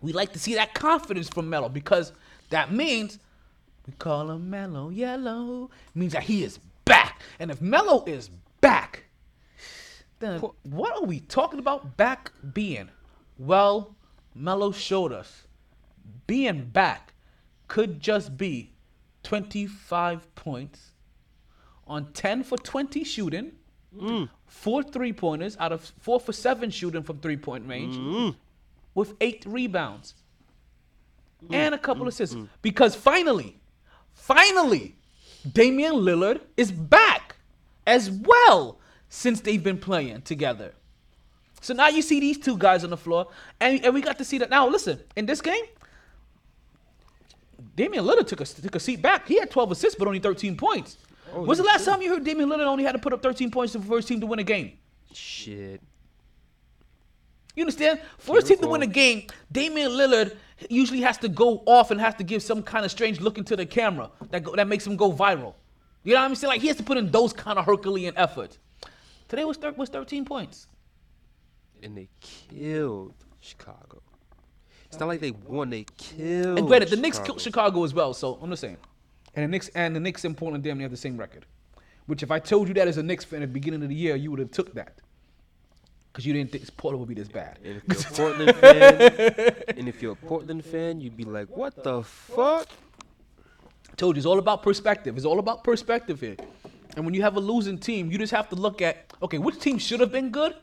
we like to see that confidence from Melo because that means we call him Melo Yellow. means that he is back. And if Melo is back, then what are we talking about back being? Well, Melo showed us being back could just be 25 points on 10 for 20 shooting, mm. four three pointers out of four for seven shooting from three point range, mm-hmm. with eight rebounds mm. and a couple of assists. Mm-hmm. Because finally, finally, Damian Lillard is back as well since they've been playing together. So now you see these two guys on the floor, and, and we got to see that. Now, listen, in this game, Damian Lillard took a, took a seat back. He had 12 assists, but only 13 points. When's the last time you heard Damian Lillard only had to put up 13 points for the first team to win a game? Shit. You understand? First team to win a game, Damian Lillard usually has to go off and has to give some kind of strange look into the camera that go, that makes him go viral. You know what I'm saying? Like he has to put in those kind of Herculean efforts. Today was thir- was 13 points. And they killed Chicago. It's not like they won. They killed. And granted, the Knicks Chicago. killed Chicago as well. So I'm just saying. And the Knicks and the Knicks and Portland damn near have the same record. Which if I told you that as a Knicks fan at the beginning of the year, you would have took that. Because you didn't think Portland would be this bad. And if you're a Portland fan, (laughs) and if you're a Portland fan, you'd be like, "What the fuck?" told you it's all about perspective. It's all about perspective here. And when you have a losing team, you just have to look at okay, which team should have been good?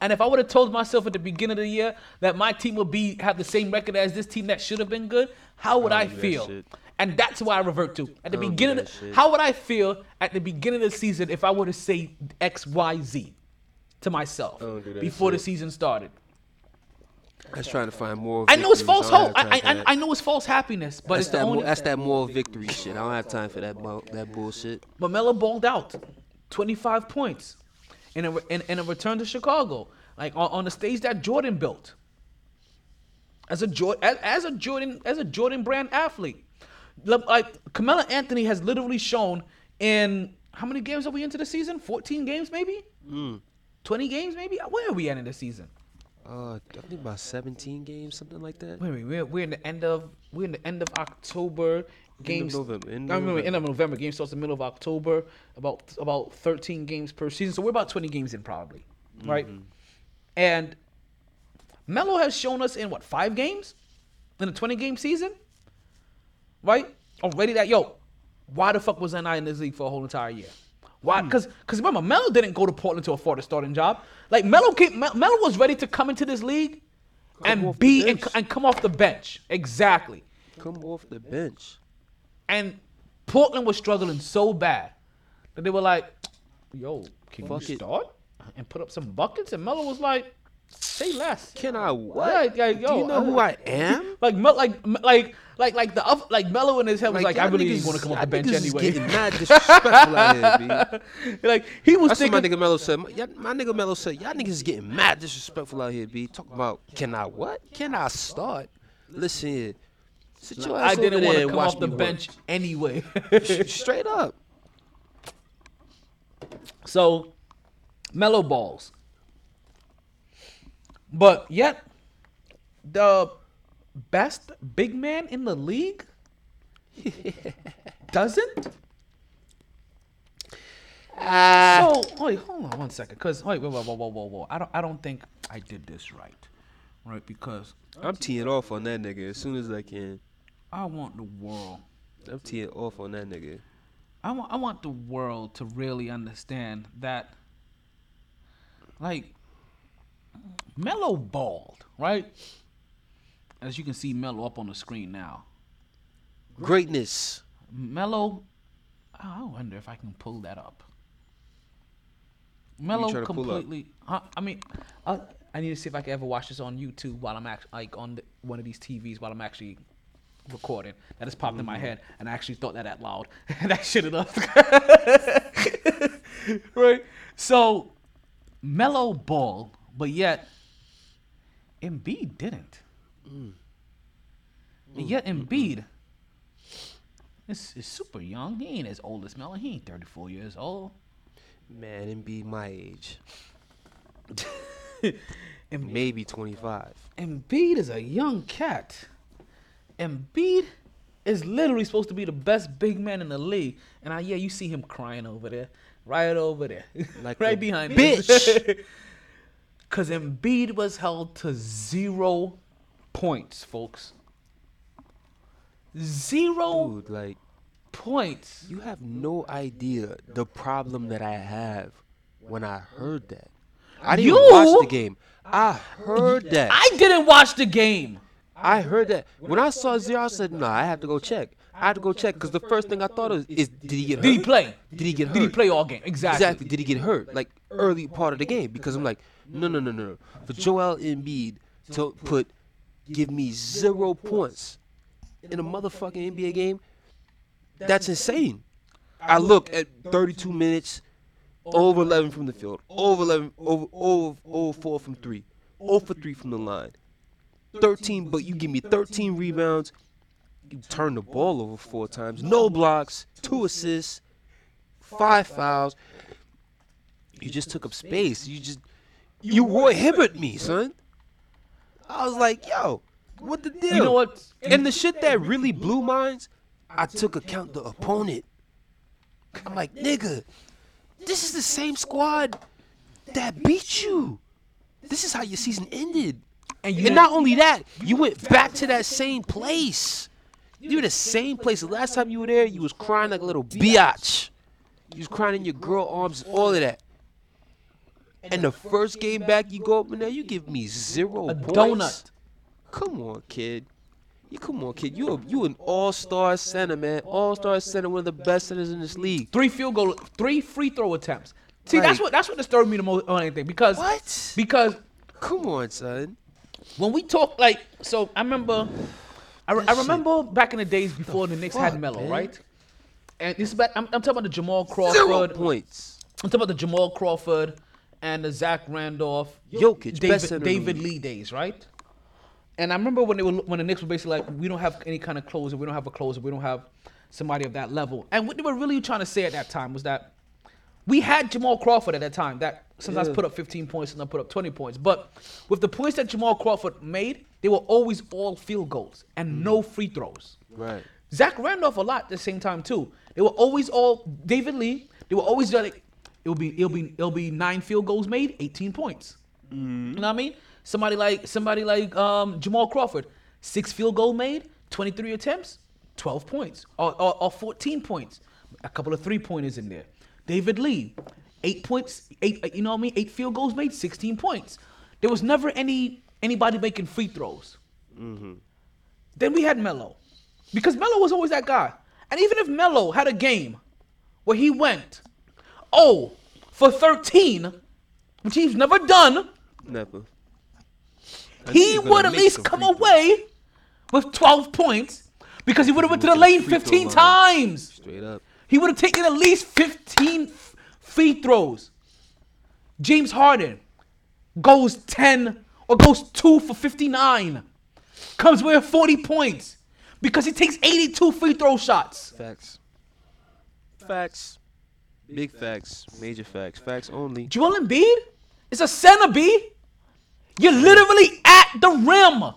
And if I would have told myself at the beginning of the year that my team would be have the same record as this team that should have been good, how would I I, don't that feel? And that's why I revert to at the I beginning. Of, how would I feel at the beginning of the season if I were to say X, Y, Z to myself don't do before the season started? I was trying to find more. I know it's false hope. I, I. I, I know it's false happiness, but that's it's the that. only. Mo- that's that moral victory shit. I don't have time for that. Mo- that bullshit. But Melo balled out, 25 points, in a, in, in a return to Chicago, like on, on the stage that Jordan built. As a Jordan, as, as a Jordan, as a Jordan brand athlete, like Carmelo Anthony has literally shown in how many games are we into the season? 14 games, maybe. 20 games, maybe. Where are we at in the season? Uh, I think about 17 games, something like that. Wait, wait, we're, we're in the end of we're in the end of October, games. November, end I of remember end November. of November. Game starts in the middle of October. About about 13 games per season. So we're about 20 games in probably, right? Mm-hmm. And Melo has shown us in what five games in a 20 game season, right? Already that yo, why the fuck was I in this league for a whole entire year? Why? Hmm. Because because remember Melo didn't go to Portland to afford a starting job. Like Melo came, Mel- Melo was ready to come into this league and be and, and come off the bench exactly. Come off the bench. And Portland was struggling so bad that they were like, "Yo, can Fuck you it. start and put up some buckets?" And Melo was like, "Say less." Can I what? Like, like, yo, Do you know who I am? (laughs) Like, like, like, like, like the other, like Melo in his head was like, "I really didn't want to come off the bench anyway." Getting mad (laughs) disrespectful out here, B. (laughs) like he was That's what my nigga Melo said. My, my nigga Melo said, y'all niggas is getting mad disrespectful out here, B. Talking about, can I what? Can I start? Listen here. Sit your ass I didn't want to and come off the work. bench anyway. (laughs) Straight up. So, Melo balls. But yet, the best big man in the league (laughs) doesn't. Ah. so wait, hold on one second, cause wait, whoa, whoa, whoa, whoa, whoa, whoa. I don't, I don't think I did this right, right? Because I'm teeing off on that nigga as soon as I can. I want the world. I'm teeing off on that nigga. I want I want the world to really understand that like Melo bald, right? As you can see Melo up on the screen now. Greatness. Melo I wonder if I can pull that up. Melo completely huh? I mean I, I need to see if I can ever watch this on YouTube while I'm actually like on the, one of these TVs while I'm actually recording. That just popped in my mm-hmm. head, and I actually thought that out loud. (laughs) and I should have. right. So, Melo ball, but yet Embiid didn't. Mm. And mm, yet mm, Embiid is, is super young. He ain't as old as Melo. He ain't 34 years old. Man, be my age. (laughs) Em- Maybe 25. Embiid is a young cat. Embiid is literally supposed to be the best big man in the league. And I, yeah, you see him crying over there. Right over there. (laughs) Like right behind bitch. (laughs) Because Embiid was held to zero points, folks. Zero Dude, like, points. you have no idea the problem that I have when I heard that. I didn't You? watch the game. I heard that. I didn't watch the game. I heard that. When I saw zero, I said, no, I have to go check. I had to go check because the first thing I thought of is, did he get hurt? Did he play? Did he get hurt? Did he play all game? Exactly. Exactly. Did he get hurt? Like early part of the game? Because I'm like, no, no, no, no. For Joel Embiid to put, give me zero points in a motherfucking NBA game, that's insane. I look at 32 minutes, over 11 from the field, over 11, over, over, over 4 from three, 0 for 3 from the line. 13, but you give me 13 rebounds, you turn the ball over four times, no blocks, two assists, five fouls. You just took up space. You just you Roy Hibbert me, son. I was like, yo, what the deal? You know what? And the shit that really blew minds, I took account the opponent. I'm like, nigga, this is the same squad that beat you. This is how your season ended. And And, not only that, you went back to that same place. You were the same place. The last time you were there, you was crying like a little biatch. You was crying in your girl arms, all of that. And the first game back, you go up in there, you give me zero A points. donut. Come on, kid. You come on, kid. You a, you an all-star center, man. All-star center, one of the best centers in this league. Three field goal, three free throw attempts. See, that's what that's what disturbed me the most on anything because What? because Come on, son. When we talk like so I remember I, re- I remember back in the days before the Knicks had fuck, Melo, man? right? And this is back I'm, I'm talking about the Jamal Zero Crawford. points. I'm talking about the Jamal Crawford and the Zach Randolph, Jokic, David, the David. Lee days, right? And I remember when they were when the Knicks were basically like, we don't have any kind of closer, we don't have a closer, we don't have somebody of that level. And what they were really trying to say at that time was that we had Jamal Crawford at that time that sometimes Yeah. put up 15 points and then put up 20 points. But with the points that Jamal Crawford made, they were always all field goals and no free throws. Right. Zach Randolph a lot at the same time too. They were always all David Lee. They were always like it'll be it'll be it'll be nine field goals made, 18 points. You know what I mean? Somebody like somebody like um, Jamal Crawford, six field goal made, 23 attempts, 12 points or, or, or 14 points. A couple of three pointers in there. David Lee, eight points, eight you know what I mean? Eight field goals made, 16 points. There was never any anybody making free throws. Mm-hmm. Then we had Melo. Because Melo was always that guy. And even if Melo had a game where he went, oh, for 13, which he's never done, Never. He would at least come free away with 12 points because he would have went to the Went to the lane 15 times. Straight up. He would have taken at least 15 free throws. James Harden goes 10 or goes 2 for 59. Comes with 40 points because he takes 82 free throw shots. Facts. Facts. Big facts. Major facts. Facts only. Joel Embiid is a center B. You're literally at the rim.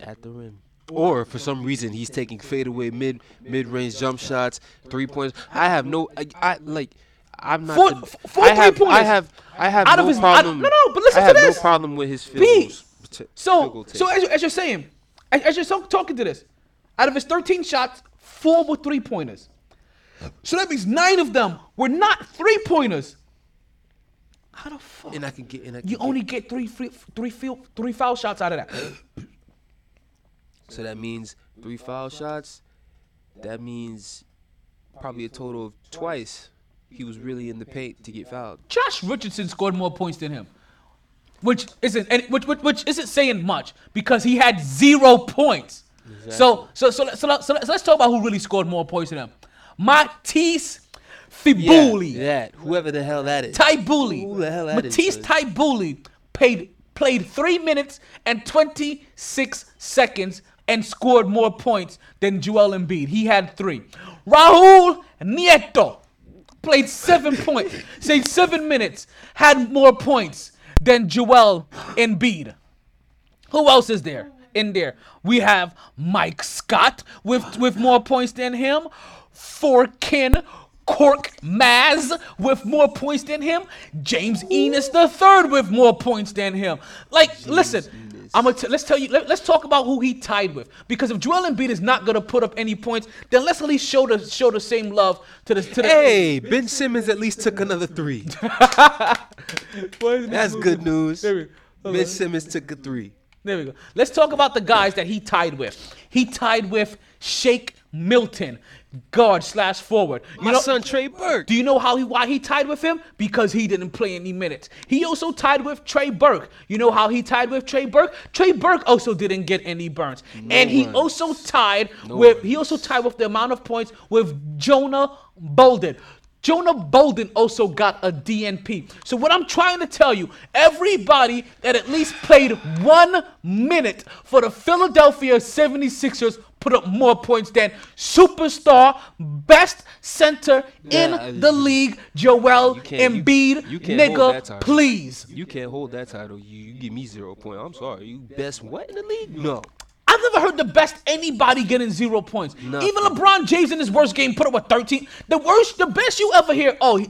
At the rim. Or for some reason he's taking fadeaway mid mid range jump shots, three points. I have no I, I like I'm not Four- the, four I have I have I have Out of no his- out- problem. no, no, but listen I to have this. no problem with his field B. goals. t- field So, goal so as, you- as you're saying, as, as you're talking to this, out of his 13 shots, four were three pointers. So that means nine of them were not three pointers. How the fuck? and I can get and I can You get- only get three free, three field, three foul shots out of that. So that means three foul shots. That means probably a total of twice he was really in the paint to get fouled. Josh Richardson scored more points than him, which isn't and which, which which isn't saying much because he had zero points. So so so so, so, so let's talk about who really scored more points than him. Matisse Thybulle. Yeah, that whoever the hell that is. Thybulle. Who the hell that is, Matisse cuz? Thybulle paid, played three minutes and 26 seconds and scored more points than Joel Embiid. He had three. Raul Neto played seven (laughs) points, say seven minutes, had more points than Joel Embiid. Who else is there in there? We have Mike Scott with with more points than him. Forkin Cork Maz with more points than him. James Ennis the third with more points than him. Like, listen, I'm gonna t- let's tell you. Let, us talk about who he tied with. Because if Joel Embiid is not gonna put up any points, then let's at least show the show the same love to the to the. Hey, Ben Simmons at least took another three. (laughs) That's good news. Ben Simmons took a three. There we go. Let's talk about the guys that he tied with. He tied with Shake Milton, guard slash forward. You My know, son Trey Burke. do you know how he why he tied with him? Because he didn't play any minutes. He also tied with Trey Burke. You know how he tied with Trey Burke? Trey Burke also didn't get any burns, and he runs. also tied with runs. he also tied with the amount of points with Jonah Bolden. Jonah Bolden also got a DNP. So what I'm trying to tell you, everybody that at least played one minute for the Philadelphia 76ers put up more points than superstar, best center in the league, Joel You you- Embiid. you can't hold nigga, that title. please. You can't hold that title. You, you give me zero point. I'm sorry. You best what in the league? No. I've never heard the best anybody getting zero points. Nothing. Even LeBron James in his worst game put up a 13. The worst, the best you ever hear. Oh, he,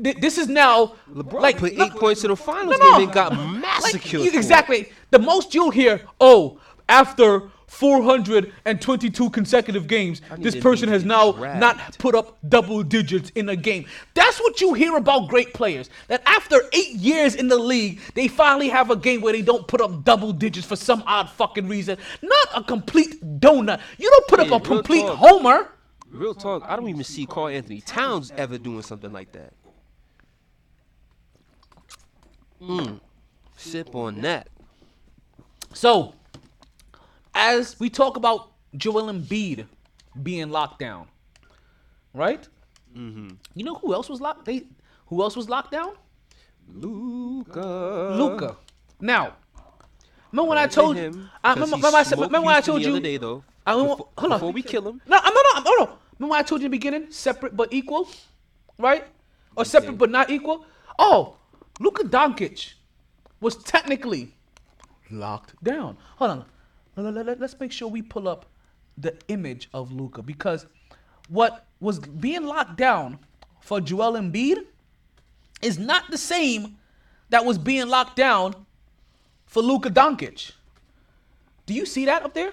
this is now LeBron like put no- eight points in the finals no, no. game and got Like, massacred. you- it. exactly. The most you'll hear. Oh, after 422 consecutive games, this person has now dragged. not put up double digits in a game. That's what you hear about great players. That after eight years in the league, they finally have a game where they don't put up double digits for some odd fucking reason. Not a complete donut. You don't put Yeah, up a complete talk. homer. Real talk. I don't even see Karl-Anthony Towns ever doing something like that. Mm. Sip on that. So, as we talk about Joel Embiid being locked down, right? Mm-hmm. You know who else was locked? They who else was locked down? Luka. Luka. Now, remember when I told him, you? Remember, remember I said, remember when I told the you? other day, though. I, Before, hold on. before we kill him. No, I'm no, no, no, no. Remember when I told you in the beginning, separate but equal, right? Or separate but not equal? Oh, Luka Doncic was technically locked down. Hold on. Let, let, let, let's make sure we pull up the image of Luka because what was being locked down for Joel Embiid is not the same that was being locked down for Luka Doncic. Do you see that up there?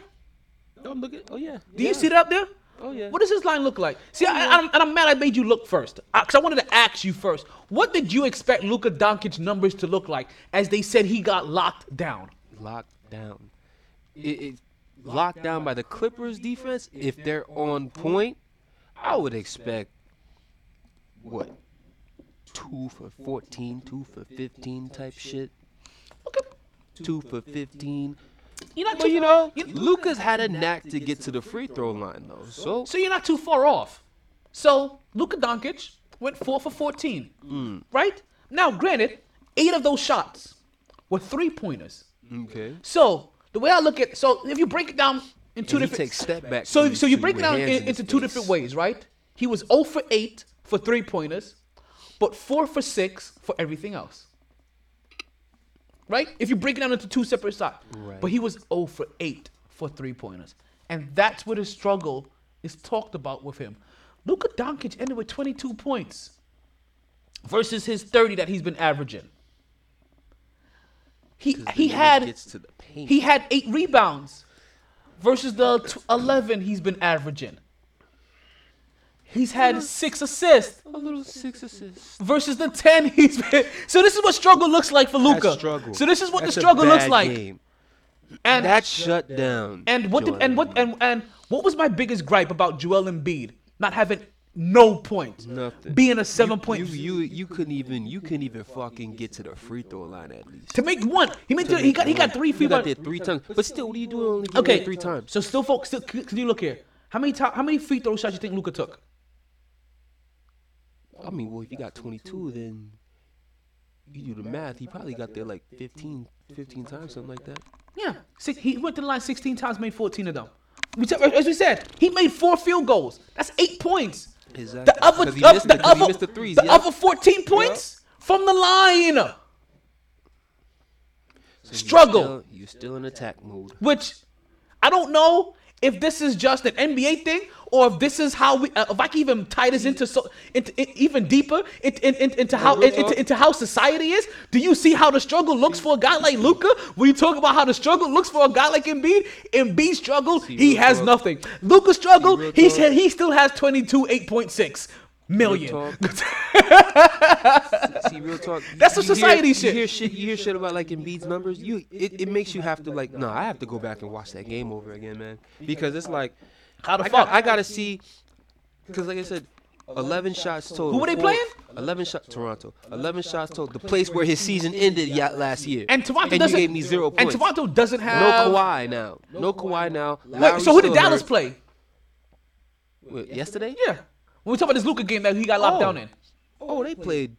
Oh, I'm looking. Oh yeah. Do you see that up there? Oh yeah. What does his line look like? See, I, I'm, and I'm mad I made you look first. Uh, because I wanted to ask you first. What did you expect Luka Doncic numbers to look like as they said he got locked down? locked down. It, it locked down by the Clippers defense. If they're on point, I would expect what two for 14, two for 15 type shit. Two for 15. You're not But too, you know, Luka's had a knack to get to the free throw line though. So So you're not too far off. So Luka Doncic went four for 14, Mm. right? Now, granted, eight of those shots were three pointers. okay. So the way I look at, so if you break it down in two And different, step back So so you break it down in- in into two face. different ways, right? He was 0 for 8 for three pointers, but 4 for 6 for everything else. Right? If you break it down into two separate sides. Right. But he was 0 for 8 for three pointers. And that's where the struggle is talked about with him. Luka Doncic ended with 22 points versus his 30 that he's been averaging. He he had gets to the paint. he had eight rebounds versus the t- 11 he's been averaging. He's had six assists a little six assists. versus the 10 he's been. (laughs) So this is what struggle looks like for Luka. That's struggle. So this is what That's the a struggle looks like. game. And That shut down. and what did, and what and and what was my biggest gripe about Joel Embiid not having no points, Nothing. being a seven you, point You, you you couldn't even you couldn't even fucking get to the free throw line at least. to make one. He made To he got he got three free got throws. there three times, but still, what are you doing? Only Okay, three times. So still, folks, still, can you look here? How many ti- how many free throw shots you think Luka took? I mean, well, if you got 22, then you do the math. He probably got there like 15, 15 times, something like that. Yeah, six, he went to the line 16 times, made 14 of them. As we said, he made four field goals. That's eight points. Exactly. The other, he missed the, the- he other, missed the threes, the yeah. other 14 points from the line. So you're Struggle. still- You're still in attack mode. Which I don't know if this is just an NBA thing or if this is how we. Uh, if I can even tie this into so into, in- even deeper into, in, in, into how into, into how society is. Do you see how the struggle looks for a guy like Luka? When you talk about how the struggle looks for a guy like Embiid, Embiid struggle he has talk. nothing. Luka struggle he said he still has 22 8.6 million. talk. (laughs) See, real talk. That's some society hear, shit. You hear shit. You hear shit about like Embiid's numbers. You it, it makes you have to like. No, I have to go back and watch that game over again, man. Because it's like How the I fuck? got, I gotta see. Because like I said, 11 shots total. Who were they playing? 11 shots. Toronto. 11 shots total. The place where his season ended last year. and Toronto and doesn't. you gave me zero and points. Toronto doesn't have. no. Kawhi now. No Kawhi now. Wait, so who did Dallas hurt. play? Wait, yesterday? Yeah. When we talk about this Luka game that he got locked Oh. down in. Oh, they played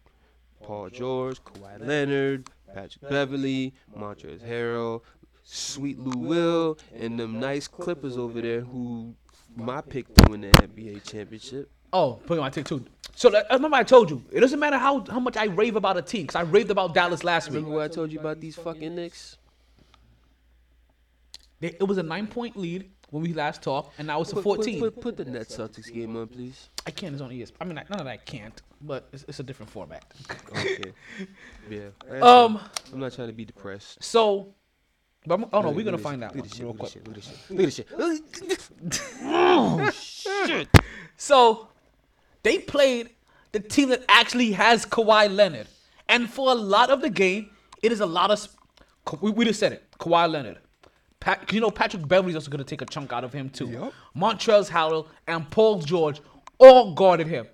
Paul George, Kawhi Leonard, Patrick Beverley, Montrezl Harrell, Sweet Lou Will, and them nice Clippers over there who my pick to win the NBA championship. Oh, put my take too. So that, remember I told you, it doesn't matter how, how much I rave about a team, because I raved about Dallas last week. Remember what I told you about these fucking Knicks? They, it was a nine point lead when we last talked, and now it's a Put, put, 14. put, put the Nets Celtics game on, please. I can't, it's on ESPN. I mean, I, none of that I can't, but it's, it's a different format. Okay. (laughs) yeah. that's Um. I'm not trying to be depressed. so, but I'm, oh no, we're gonna find out Look at this shit. real Look at quick. this shit. Look at this shit. Look at this shit. Oh, shit. So, they played the team that actually has Kawhi Leonard, and for a lot of the game, it is a lot of. sp- Ka- We, we just said it. Kawhi Leonard. Pat, you know, Patrick Beverley's also going to take a chunk out of him too. Yup. Montrezl Harrell and Paul George all guarded him.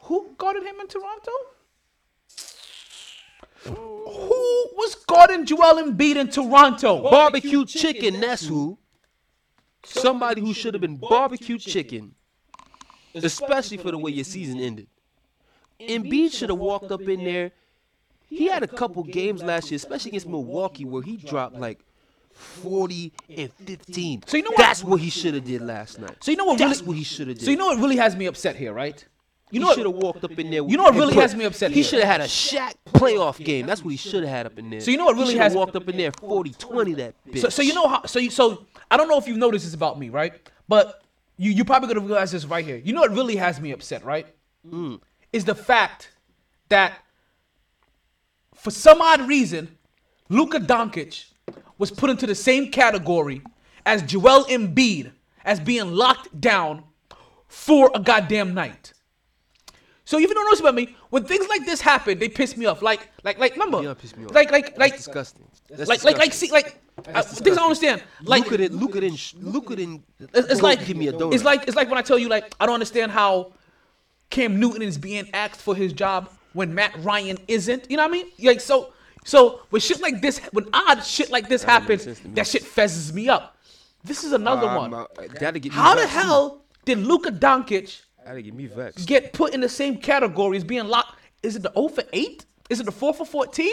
Who guarded him in Toronto? Who was guarding Joel Embiid in Toronto? Barbecue chicken, that's who. Somebody who should have been barbecue chicken. Especially for the way your season ended. Embiid should have walked up in there. He had a couple games last year, especially against Milwaukee, where he dropped like 40 and 15. So you know what- That's what he should have did last night. So you know what That's really- what he should have did. So you know what really has me upset here, right? You know he what? should have walked up in there. You know what really put- has me upset He should have had a Shaq playoff game. That's what he should have had up in there. So you know what really has- walked up in there 40 20 that bitch. So, so you know how? So you, so I don't know if you've noticed this about me, right? but you you probably gonna realize this right here. You know what really has me upset, right? Mm. Is the fact that for some odd reason, Luka Doncic was put into the same category as Joel Embiid as being locked down for a goddamn night. So if you don't this about me, when things like this happen, they piss me off. Like, like, like, remember, Yeah, piss me off. like, like, like, That's disgusting. That's like, like, like, see, like, I, uh, things I don't understand. Like, Luka didn't, Luka didn't, Luka didn't. it's, it's like give me a donut. it's like it's like when I tell you like I don't understand how Cam Newton is being asked for his job when Matt Ryan isn't. You know what I mean? Like so so when shit like this when odd shit like this happens, sense to me. that shit fezzes me up. This is another Um, one. uh, That'll get me How the vexed. hell did Luka Doncic That'll get me vexed. get put in the same category as being locked? Is it the 0 for 8? Is it the 4 for 14?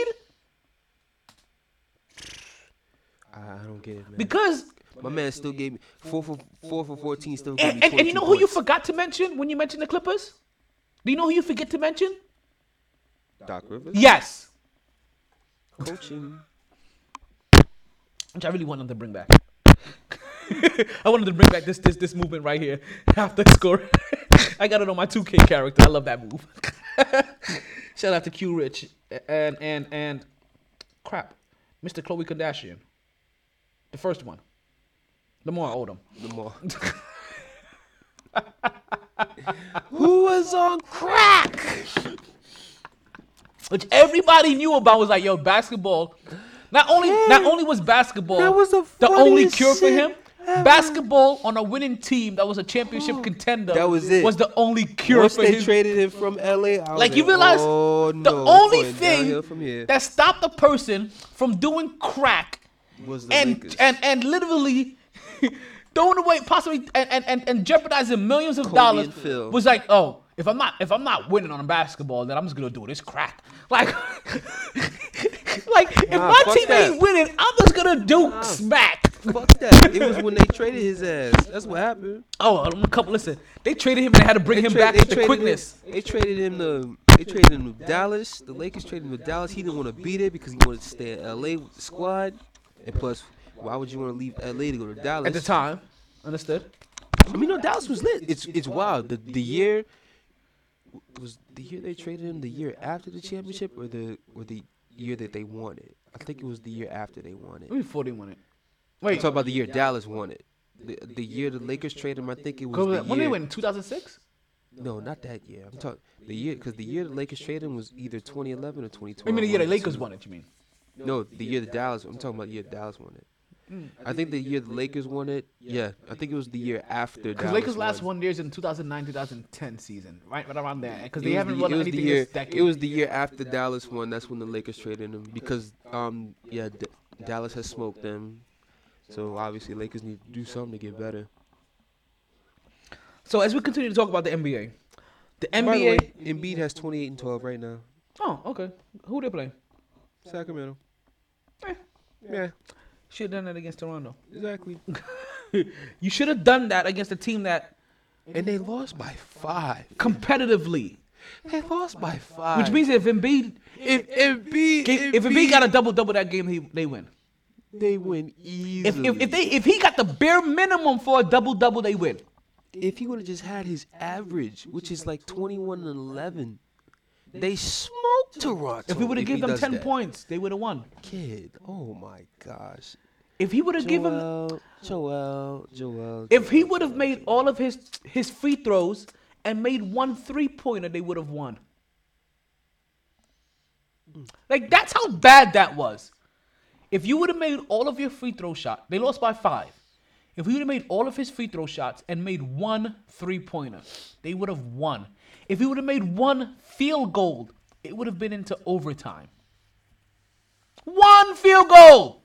I I don't get it, man. Because My man still gave me four for four for fourteen. Still gave and, me and, and you 22 know who you points. forgot to mention when you mentioned the Clippers? Do you know who you forget to mention? Doc Rivers. Yes. Coaching. which I really want them to bring back. (laughs) I wanted to bring back this this this movement right here after score. (laughs) I got it on my 2K character. I love that move. (laughs) Shout out to Q Rich and and and crap, Mr. Khloe Kardashian, the first one. The more I him. The more. Who was on crack? Which everybody knew about was like yo basketball. Not only not only was basketball That was the only cure for shit him. Basketball on a winning team that was a championship oh. contender. That was it. Was the only cure Once for they him. traded him from LA, I was Like you realize oh, the only thing downhill here that stopped a person from doing crack was the and Lakers. and and literally (laughs) throwing away possibly and, and, and, and jeopardizing millions of Kobe dollars was like, oh, if I'm not if I'm not winning on a basketball, then I'm just gonna do this crack. Like (laughs) like if Nah, my team that. ain't winning, I'm just gonna do smack. Fuck that. It was when they traded his ass. That's what happened. Oh, a couple listen. They traded him and they had to bring They him tra- back with the quickness. Him, they traded him to they traded him to Dallas. The Lakers traded him to Dallas. He didn't want to be there because he wanted to stay in LA with the squad. And plus, why would you want to leave LA to go to Dallas? At the time. Understood? I mean, no, Dallas was lit. It's it's wild. The the year was the year they traded him. The year after the championship, or the or the year that they won it. I think it was the year after they won it. Let me 40 won it. Wait, talking about the year Dallas won it. The, the year the Lakers traded him, I think it was the when they year. win 2006? No, not that year. I'm talking the year because the year the Lakers traded him was either 2011 or 2012. I mean the year the one of the Lakers won it, you mean? No, the year the Dallas. I'm talking about the year Dallas won it. I think the year the Lakers won it. Yeah, I think it was the year after Because Lakers last won. years in 2009 2010 season, right, right around there. Because they haven't the- won it was the anything year, this decade. It was the year after Dallas won. That's when the Lakers traded him because um yeah D- Dallas has smoked them. So obviously Lakers need to do something to get better. So as we continue to talk about the NBA, the By the way, NBA. Embiid has 28 and 12 right now. oh, okay. Who they play? Sacramento. Eh. Yeah, Should have done that against Toronto. exactly. (laughs) You should have done that against a team that And they lost by five. competitively, They lost by five. which means if Embiid, if Embiid, if, if Embiid got a double double that game, he, they win. they win If, easily. if if they if he got the bare minimum for a double double, they win. if he would have just had his average, which is like 21 and 11, they smoked Toronto. If we would have given them ten that. points, they would have won. kid, oh my gosh. If he would have given, Joel, Joel, Joel. if he would have made all of his his free throws and made one three pointer, they would have won. Like that's how bad that was. If you would have made all of your free throw shot, they lost by five. If he would have made all of his free throw shots and made one three pointer, they would have won. If he would have made one field goal, it would have been into overtime. One field goal.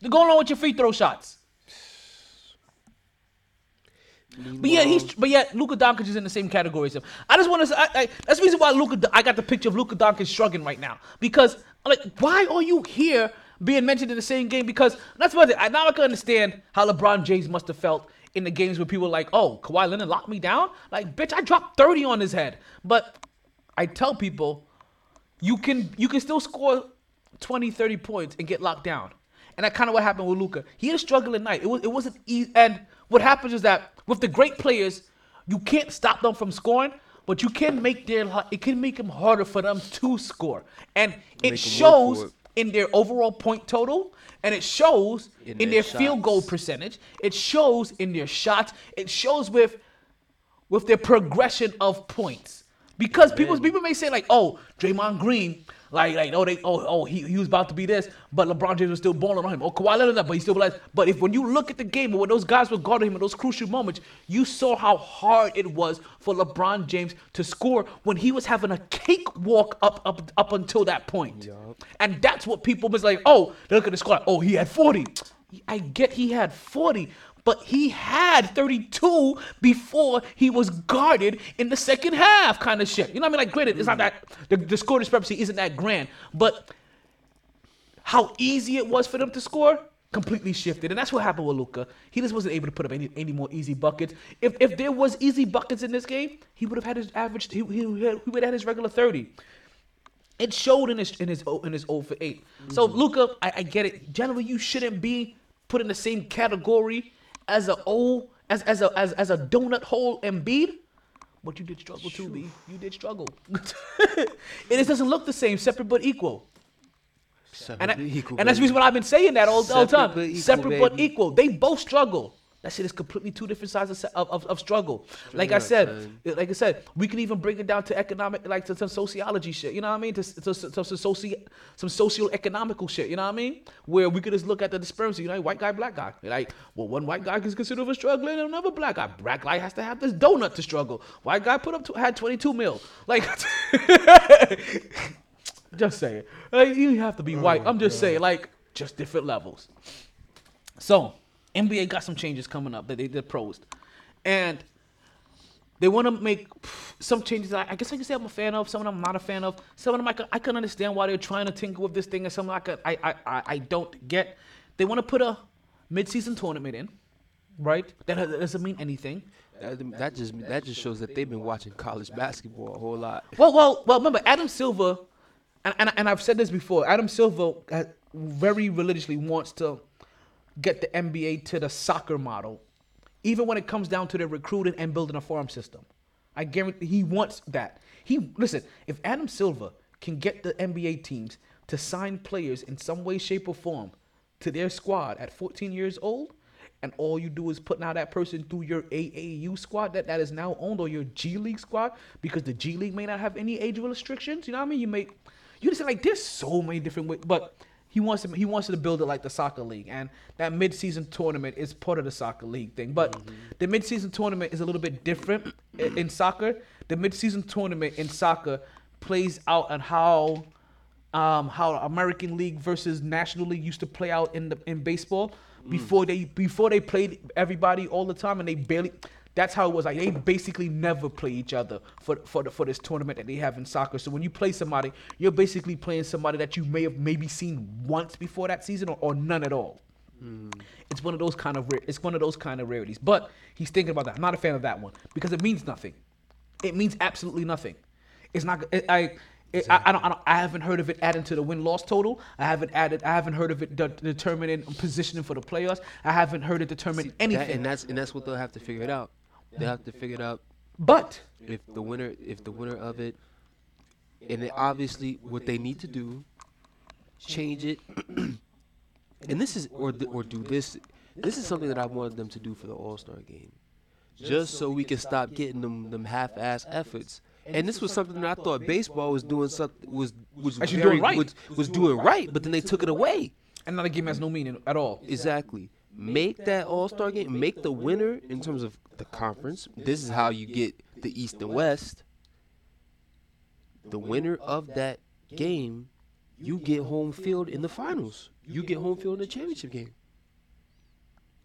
They're going on with your free throw shots. But yet he's but yet Luka Doncic is in the same category as him. I just want to say I, I, that's the reason why Luka I got the picture of Luka Doncic shrugging right now because I'm like why are you here being mentioned in the same game? Because that's what I now I can understand how LeBron James must have felt in the games where people were like oh Kawhi Leonard locked me down like bitch I dropped 30 on his head. But I tell people you can you can still score 20 30 points and get locked down. And that kind of what happened with Luka. He had a struggling night. It was it wasn't easy. And what happens is that with the great players, you can't stop them from scoring, but you can make their it can make them harder for them to score, and it shows it. In their overall point total, and it shows in, In their, their field goal percentage. It shows in their shots. It shows with with their progression of points. Because people people may say like, oh, Draymond Green, like like oh they oh oh he, he was about to be this, but LeBron James was still balling on him. Oh Kawhi Leonard, but he still realized. But if when you look at the game and when those guys were guarding him in those crucial moments, you saw how hard it was for LeBron James to score when he was having a cakewalk up up up until that point. And that's what people was like, oh, they look at the score. Oh, he had 40. I get he had 40, but he had 32 before he was guarded in the second half, kind of shit. You know what I mean? Like, granted, it's not that the, the score discrepancy isn't that grand, but how easy it was for them to score completely shifted, and that's what happened with Luka. He just wasn't able to put up any, any more easy buckets. If if there was easy buckets in this game, he would have had his average. He, he, he would have had his regular 30 it showed in his in his in his 0 for 8. So mm-hmm. Luka, I, I get it. Generally, you shouldn't be put in the same category as a a O as as a as, as a donut hole Embiid. But you did struggle too, B. You did struggle. (laughs) it just doesn't look the same, separate but equal. And, I- Separate but equal, and that's the reason why I've been saying that all, all the Separate time. but equal, separate but equal. They both struggle. That shit is completely two different sides of, of, of, of struggle. like I said, son. like I said, we can even bring it down to economic, like to some sociology shit. You know what I mean? To, to, to, to some soci, some socio-economical shit. You know what I mean? Where we could just look at the disparity. You know, white guy, black guy. Like, well, one white guy is considered for struggling, and another black guy. Black guy has to have this donut to struggle. White guy put up to, had 22 mil. Like, (laughs) just saying. Like, you have to be white. I'm just saying, like, just different levels. So, NBA got some changes coming up that they did pros, and they want to make some changes. I, I guess I can say I'm a fan of. Some of them I'm not a fan of. Some of them I can, I can understand why they're trying to tinker with this thing, and some I I, I I I don't get. They want to put a mid-season tournament in, right? That that doesn't mean anything. That, that just that just shows that they've been watching college basketball a whole lot. Well, well, well. Remember, Adam Silver, and, and, and I've said this before. Adam Silver uh, very religiously wants to get the NBA to the soccer model, even when it comes down to the recruiting and building a farm system. I guarantee he wants that. He listen. If Adam Silver can get the NBA teams to sign players in some way, shape, or form to their squad at 14 years old, and all you do is put now that person through your AAU squad that, that is now owned or your G League squad because the G League may not have any age restrictions. You know what I mean? You make you just like there's so many different ways, but he wants to he wants to build it like the soccer league, and that mid-season tournament is part of the soccer league thing. But the mid-season tournament is a little bit different in soccer. The mid-season tournament in soccer plays out on how um, how American League versus National League used to play out in the in baseball before they before they played everybody all the time and they barely. That's how it was. Like they basically never play each other for for the, for this tournament that they have in soccer. So when you play somebody, you're basically playing somebody that you may have maybe seen once before that season or, or none at all. Hmm. It's one of those kind of rare, it's one of those kind of rarities. But he's thinking about that. I'm not a fan of that one because it means nothing. It means absolutely nothing. It's not. It, I. It, I, I don't. I don't. I haven't heard of it adding to the win loss total. I haven't added. I haven't heard of it de- determining positioning for the playoffs. I haven't heard it determine That- anything. and that's and that's what they'll have to figure it out. They'll have to figure it out but if the winner if the winner of it and obviously what they need to do change it (clears throat) and this is or or do this this is something that I wanted them to do for the All-Star game just so we can stop getting them them half-ass efforts and this was something that I thought baseball was doing something was was Actually very, doing right. was, was doing right but then they took it away And now the game has no meaning at all. Exactly. Make that All Star game. Make the winner in terms of the conference. This is how you get the East and West. The winner of that game, you get home field in the finals. You get home field in the championship game.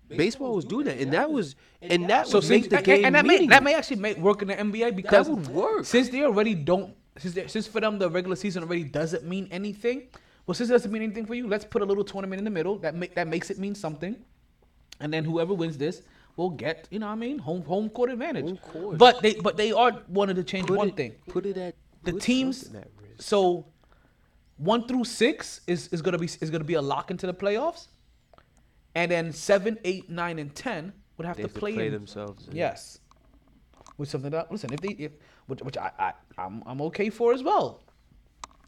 Baseball was doing that, and that was and that So would since make the game and that may that may actually make work in the NBA because would work. since they already don't since since for them the regular season already doesn't mean anything. Well, since it doesn't mean anything for you, let's put a little tournament in the middle that make that makes it mean something, and then whoever wins this will get you know what I mean home home court advantage. Home. But they but they are wanted to change Put one it- thing. Put it at The teams so one through six is, is gonna be is gonna be a lock into the playoffs, and then seven, eight, nine, and ten would have They to have to play, play in- themselves in. Yes. With something that listen, if they if which, which I, I I'm I'm okay for as well.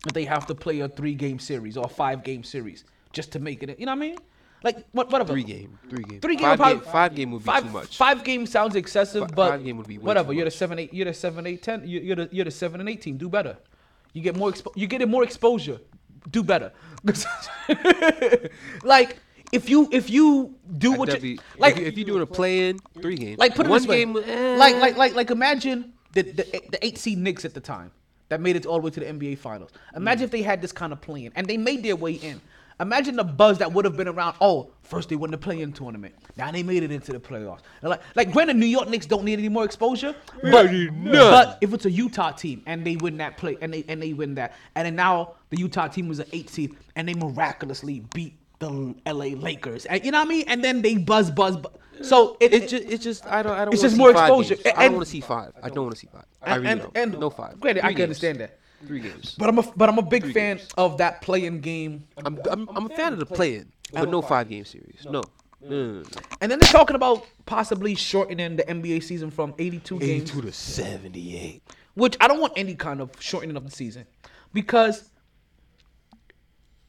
If they have to play a three game series or a five game series just to make it, you know what I mean? Like what whatever. Three game, three game, Three game five probably- game, five game would be five, too much. Five game sounds excessive, but five game would be whatever. You're the seven eight. You're the seven eight ten. you- You're the you're the seven and eighteen. Do better. You get more. Expo- you get more exposure. Do better. (laughs) like if you if you do what you like if, you, if you're doing a play in three games, like put it one this way. game, eh, like like like like imagine the the the eight seed Knicks at the time that made it all the way to the NBA Finals. Imagine if they had this kind of playing and they made their way in. Imagine the buzz that would have been around. Oh, first they won the play-in tournament. Now they made it into the playoffs. And like, like, granted, New York Knicks don't need any more exposure, but, but if it's a Utah team and they win that play and they and they win that, and then now the Utah team was an eight seed and they miraculously beat the LA Lakers, and you know what I mean? And then they buzz, buzz, buzz. So it, It's just, it's just, I don't, I don't. It's wanna just see more five exposure. games. I don't want to see five. I don't want to see five. I and, really and, don't. and no five. Granted, I can games. understand that. Three games. But I'm a but I'm a big Three fan games. of that playing game. I'm, I'm, I'm a fan of the play-in, but no five game series. No. No. And then they're talking about possibly shortening the NBA season from 82 games, 82 to 78. which I don't want any kind of shortening of the season because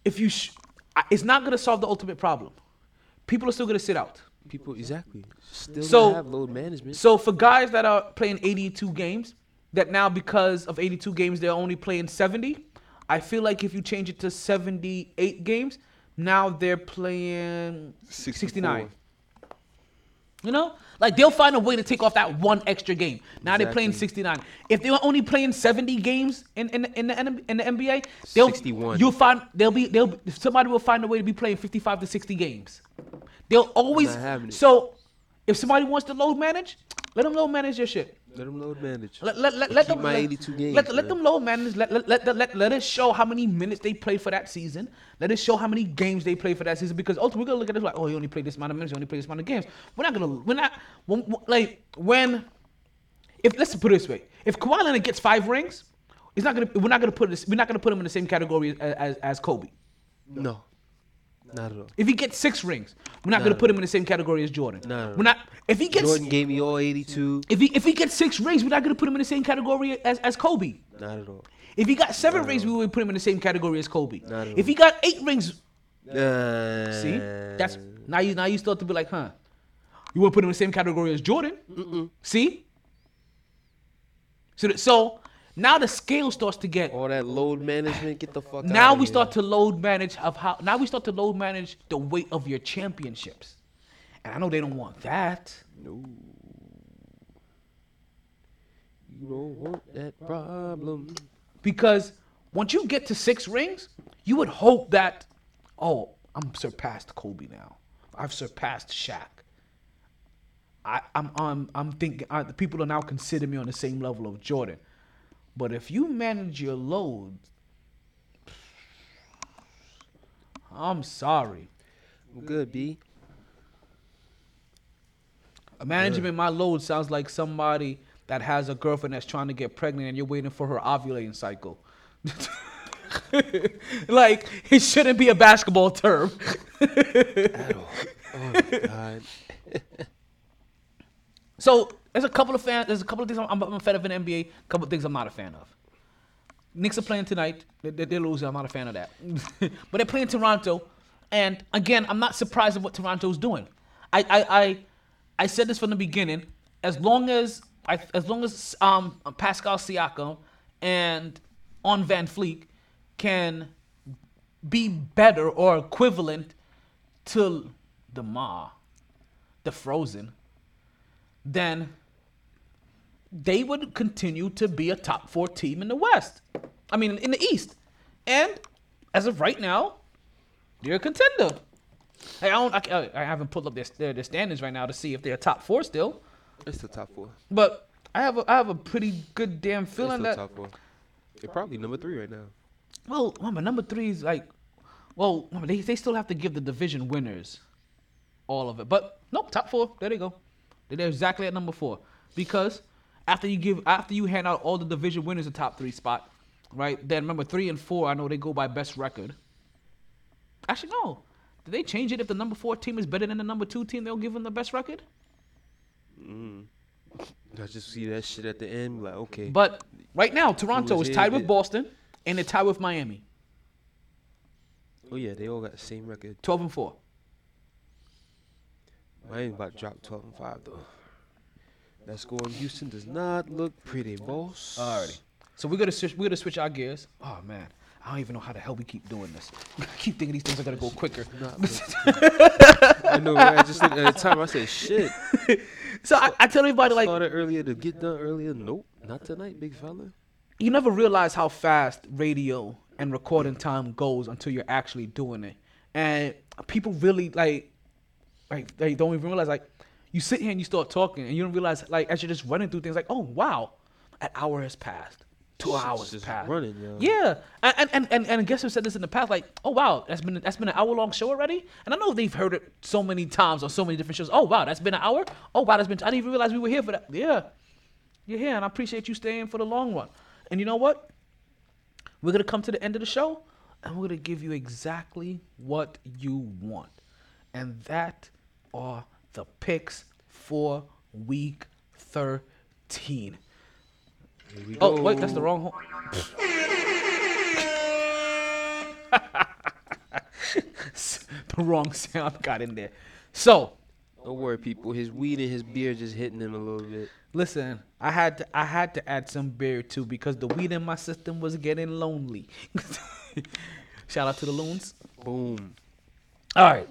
if you, sh- I- it's not gonna solve the ultimate problem. People are still gonna sit out. People, exactly. Still So- so, have load management. So for guys that are playing 82 games, that now because of 82 games they're only playing 70, I feel like if you change it to 78 games, now they're playing 69. You know, like they'll find a way to take off that one extra game. Now they're playing 69. If they were only playing 70 games in in, in the in the NBA, they'll 61. You'll find they'll be they'll somebody will find a way to be playing 55 to 60 games. They'll always so if somebody wants to load manage, let them load manage your shit. Let them load manage. Let, let, let, let them my let, 82 games, Let, let them load manage. Let, let, let, let, let us show how many minutes they played for that season. Let us show how many games they played for that season. Because ultimately, we're gonna look at this like, oh, you only played this amount of minutes. You only played this amount of games. We're not gonna. We're not. When, when- like when. If let's put it this way, if Kawhi Leonard gets five rings, it's not gonna. We're not gonna put this. We're not gonna put him in the same category as as, as Kobe. No. Not at all. If he gets six rings, we're not gonna put him in the same category as Jordan. No. We're not. If he gets Jordan gave me all 82. if he if he gets six rings, we're not gonna put him in the same category as as Kobe. Not at all. If he got seven rings, we would put him in the same category as Kobe. Not at all. If he got eight rings, Uh, see, that's now you now you start to be like, huh? You want to put him in the same category as Jordan? See? So so now the scale starts to get. all that load management. Get the fuck out. Now we start to load manage of how. Now we start to load manage the weight of your championships, and I know they don't want that. No. You don't want that problem. Because once you get to six rings, you would hope that, oh, I'm surpassed Kobe now. I've surpassed Shaq. I, I'm, I'm, I'm thinking uh, the people are now considering me on the same level of Jordan. But if you manage your load, I'm sorry. I'm good, B. Managing my load sounds like somebody that has a girlfriend that's trying to get pregnant and you're waiting for her ovulating cycle. (laughs) like it shouldn't be a basketball term. At all. Oh my god. (laughs) So there's a couple of fans. There's a couple of things I'm, I'm, a fan of in NBA. A couple of things I'm not a fan of. Knicks are playing tonight. They, they, they're losing. I'm not a fan of that. (laughs) but they're playing Toronto, and again, I'm not surprised at what Toronto's doing. I I I, I said this from the beginning. As long as I, as long as um Pascal Siakam and On VanVleet can be better or equivalent to the Ma, the Frozen, then they would continue to be a top four team in the West. I mean, in the East. And as of right now, they're a contender. I don't. I, I haven't pulled up their, their their standings right now to see if they're top four still. It's the top four. But I have a I have a pretty good damn It's feeling the that. top four. They're probably number three right now. Well, remember number three is like, well, remember, they they still have to give the division winners all of it. But nope, top four. There they go. They're exactly at number four because after you give after you hand out all the division winners a top three spot, right? Then remember three and four. I know they go by best record. Actually, no. Did they change it if the number four team is better than the number two team? They'll give them the best record. Mm. I just see that shit at the end, like okay. But right now, Toronto is tied with it? Boston and they're tied with Miami. oh yeah, they all got the same record. 12 and 4. Miami about to drop 12 and five though. That score in Houston does not look pretty, boss. Alrighty. So we're gonna switch. We're gonna switch our gears. Oh man, I don't even know how the hell we keep doing this. (laughs) I keep thinking these things are gonna go quicker. (laughs) (laughs) I know. Right? I just at the time. I said, "Shit." So I, I tell everybody like, Started earlier to get done earlier. Nope, not tonight, big fella. you never realize how fast radio and recording time goes until you're actually doing it, and people really like, like they don't even realize like, you sit here and you start talking and you don't realize like as you're just running through things like, oh wow, an hour has passed, two Shit's hours has just passed. running, yo. Yeah, and and and and guess who said this in the past? Like, oh wow, that's been that's been an hour long show already. And I know they've heard it so many times on so many different shows. Oh wow, that's been an hour. Oh wow, that's been. I didn't even realize we were here for that. Yeah, you're here, and I appreciate you staying for the long run. And you know what? We're gonna come to the end of the show, and we're gonna give you exactly what you want, and that are the picks for week thirteen. Oh wait, that's the wrong. Ho- (laughs) the wrong sound got in there. So Don't worry, people. His weed and his beer just hitting him a little bit. listen, I had to I had to add some beer too because the weed in my system was getting lonely. (laughs) Shout out to the loons. Boom. All right.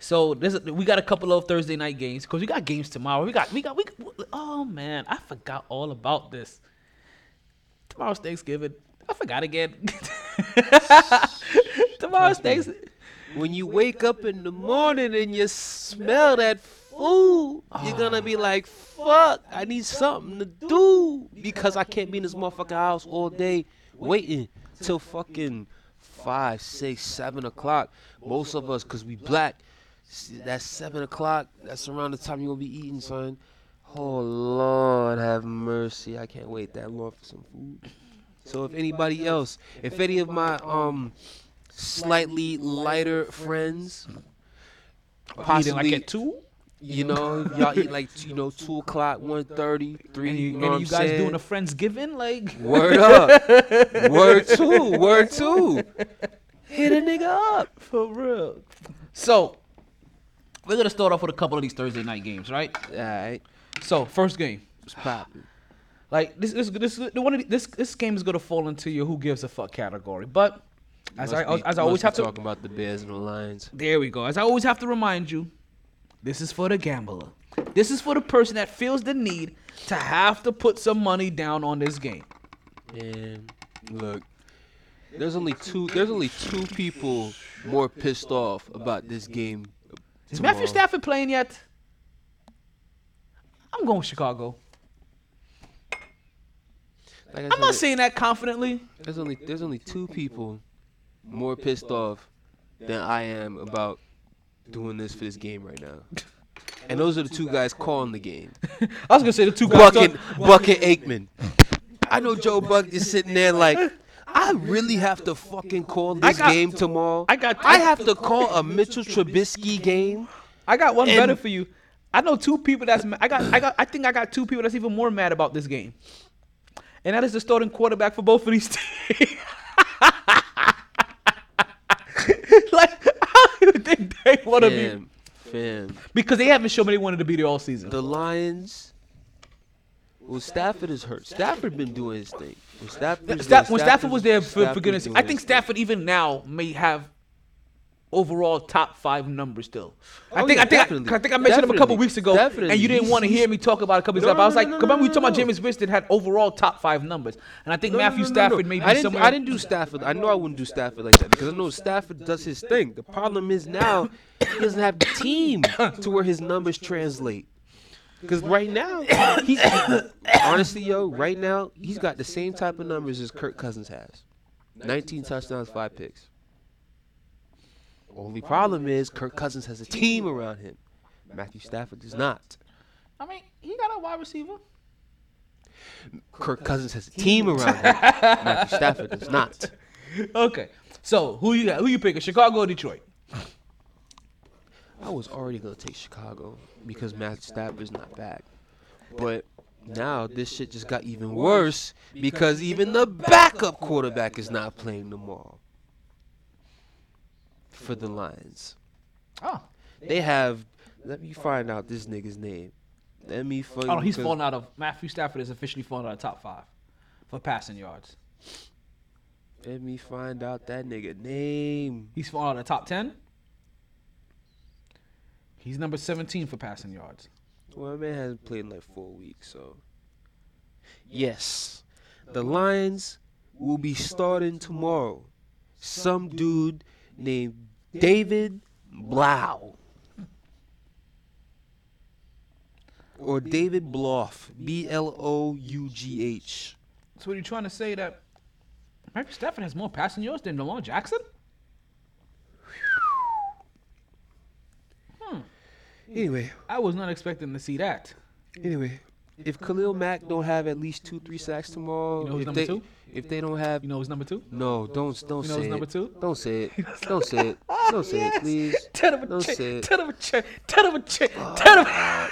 So this we got a couple of Thursday night games because we got games tomorrow. We got we got we. Oh man, I forgot all about this. Tomorrow's Thanksgiving. I forgot again. (laughs) Tomorrow's Thanksgiving. When you wake up in the morning and you smell that food, you're gonna be ah. like, "Fuck! I need something to do because I can't be in this motherfucking house all day waiting till fucking five, six, seven o'clock. Most of us, cause we black, that's seven o'clock. That's around the time you gonna be eating, son. Oh Lord, have mercy! I can't wait that long for some food. So if anybody else, if any of my um slightly lighter friends, possibly like at two. you know, y'all eat like you know two o'clock, one thirty, three. And You, you, know and you guys saying? doing a friendsgiving like Word up, word two, word two. (laughs) Hit a nigga up. for real. So we're gonna start off with a couple of these Thursday night games, right? All right, So first game, what's poppin'? like this, this, this, the one of the- this, this game is gonna fall into your who gives a fuck category. But as I, be- as I always have to, talking about the Bears and the Lions. there we go. As I always have to remind you, this is for the gambler. This is for the person that feels the need to have to put some money down on this game. And look, there's only two. There's only two people more pissed off about this game. Is Matthew. Stafford playing yet? I'm going Chicago. Like I'm not saying that confidently. There's only there's only two people more pissed off than I am about doing this for this game right now. (laughs) And those are the two guys calling the game. I was gonna say the two guys. Buck and, Buck and Aikman. I know Joe Buck is sitting there like, I really have to fucking call this got- game tomorrow. I got- I have to call a Mitchell Trubisky game. I got one And- better for you. I know two people that's I got I got I think I got two people that's even more mad about this game. And that is the starting quarterback for both of these (laughs) teams. (laughs) like I don't even think they want to be fam. because they haven't shown me they wanted to be there all season. The Lions. Well, Stafford is hurt. Stafford been doing his thing. When Stafford, Sta- when Stafford was there for, for goodness, I think. Stafford even now may have overall top five numbers still. Oh, I Oh, think yeah, I think I, definitely. I think I mentioned him a couple weeks ago, Definitely. and you didn't want to hear me talk about a couple weeks No, ago. I was no, like, no, no, remember we no, talking about no. Jameis Winston had overall top five numbers, and I think No, no, Matthew no, no, Stafford no. may be I didn't, somewhere. I didn't do Stafford. I know I wouldn't do Stafford like that because I know Stafford does his thing. The problem is now he doesn't have the team to where his numbers translate. Because right now, he honestly, yo, right now he's got the same type of numbers as Kirk Cousins has: 19 touchdowns, five picks. Only problem is Kirk Cousins has a team around him. Matthew Stafford does not. I mean, he got a wide receiver. Kirk Cousins has a team around him. Matthew Stafford does not. (laughs) Okay, so who you got? Who you picking? Chicago or Detroit? I was already gonna take Chicago because Matt Stafford's not back. But now this shit just got even worse because even the backup quarterback is not playing tomorrow for the Lions. Oh. They have. Let me find out this nigga's name. Let me find. Oh, he's fallen out of Matthew Stafford is officially fallen out of top five for passing yards. Let me find out that nigga name. He's fallen out of the top ten. He's number seventeen for passing yards. Well, man hasn't played in like four weeks, so. Yes, the Lions will be starting tomorrow. Some dude named David Blau. Or David Blough. B L O U G H. So, what are you trying to say that Matthew Stafford has more passing yards than Lamar Jackson? (sighs) (laughs) Anyway, I was not expecting to see that. anyway. If Khalil Mack don't have at least two, three sacks tomorrow, You know who's if number they, two? if they don't have You know who's number two? No, don't don't You know say who's it. number two? Don't say it. Don't say it. Don't say it, (laughs) please. Tell him a Don't check. say it. Tell him a check. Tell him a check. Tell him.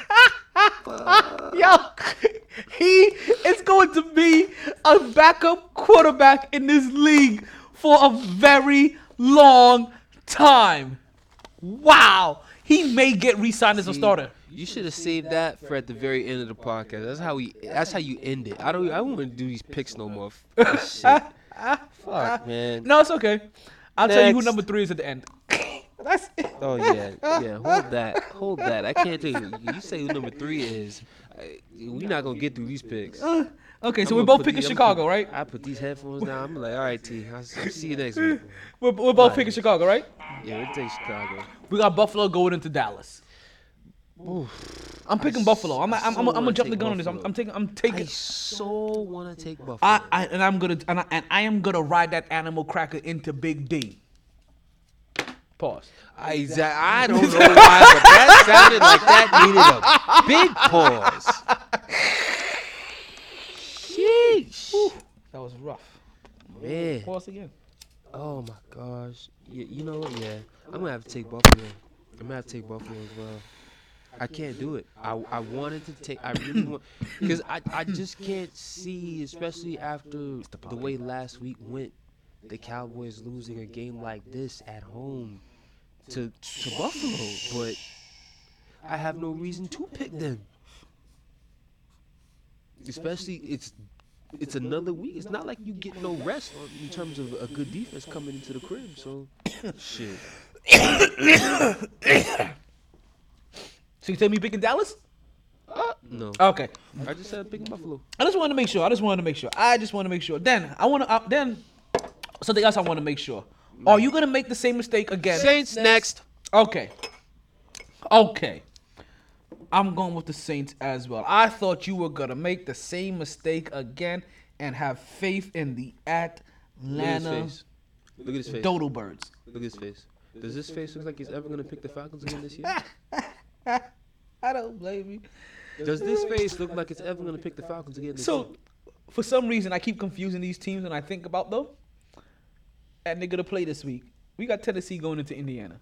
(laughs) Yo, he is going to be a backup quarterback in this league for a very long time. Wow. He may get re-signed as a starter. You should have saved that for at the very end of the podcast. That's how we. That's how you end it. I don't. I don't want to do these picks no more. F- (laughs) shit. Fuck, man. No, it's okay. I'll tell you who number three is at the end. (laughs) That's it. Oh yeah, yeah. Hold that. Hold that. I can't tell you. You say who number three is. We're not gonna get through these picks. Uh, Okay, so I'm we're both picking the- Chicago, put- right? I put these headphones down. I'm like, all right, T. I'll see you next week. (laughs) We're, we're both Bye. picking Chicago, right? Yeah, we take Chicago. We got Buffalo going into Dallas. I'm picking Buffalo. I'm, I'm, I'm, I'm, gonna wanna jump the take gun on this. I'm, Buffalo. I'm taking. I'm I taking. so want to take Buffalo. I, I and I'm gonna and I, and I am gonna ride that animal cracker into Big D. Pause. I, exa- I don't know why, but that sounded like that needed a big pause. (laughs) That was rough. Man. Pause again. Oh my gosh. Yeah, you know what? Yeah. I'm gonna have to take Buffalo. I'm gonna have to take Buffalo as well. I can't do it. I, I wanted to take. I really want (clears throat) because I, I just can't see, especially after the way last week went, the Cowboys losing a game like this at home to to Buffalo. But I have no reason to pick them. Especially it's it's another week. It's not like you get no rest in terms of a good defense coming into the crib. So shit. (coughs) So you tell me picking Dallas? No. Okay. I just said picking Buffalo. I just wanted to make sure. I just wanted to make sure. I just want to make sure. Then I want to. Uh, then something else I want to make sure. Are you gonna make the same mistake again? Saints next. Okay. Okay. I'm going with the Saints as well. I thought you were gonna make the same mistake again and have faith in the Atlanta. Look at his face. Dodo Birds. Look at his face. Does this face look like he's ever gonna pick the Falcons again this year? (laughs) I don't blame you. Does this face look like it's ever gonna pick the Falcons again this year? So, for some reason, I keep confusing these teams, and I think about them. And they're gonna play this week. We got Tennessee going into Indiana.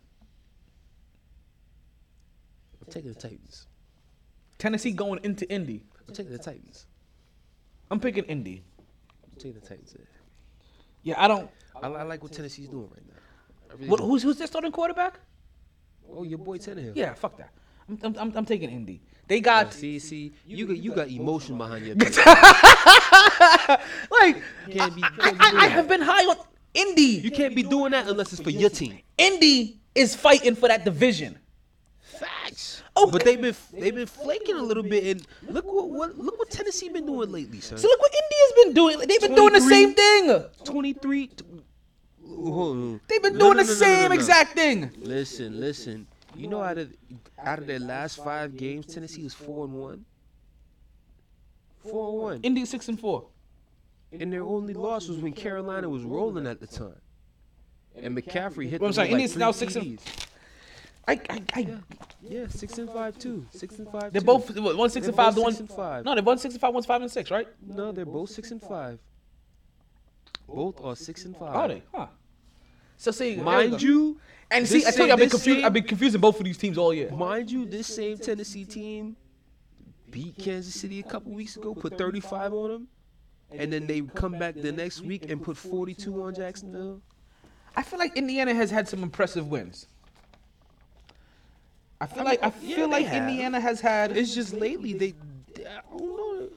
I'm taking the Titans. Tennessee going into Indy. I'm taking the Titans. I'm picking Indy. I'm taking the Titans. Yeah, I don't. I, I like what Tennessee's doing right now. Really What, who's who's their starting quarterback? Oh, your boy Tannehill. Yeah, fuck that. I'm I'm, I'm, I'm taking Indy. They Uh, got see, see, you got you got emotion behind your. (laughs) like can't be- I, can't be I, I doing have been high on Indy. You can't be doing that unless it's for your team. Indy is fighting for that division. Facts. Okay. But they've been they've been flaking a little bit, and look what, what look what Tennessee been doing lately, son. So look what Indy has been doing. They've been doing the same thing. Twenty three. Hold. They've been No, doing no, the no, no, same no, no. exact thing. Listen, listen. You know out of out of their last five games, Tennessee was four and one. Four and one. Indy is six and four. And their only loss was when Carolina was rolling at the time. And McCaffrey hit Well, I'm them sorry, with Indians like now six and- TDs. I, I, I Yeah, yeah, six and five too. Six and five. they're too. both one six They're and five. The one six and five. no, they're one six and five. One's five and six, right? No, they're both six and five. Both are six and five. Are they? Huh. So see, Mind you, and see, I told you I've been confused. I've been confusing both of these teams all year. Mind you, this same Tennessee team beat Kansas City a couple weeks ago, put 35 on them, and then they come back the next week and put 42 on Jacksonville. I feel like Indiana has had some impressive wins. I feel I like I mean, yeah, feel they like have. Indiana has had. It's just lately they, I don't know.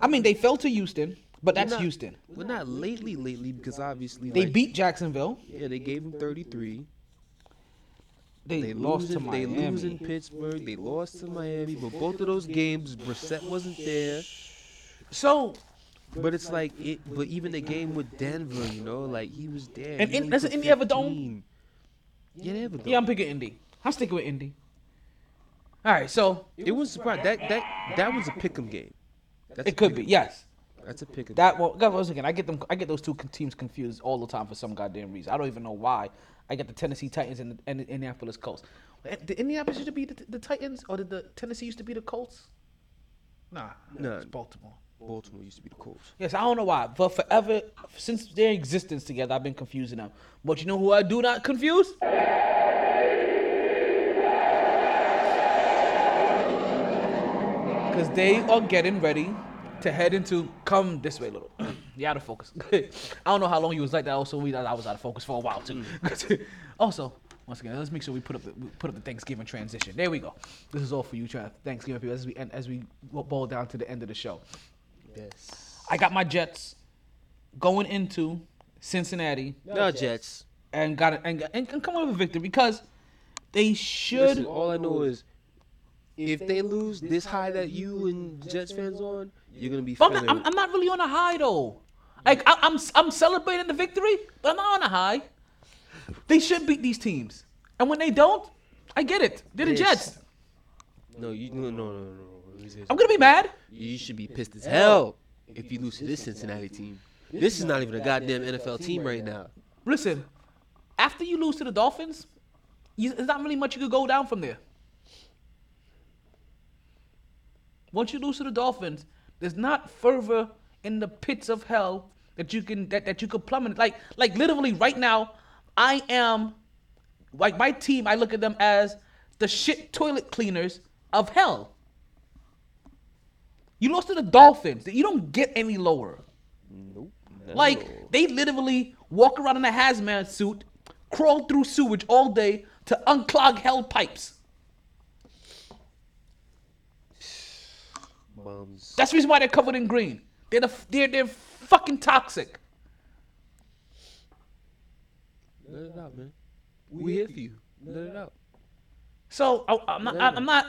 I mean, they fell to Houston, but that's not- Houston. Well, not lately, lately because obviously They like, beat Jacksonville. Yeah, they gave them 33. They, They lost to in, They lose in Pittsburgh. They lost to Miami, but both of those games, Brissett wasn't there. So, But it's like it. But even the game with Denver, you know, like he was there. And in- only doesn't Indy a dome? Yeah, they have a dome. yeah, I'm picking Indy. I'm sticking with Indy. All right, so It was surprised that that that was a pick'em game. That's it could be yes. That's a pick'em. That well, God, once again, I get them. I get those two teams confused all the time for some goddamn reason. I don't even know why. I get the Tennessee Titans and the, and the Indianapolis Colts. Eh, Did Indianapolis used to be the, the Titans, or did the Tennessee used to be the Colts? Nah, Nah. it's Baltimore. Baltimore used to be the Colts. Yes, I don't know why, but forever since their existence together, I've been confusing them. But you know who I do not confuse? Because they are getting ready to head into. Come this way, little. (clears throat) you out of focus. (laughs) I don't know how long you was like that. Also, we I was out of focus for a while too. (laughs) also, once again, let's make sure we put up the, put up the Thanksgiving transition. There we go. This is all for you, Tra- Thanksgiving people. As we end, as we boil down to the end of the show. Yes. I got my Jets going into Cincinnati No Jets. and got it and, and, and come up with a victory because they should. Listen, all I know is if they lose this high that you and Jets fans on, you're gonna be. But I'm not, I'm, I'm not really on a high though. Like I, I'm I'm celebrating the victory, but I'm not on a high. They should beat these teams, and when they don't, I get it. They're the Jets. No, you no no no no. no. Let me say I'm gonna be mad. You should be pissed as hell if you lose to this Cincinnati team. This is not even a goddamn NFL team right now. Listen, after you lose to the Dolphins, you, there's not really much you could go down from there. Once you lose to the Dolphins, there's not further in the pits of hell that you can that, that you could plummet. Like like literally right now, I am like my team. I look at them as the shit toilet cleaners of hell. You lost to the Dolphins. You don't get any lower. Nope. Like they literally walk around in a hazmat suit, crawl through sewage all day to unclog hell pipes. Bums. That's the reason why they're covered in green. They're the, they're they're fucking toxic. Let it out, man. We here for you. Let it out. So I, I'm not. I'm not.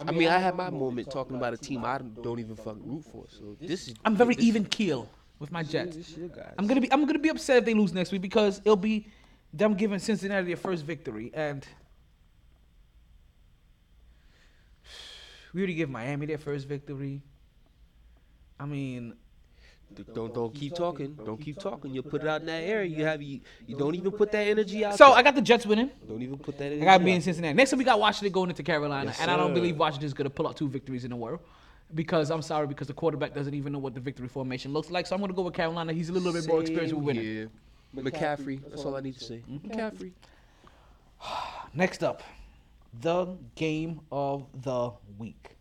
I mean, I had my moment talking about a team I don't don't even fucking root for. So this is. I'm very this, even keel with my Jets. This your guys. I'm gonna be. I'm gonna be upset if they lose next week because it'll be them giving Cincinnati their first victory, and we already give Miami their first victory. I mean, Don't don't keep talking. Don't keep talking. You'll put it out in that area. You have you. You don't even put that energy out. so there. I got the Jets winning. don't even put that. I got to be out in Cincinnati. Next time we got Washington going into Carolina, Yes, and I don't sir. believe Washington's going to pull out two victories in a row. Because I'm sorry, because the quarterback doesn't even know what the victory formation looks like. So I'm going to go with Carolina. He's a little bit more experienced with winning. here. McCaffrey. That's all I need to say. Mm-hmm. McCaffrey. Next up, the game of the week.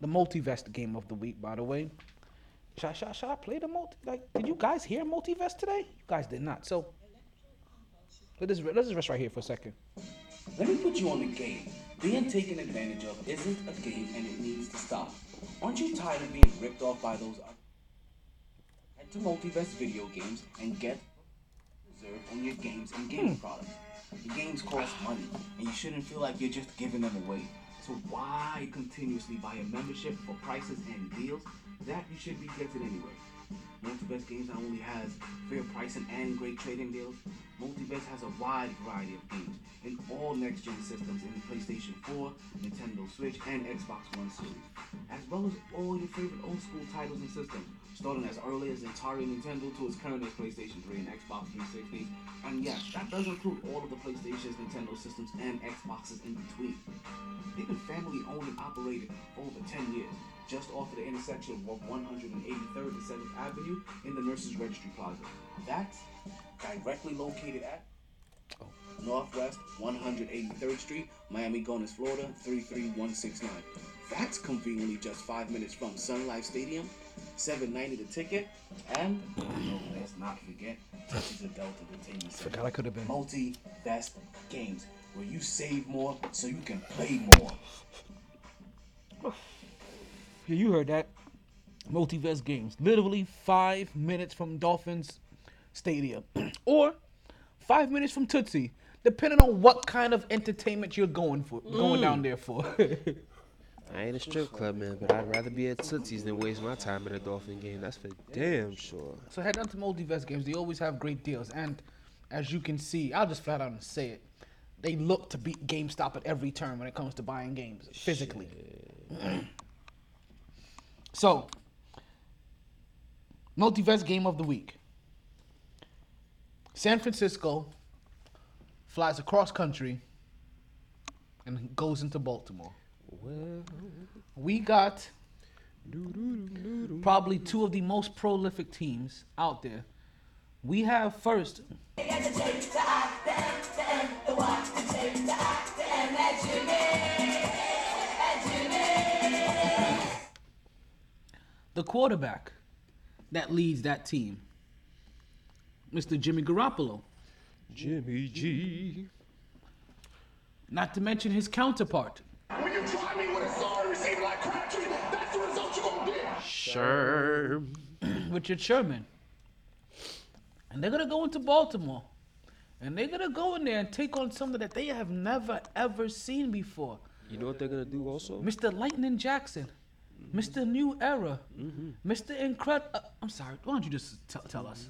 The multivest game of the week, by the way. Should, I- should, I- should I play the multi? Like, did you guys hear multivest today? You guys did not. So let us let's just rest right here for a second. Let me put you on the game. Being taken advantage of isn't a game and it needs to stop. Aren't you tired of being ripped off by those Head to Multivest Video Games and get reserve on your games and gaming hmm. products. The games cost money and you shouldn't feel like you're just giving them away. So why continuously buy a membership for prices and deals that you should be getting anyway? Multivest Games not only has fair pricing and great trading deals, Multivest has a wide variety of games in all next-gen systems in PlayStation 4, Nintendo Switch, and Xbox One series, as well as all your favorite old-school titles and systems, starting as early as Atari Nintendo to as current as PlayStation 3 and Xbox 360. And yes, that does include all of the PlayStations, Nintendo systems, and Xboxes in between. They've been family owned and operated for over 10 years. just off of the intersection of 183rd and 7th Avenue in the Nurses Registry Plaza. That's directly located at Northwest 183rd Street, Miami Gardens, Florida 33169. That's conveniently just five minutes from Sun Life Stadium, 790 the ticket, and no, let's not forget Texas Adult Entertainment Center. Forgot I could have been. Multi-Vest Games, where you save more so you can play more. Yeah, you heard that. Multiverse games. Literally five minutes from Dolphins Stadium. (clears throat) or five minutes from Tootsie. Depending on what kind of entertainment you're going for going mm. down there for. (laughs) I ain't a strip club man, but I'd rather be at Tootsie's than waste my time at a Dolphin game. That's for damn sure. so head down to Multiverse games. They always have great deals. And as you can see, I'll just flat out and say it. They look to beat GameStop at every turn when it comes to buying games physically. (clears throat) so, Multiverse game of the week. San Francisco flies across country and goes into Baltimore. Well, We got probably two of the most prolific teams out there. We have first the quarterback that leads that team, Mr. Jimmy Garoppolo. Jimmy G. Not to mention his counterpart, When you try me with a sorry receiver like Crabtree, that's the result you're gonna get. Sherm. (clears throat) Richard Sherman. And they're gonna go into Baltimore. And they're gonna go in there and take on something that they have never ever seen before. You know what they're gonna do also? Mr. Lightning Jackson. Mr. New Era. Mr. Incredible. Uh, I'm sorry. Why don't you just tell tell us?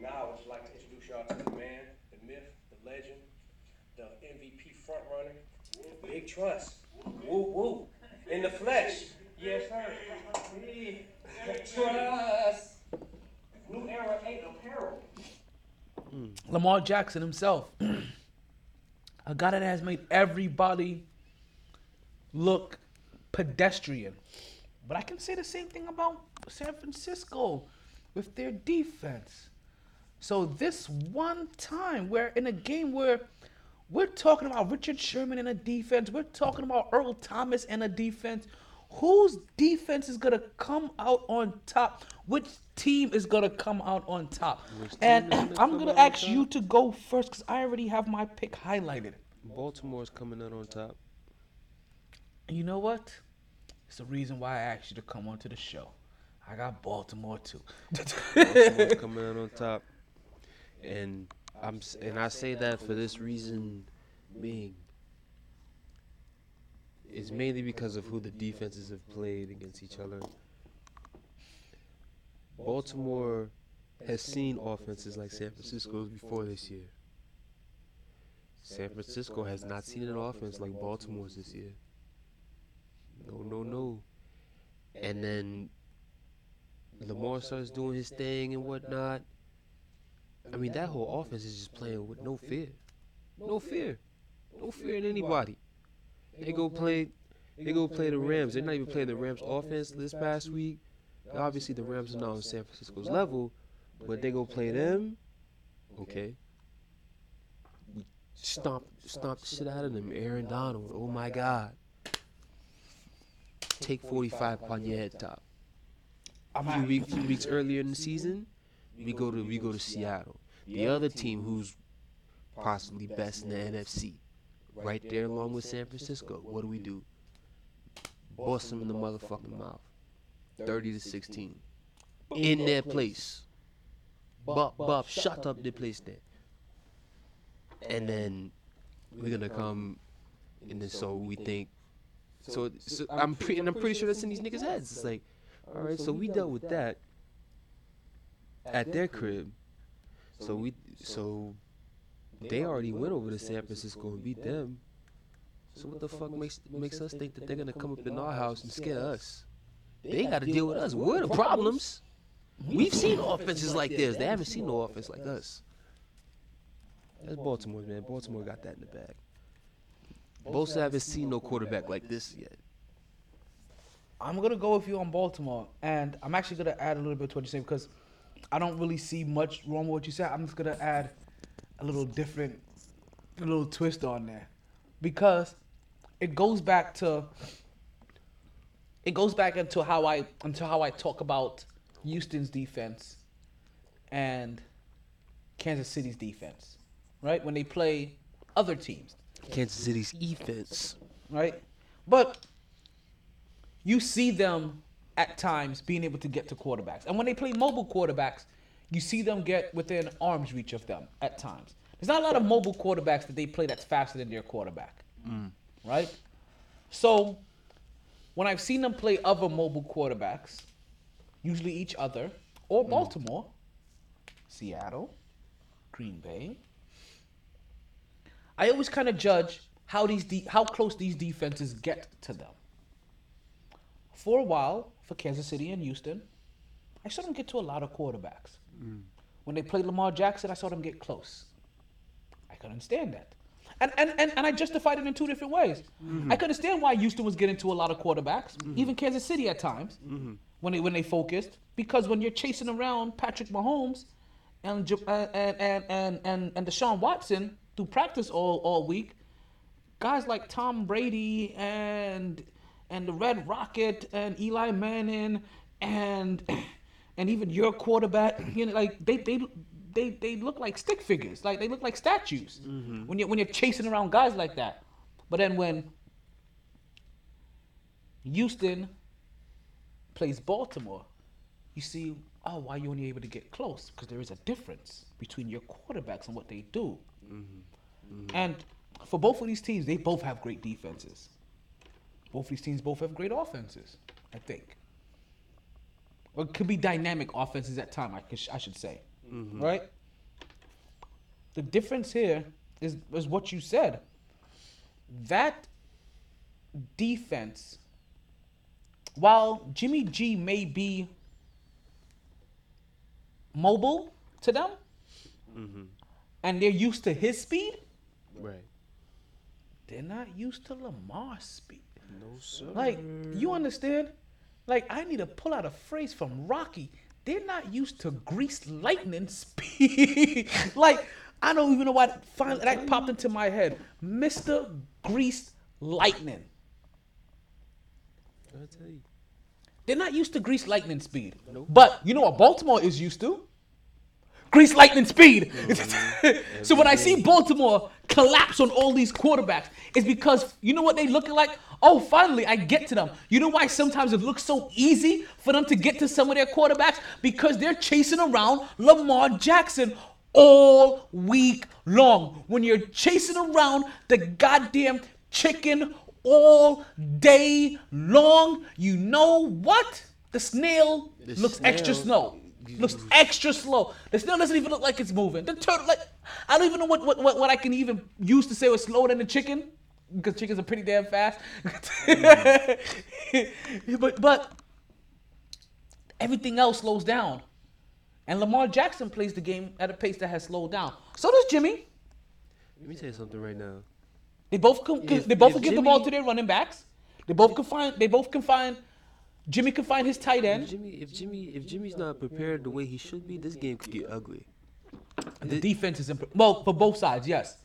Now I would like to introduce y'all to the man, the myth, the legend, the MVP frontrunner, Big Trust. Woo woo. In the flesh. Yes, sir. Yeah. Trust. New era ain't apparel. Hmm. Lamar Jackson himself. (clears throat) a guy that has made everybody look pedestrian. But I can say the same thing about San Francisco with their defense. So this one time we're in a game where we're talking about Richard Sherman in a defense, we're talking about Earl Thomas in a defense. Whose defense is gonna come out on top? Which team is gonna come out on top? And I'm gonna ask you to go first because I already have my pick highlighted. Baltimore's coming out on top. You know what? It's the reason why I asked you to come onto the show. I got Baltimore too. Baltimore's coming out on top. And I'm and I say that for this reason being is mainly because of who the defenses have played against each other. Baltimore has seen offenses like San Francisco's before this year. San Francisco has not seen an offense like Baltimore's this year. No, no, no. And then Lamar starts doing his thing and whatnot. I mean, that whole offense is just playing with no fear. No fear. No fear in anybody. They go play they go play the Rams. They're not even playing the Rams offense this past week. Obviously the Rams are not on San Francisco's level, but they go play them. Okay. We stomp stomp the shit out of them. Aaron Donald. Oh my God. Take 45 upon your head top. A few weeks, few weeks earlier in the season, we go to we go to Seattle. The other team who's possibly best in the NFC, right there along with San Francisco. What do we do? Bust them in the motherfucking mouth. 30 to 16. In their place. Bop bop, shut up the place there. And then we're gonna come and then so we think so, so I'm pretty and I'm pretty sure that's in these niggas' heads. It's like, all right, so we dealt with that at their crib. So we so they already went over to San Francisco and beat them. So what the fuck makes makes us think that they're gonna come up in our house and scare us? They got to deal with us. We're the problems. We've seen offenses like this. They haven't seen no offense like us. That's Baltimore, man. Baltimore got that in the bag. Both haven't seen no quarterback like this yet. I'm gonna go with you on Baltimore, and I'm actually gonna add a little bit to what you say because I don't really see much wrong with what you said. I'm just gonna add a little different, a little twist on there, because it goes back to it goes back into how I into how I talk about Houston's defense and Kansas City's defense, right? When they play other teams, Kansas City's defense. right? But you see them at times being able to get to quarterbacks. And when they play mobile quarterbacks, you see them get within arm's reach of them at times. There's not a lot of mobile quarterbacks that they play that's faster than their quarterback, mm. right? So when I've seen them play other mobile quarterbacks, usually each other, or mm. Baltimore, Seattle, Green Bay, I always kind of judge how these de- how close these defenses get to them. For a while, for Kansas City and Houston, I saw them get to a lot of quarterbacks. Mm. When they played Lamar Jackson, I saw them get close. I could understand that. And, and, and, and I justified it in two different ways. Mm-hmm. I could understand why Houston was getting to a lot of quarterbacks, mm-hmm. even Kansas City at times, mm-hmm. when they when they focused. Because when you're chasing around Patrick Mahomes and and and and and, and Deshaun Watson through practice all, all week, guys like Tom Brady and and the Red Rocket and Eli Manning and and even your quarterback, you know, like they they they, they look like stick figures, like they look like statues mm-hmm. when you when you're chasing around guys like that. But then when Houston plays Baltimore, you see, oh, why you only able to get close? Because there is a difference between your quarterbacks and what they do. Mm-hmm. Mm-hmm. And for both of these teams, they both have great defenses. Both these teams both have great offenses, I think. Or it could be dynamic offenses at time, I, could, I should say. Mm-hmm. Right? The difference here is, is what you said. That defense, while Jimmy G may be mobile to them, mm-hmm. and they're used to his speed, Right. they're not used to Lamar's speed. No sir. Like, you understand? Like, I need to pull out a phrase from Rocky. They're not used to grease lightning speed. (laughs) like, I don't even know why that finally that popped into my head. Mr. Greased Lightning. I tell you. They're not used to grease lightning speed. But you know what Baltimore is used to? Greased lightning speed. (laughs) so when I see Baltimore collapse on all these quarterbacks, it's because you know what they looking like? Oh, finally I get to them. You know why sometimes it looks so easy for them to get to some of their quarterbacks? Because they're chasing around Lamar Jackson all week long. When you're chasing around the goddamn chicken all day long, you know what? The snail The looks extra snail- slow. Looks extra slow. The snail doesn't even look like it's moving. The turtle, like, I don't even know what, what, what, what I can even use to say was slower than the chicken, because chickens are pretty damn fast. (laughs) but but everything else slows down, and Lamar Jackson plays the game at a pace that has slowed down. So does Jimmy. Let me tell you something right now. They both can, If- they both give the ball to their running backs. They both can find. They both can find. Jimmy can find his tight end. If. Jimmy, if Jimmy, if Jimmy's not prepared the way he should be, this game could get ugly. The defense is imp- well for both sides, yes,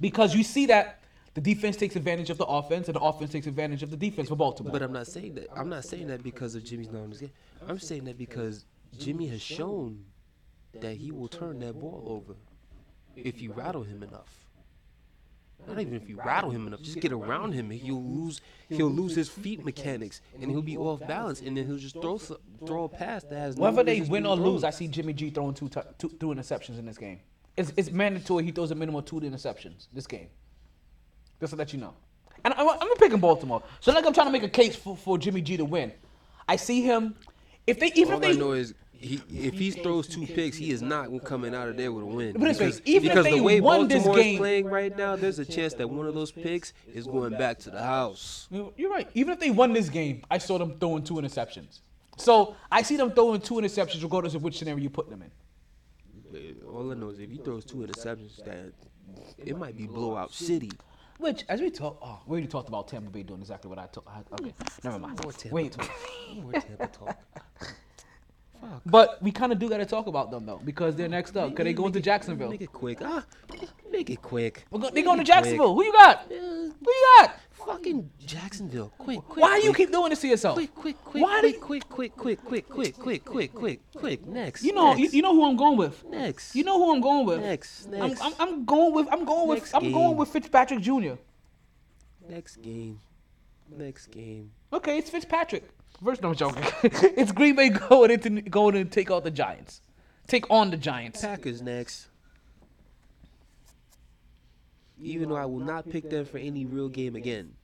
because you see that the defense takes advantage of the offense, and the offense takes advantage of the defense for Baltimore. But I'm not saying that. I'm not saying that because of Jimmy's not on this game. I'm saying that because Jimmy has shown that he will turn that ball over if you rattle him enough. Not even if you rattle him enough, just get around him. and He'll lose. He'll lose his feet mechanics, and he'll be off balance, and then he'll just throw s- throw a pass that has. no Whether they win or lose, thrown. I see Jimmy G throwing two, tou- two two interceptions in this game. It's, it's mandatory he throws a minimum of two interceptions this game. Just to let you know. And I'm, I'm picking Baltimore. So like I'm trying to make a case for, for Jimmy G to win. I see him. If they even All if I they know is he, if he throws two picks, he is not coming out of there with a win. But this way, because even if because they the way won this Baltimore game- is playing right now, there's a chance that one of those picks is going back to the house. You- You're right. Even if they won this game, I saw them throwing two interceptions. So I see them throwing two interceptions regardless of which scenario you put them in. All I know is if he throws two interceptions, that it might be blowout city. Which, as we talk, oh, we already talked about Tampa Bay doing exactly what I told. Okay, never mind. More Tampa Wait, talk. More Tampa talk. (laughs) but we kind of do got to talk about them though because they're next up. Could they go into Jacksonville? Make it quick. Ah, make it quick. We're go- they going to quick. Jacksonville. Who you got? Uh, Who you got? fucking Jacksonville. Quick, quick. Why you keep doing this to yourself? Quick, quick, quick, Why do quick, quick, quick, quick, quick, quick, quick, quick, quick, Next. You know, you, know who I'm going with. next. You know who I'm going with. next, next, I'm, I'm going with. I'm going with. I'm going with Fitzpatrick Jr. next game, next game. Okay, it's Fitzpatrick. First, no, I'm joking. (laughs) it's Green Bay going into going to take out the Giants. Take on the Giants. Packers next. Even though I will not pick them for any real game again.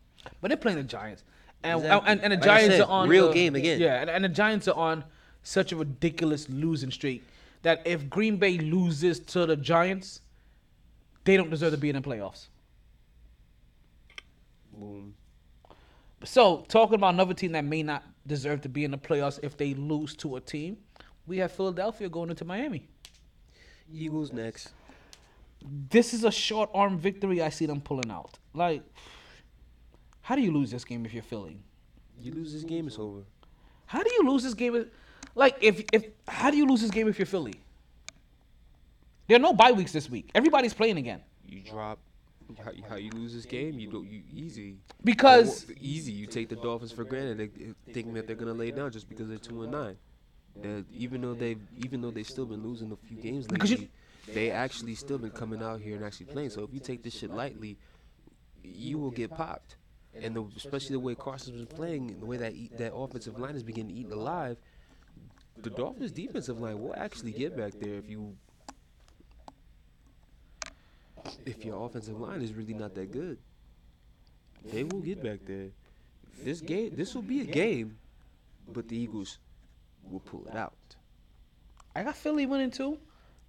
But they're playing the Giants, and Exactly. and, and the Like Giants said, are on real the- game again. Yeah, and, and the Giants are on such a ridiculous losing streak that if Green Bay loses to the Giants, they don't deserve to be in the playoffs. Boom. So talking about another team that may not deserve to be in the playoffs if they lose to a team, we have Philadelphia going into Miami. Eagles next. This is a short arm victory I see them pulling out. Like, how do you lose this game if you're Philly? You lose this game, it's over. How do you lose this game? Like, if if how do you lose this game if you're Philly? There are no bye weeks this week. Everybody's playing again You drop. How, how you lose this game? You don't. You easy. because Well, easy. You take the Dolphins for granted, they, thinking that they're gonna lay down just because they're two and nine. That even though they've even though they've still been losing a few games you- lately, they actually still been coming out here and actually playing. So if you take this shit lightly, you will get popped. And the, especially the way Carson's been playing, and the way that eat, that offensive line is beginning to eat alive, the Dolphins' defensive line will actually get back there if you if your offensive line is really not that good. They will get back there. This game, this will be a game, but the Eagles will pull it out. I got Philly winning too.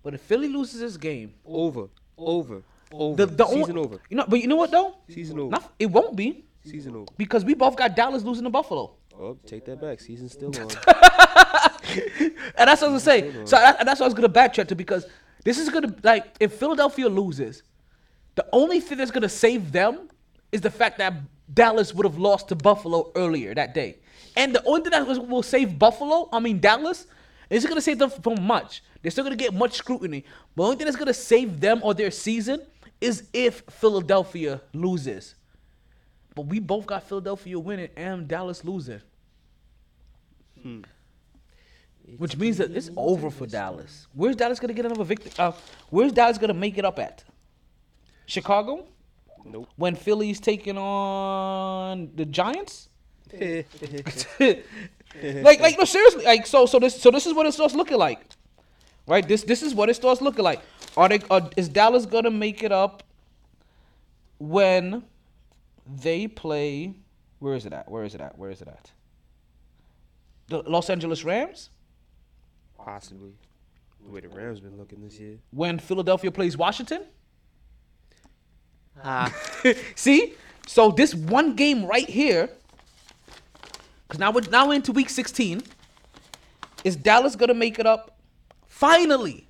But if Philly loses this game, Over, over, over. the the Season only, over. You know, but you know what though? Season over. Not, it won't be Season over. because we both got Dallas losing to Buffalo. Oh, take that back. Season's still (laughs) on. And that's what I was gonna say. So that, that's what I was gonna backtrack to because this is gonna like if Philadelphia loses, the only thing that's gonna save them is the fact that Dallas would have lost to Buffalo earlier that day, and the only thing that will save Buffalo, I mean Dallas, isn't gonna save them from much. They're still gonna get much scrutiny. But the only thing that's gonna save them or their season is if Philadelphia loses. But we both got Philadelphia winning and Dallas losing. Hmm. Which means that it's over for Dallas. Where's Dallas gonna get another victory? Uh, where's Dallas gonna make it up at? Chicago? Nope. When Philly's taking on the Giants? (laughs) like, like, no, seriously. Like, so, so this, so this is what it starts looking like, right? This, this is what it starts looking like. Are they? Are, is Dallas gonna make it up when they play? Where is it at? Where is it at? Where is it at? The Los Angeles Rams. Possibly. The way the Rams been looking this year. when Philadelphia plays Washington. Ah. (laughs) See, so this one game right here, because now we're now we're into week 16. Is Dallas gonna make it up? Finally,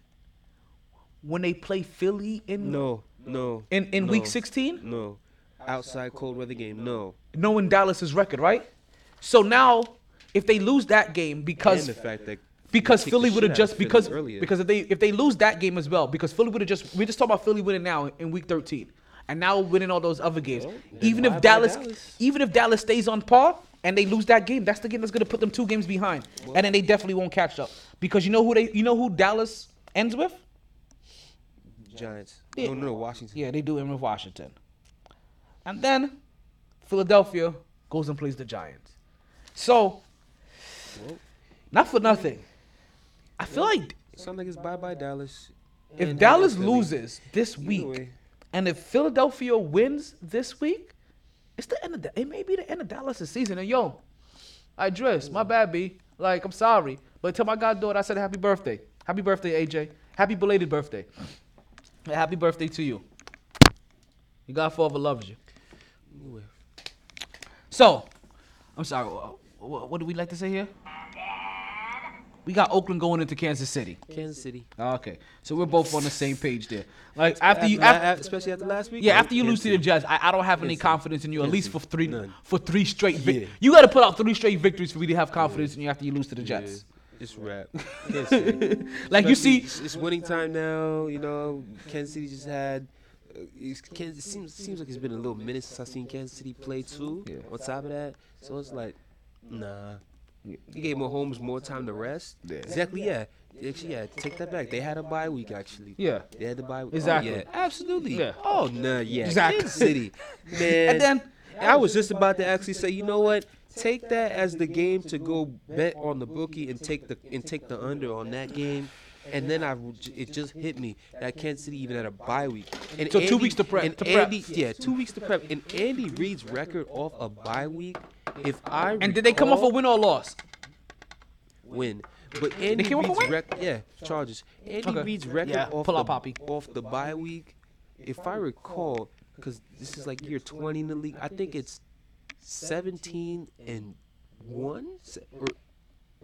when they play Philly in No, no. in in week 16, No. Outside cold weather game. No. knowing Dallas's record, right? So now, if they lose that game because and the fact that because Philly would have just because earlier. because if they if they lose that game as well because Philly would have just we just talk about Philly winning now in week 13 and now winning all those other games Well, even if Dallas, Dallas. even if Dallas stays on par and they lose that game that's the game that's going to put them two games behind and then they definitely won't catch up because you know who they you know who Dallas ends with Giants. Yeah. No, no, no, Washington. yeah they do end with Washington and then Philadelphia goes and plays the Giants so Well. not for nothing I feel like like it's bye bye Dallas. if and Dallas loses this week, way. and if Philadelphia wins this week, it's the end of the. It may be the end of Dallas' season. And yo, I dress. My bad, B. Like I'm sorry, but tell my goddaughter I said happy birthday. Happy birthday, AJ. Happy belated birthday. And happy birthday to you. Your Godfather loves you. So, I'm sorry. What, what do we like to say here? We got Oakland going into Kansas City. Kansas City. Okay, so we're both on the same page there. Like after you, After- after, after- especially after last week. yeah, after you lose Kansas to the Jets, I, I don't have any Kansas confidence in you. At least for three None. for three straight. Vic- Yeah. You got to put out three straight victories for me to have confidence in you after you lose to the Yeah, Jets. It's rap. (laughs) Like you see, it's, it's winning time now. You know, Kansas City just had. Uh, it's, Kansas, it seems seems like it's been a little minute since I've seen Kansas City play too. Yeah. On top of that, so it's like, nah. You gave Mahomes more time to rest. Yeah. Exactly. Yeah. Actually, yeah. Take that back. They had a bye week actually. yeah. They had the bye week. Exactly. Oh, yeah. Absolutely. Yeah. Oh no. Yeah. Exactly. Kansas City. (laughs) Man. And then I was just about to actually say, you know what? Take that as the game to go bet on the bookie and take the and take the under on that game. And then I, it just hit me that Kansas City even had a bye week. And So two weeks to prep- And to prep. Andy, yeah, two weeks to prep. And Andy Reid's record off a bye week. If I and did they come off a win or a loss? win. But Andy came off a Reid's win? record, yeah, Chargers. Andy Okay. Reid's record Yeah, off, pull the, out Poppy. off the bye week, if I recall, because this is like year 20 in the league, I think it's 17 and 1 or,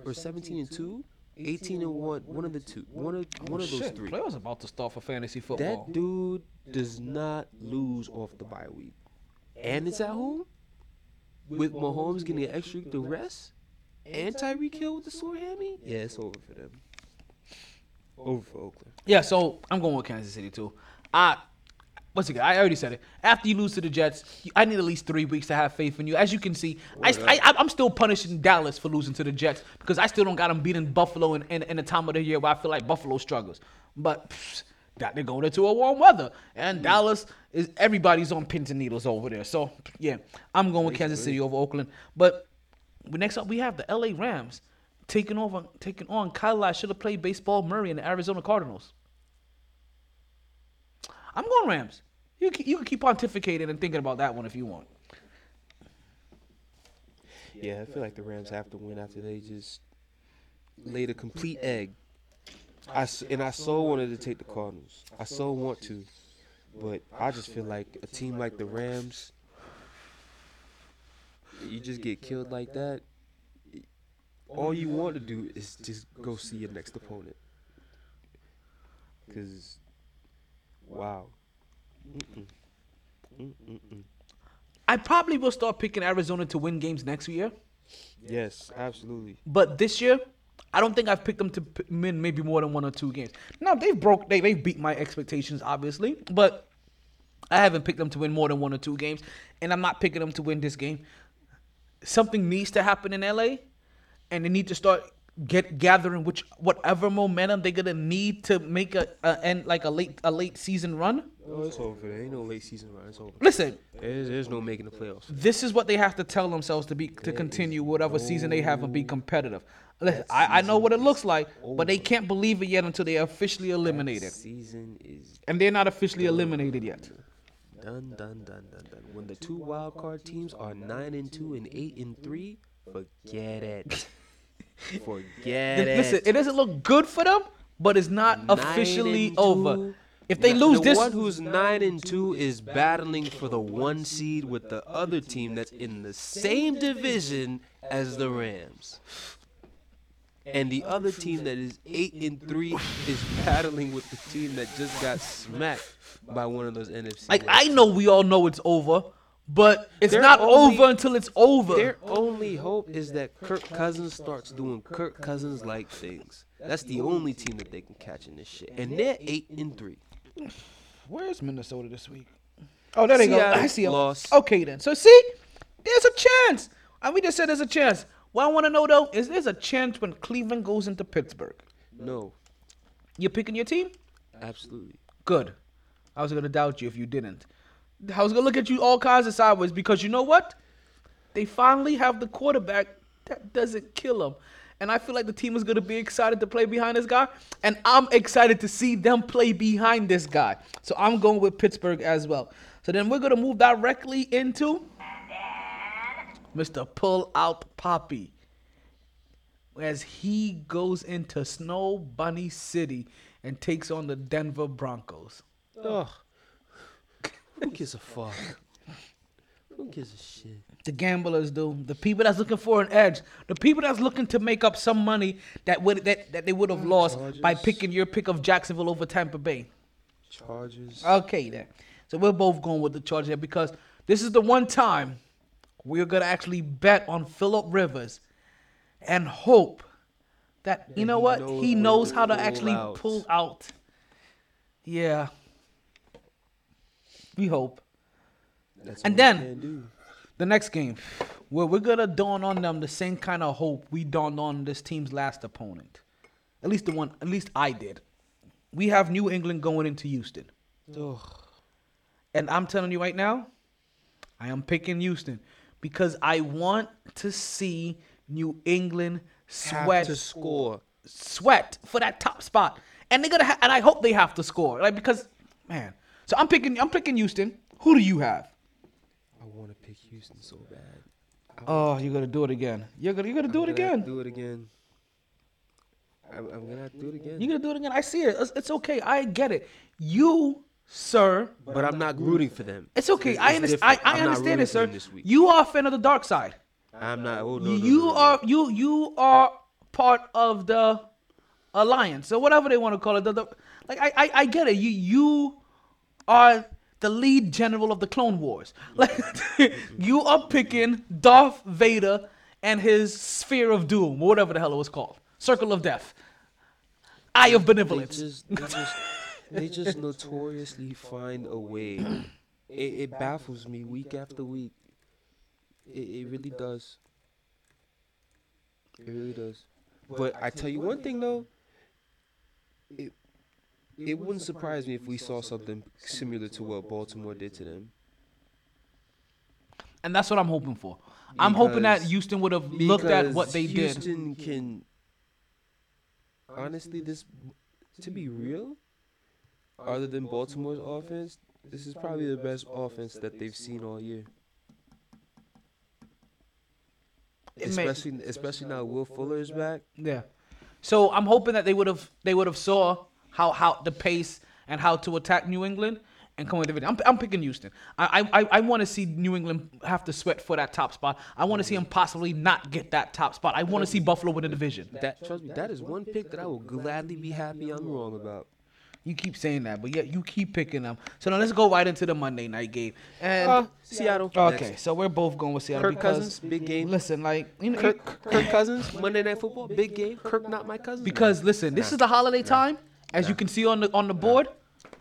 or 17 and 2, 18 and 1, one of the two, one of, oh, one of those Shit, three. Players about to start for fantasy football. That dude does not lose off the bye week. And it's at home with Mahomes getting an extra week to rest and Tyreek Hill with the sore hammy. Yeah, it's over for them. Over for Oakland. Yeah, so I'm going with Kansas City too. I once again, I already said it. After you lose to the Jets, I need at least three weeks to have faith in you. As you can see, I, I, I'm still punishing Dallas for losing to the Jets because I still don't got them beating Buffalo in, in, in the time of the year where I feel like Buffalo struggles. But pfft, that they're going into a warm weather, and mm. Dallas is everybody's on pins and needles over there. So yeah, I'm going with Kansas City over Oakland. But next up, we have the L.A. Rams taking over, taking on Kyler should have played baseball Murray and the Arizona Cardinals. I'm going Rams. You you can keep pontificating and thinking about that one if you want. Yeah, I feel like the Rams have to win after they just laid a complete egg. I and I so wanted to take the Cardinals. I so want to, but I just feel like a team like the Rams, you just get killed like that. All you want to do is just go see your next opponent. Cause, wow. Mm-mm. Mm-mm-mm. I probably will start picking Arizona to win games next year, Yes, absolutely. but this year, I don't think I've picked them to win maybe more than one or two games. Now they've broke, they they beat my expectations obviously, but I haven't picked them to win more than one or two games, and I'm not picking them to win this game. Something needs to happen in LA, and they need to start get gathering which whatever momentum they're gonna need to make a, a end like a late a late season run. Oh, it's over. There ain't no late season run. It's over. Listen, There's, there's no making the playoffs. this is what they have to tell themselves to be to continue whatever season they have and be competitive. Listen, I, I know what it looks like, but they can't believe it yet until they are officially eliminated, Season is and they're not officially eliminated yet. done, done, done, done, done. When the two wild card teams are nine and two and eight and three, forget it. (laughs) forget it. Listen, it doesn't look good for them, but it's not Nine officially over. If they The- lose the this, one who's nine and two is battling for the one seed with the other team that's in the same division as the Rams. And the other team that is eight and three is battling with the team that just got smacked by one of those NFC. like I know we all know it's over, but it's Their not only- over until it's over. Their only hope is that Kirk Cousins starts doing Kirk Cousins like things. That's the only team that they can catch in this shit. And they're eight and three. Where's Minnesota this week? Oh, there they go. Seattle I see 'em. lost. Okay, then. So see, there's a chance. And we just said there's a chance. What I want to know though is there's a chance when Cleveland goes into Pittsburgh. No, You're picking your team? absolutely. Good. I was gonna doubt you if you didn't. I was gonna look at you all kinds of sideways because you know what? They finally have the quarterback that doesn't kill them. And I feel like the team is gonna be excited to play behind this guy. And I'm excited to see them play behind this guy. So I'm going with Pittsburgh as well. So then we're gonna move directly into Mr. Pull Out Poppy. As he goes into Snow Bunny City and takes on the Denver Broncos. Ugh. Who gives a fuck? Who gives a shit? The gamblers do. The people that's looking for an edge. The people that's looking to make up some money that would that, that they would have mm, lost by picking your pick of Jacksonville over Tampa Bay. Chargers. Okay then. So we're both going with the Chargers because this is the one time we're gonna actually bet on Philip Rivers and hope that you know he what knows he knows how to actually out. pull out. Yeah. We hope. That's and then- we can do. The next game, where we're gonna dawn on them the same kind of hope we dawned on this team's last opponent. At least the one, at least I did. We have New England going into Houston. Ugh. And I'm telling you right now, I am picking Houston because I want to see New England sweat to score. sweat for that top spot. And they're gonna ha- and I hope they have to score. Like because man. So I'm picking I'm picking Houston. Who do you have? I want to pick Houston so bad. Oh, you're gonna do it again. You're gonna you're gonna do I'm it gonna again. Do it again. I'm, I'm gonna have to do it again. You're gonna do it again. I see it. It's, it's okay. I get it. You, sir. but I'm not rooting for them. It's okay. It's- I it's understand. I. I understand it, sir. them this week. You are a fan of the dark side. I'm not. Oh, no, you no, no. are you you are part of the alliance or whatever they want to call it. The, the- like I, I I get it. You you are the lead general of the Clone Wars. Like (laughs) you are picking Darth Vader and his sphere of doom, or whatever the hell it was called, circle of death, eye of benevolence. They benevolence. just, they just, they just (laughs) notoriously find a way. It, it baffles me week after week. It, it really does. It really does. But I tell you one thing though. It, it wouldn't surprise me if we saw something similar to what Baltimore did to them. and that's what I'm hoping for. I'm hoping that Houston would have looked at what they did. Houston can. Honestly, this, to be real, other than Baltimore's offense, this is probably the best offense that they've seen all year. Especially, especially now Will Fuller is back. Yeah. So I'm hoping that they would have they would have saw how how the pace and how to attack New England and come with the video. I'm, I'm picking Houston. I I, I want to see New England have to sweat for that top spot. I want to see them possibly not get that top spot. I want to see Buffalo win the division. That trust me, that is one pick that I will gladly be happy I'm wrong about. You keep saying that, but yet you keep picking them. So now let's go right into the Monday night game. And Uh, Seattle. okay, so we're both going with Seattle Kirk because Cousins, big game. listen, like you know, Kirk, Kirk Cousins, Monday Night Football, big game. Kirk, not my cousin. Because listen, this is the holiday time, as you can see on the on the board,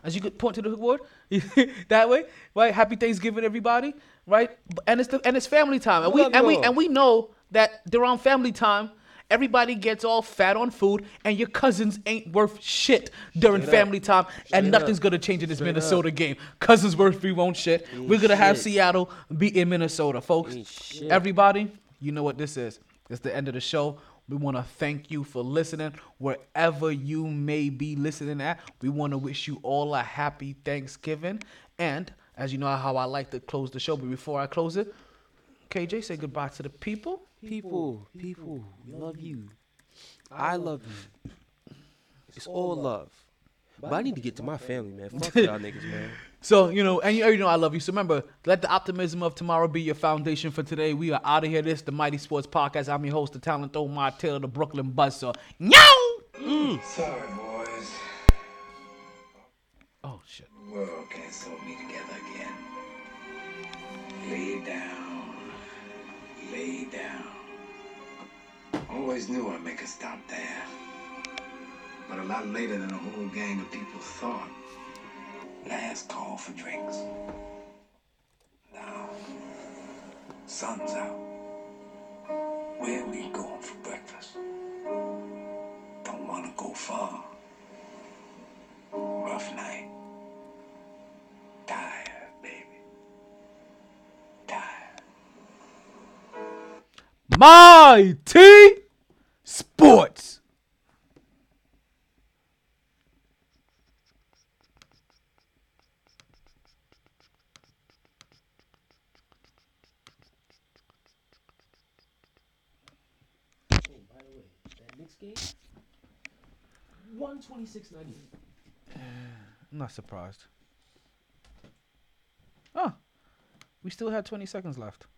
as you could point to the board (laughs) that way, right? Happy Thanksgiving, everybody, right? And it's the, and it's family time, and we and we and we know that during family time, everybody gets all fat on food, and your cousins ain't worth shit during Straight up. family time, and nothing's up. gonna change in this Straight Minnesota game. Cousins worth we won't shit. We're gonna have. Seattle beat in Minnesota, folks. Everybody, you know what this is. It's the end of the show. We want to thank you for listening wherever you may be listening at. We want to wish you all a happy Thanksgiving. And as you know how I like to close the show, but before I close it, KJ, say goodbye to the people. People, people, we love you. I love you. It's all love. But I need to get to my family, man. Fuck y'all niggas, man. So, you know, and you already know I love you. So remember, let the optimism of tomorrow be your foundation for today. We are out of here. This is the MyT Sports Podcast. I'm your host, the talent Omar Taylor, the Brooklyn Buzzsaw. Meow! Mm. Sorry, boys. Oh, shit. The world can't sew me together again. Lay down. Lay down. Always knew I'd make a stop there. But a lot later than a whole gang of people thought. Last call for drinks. Now, sun's out. Where we going for breakfast? Don't wanna go far. Rough night. Tired, baby. Tired. MyT Sports. Oh, by the way, that Knicks game, I'm (sighs) not surprised. Oh, We still had 20 seconds left.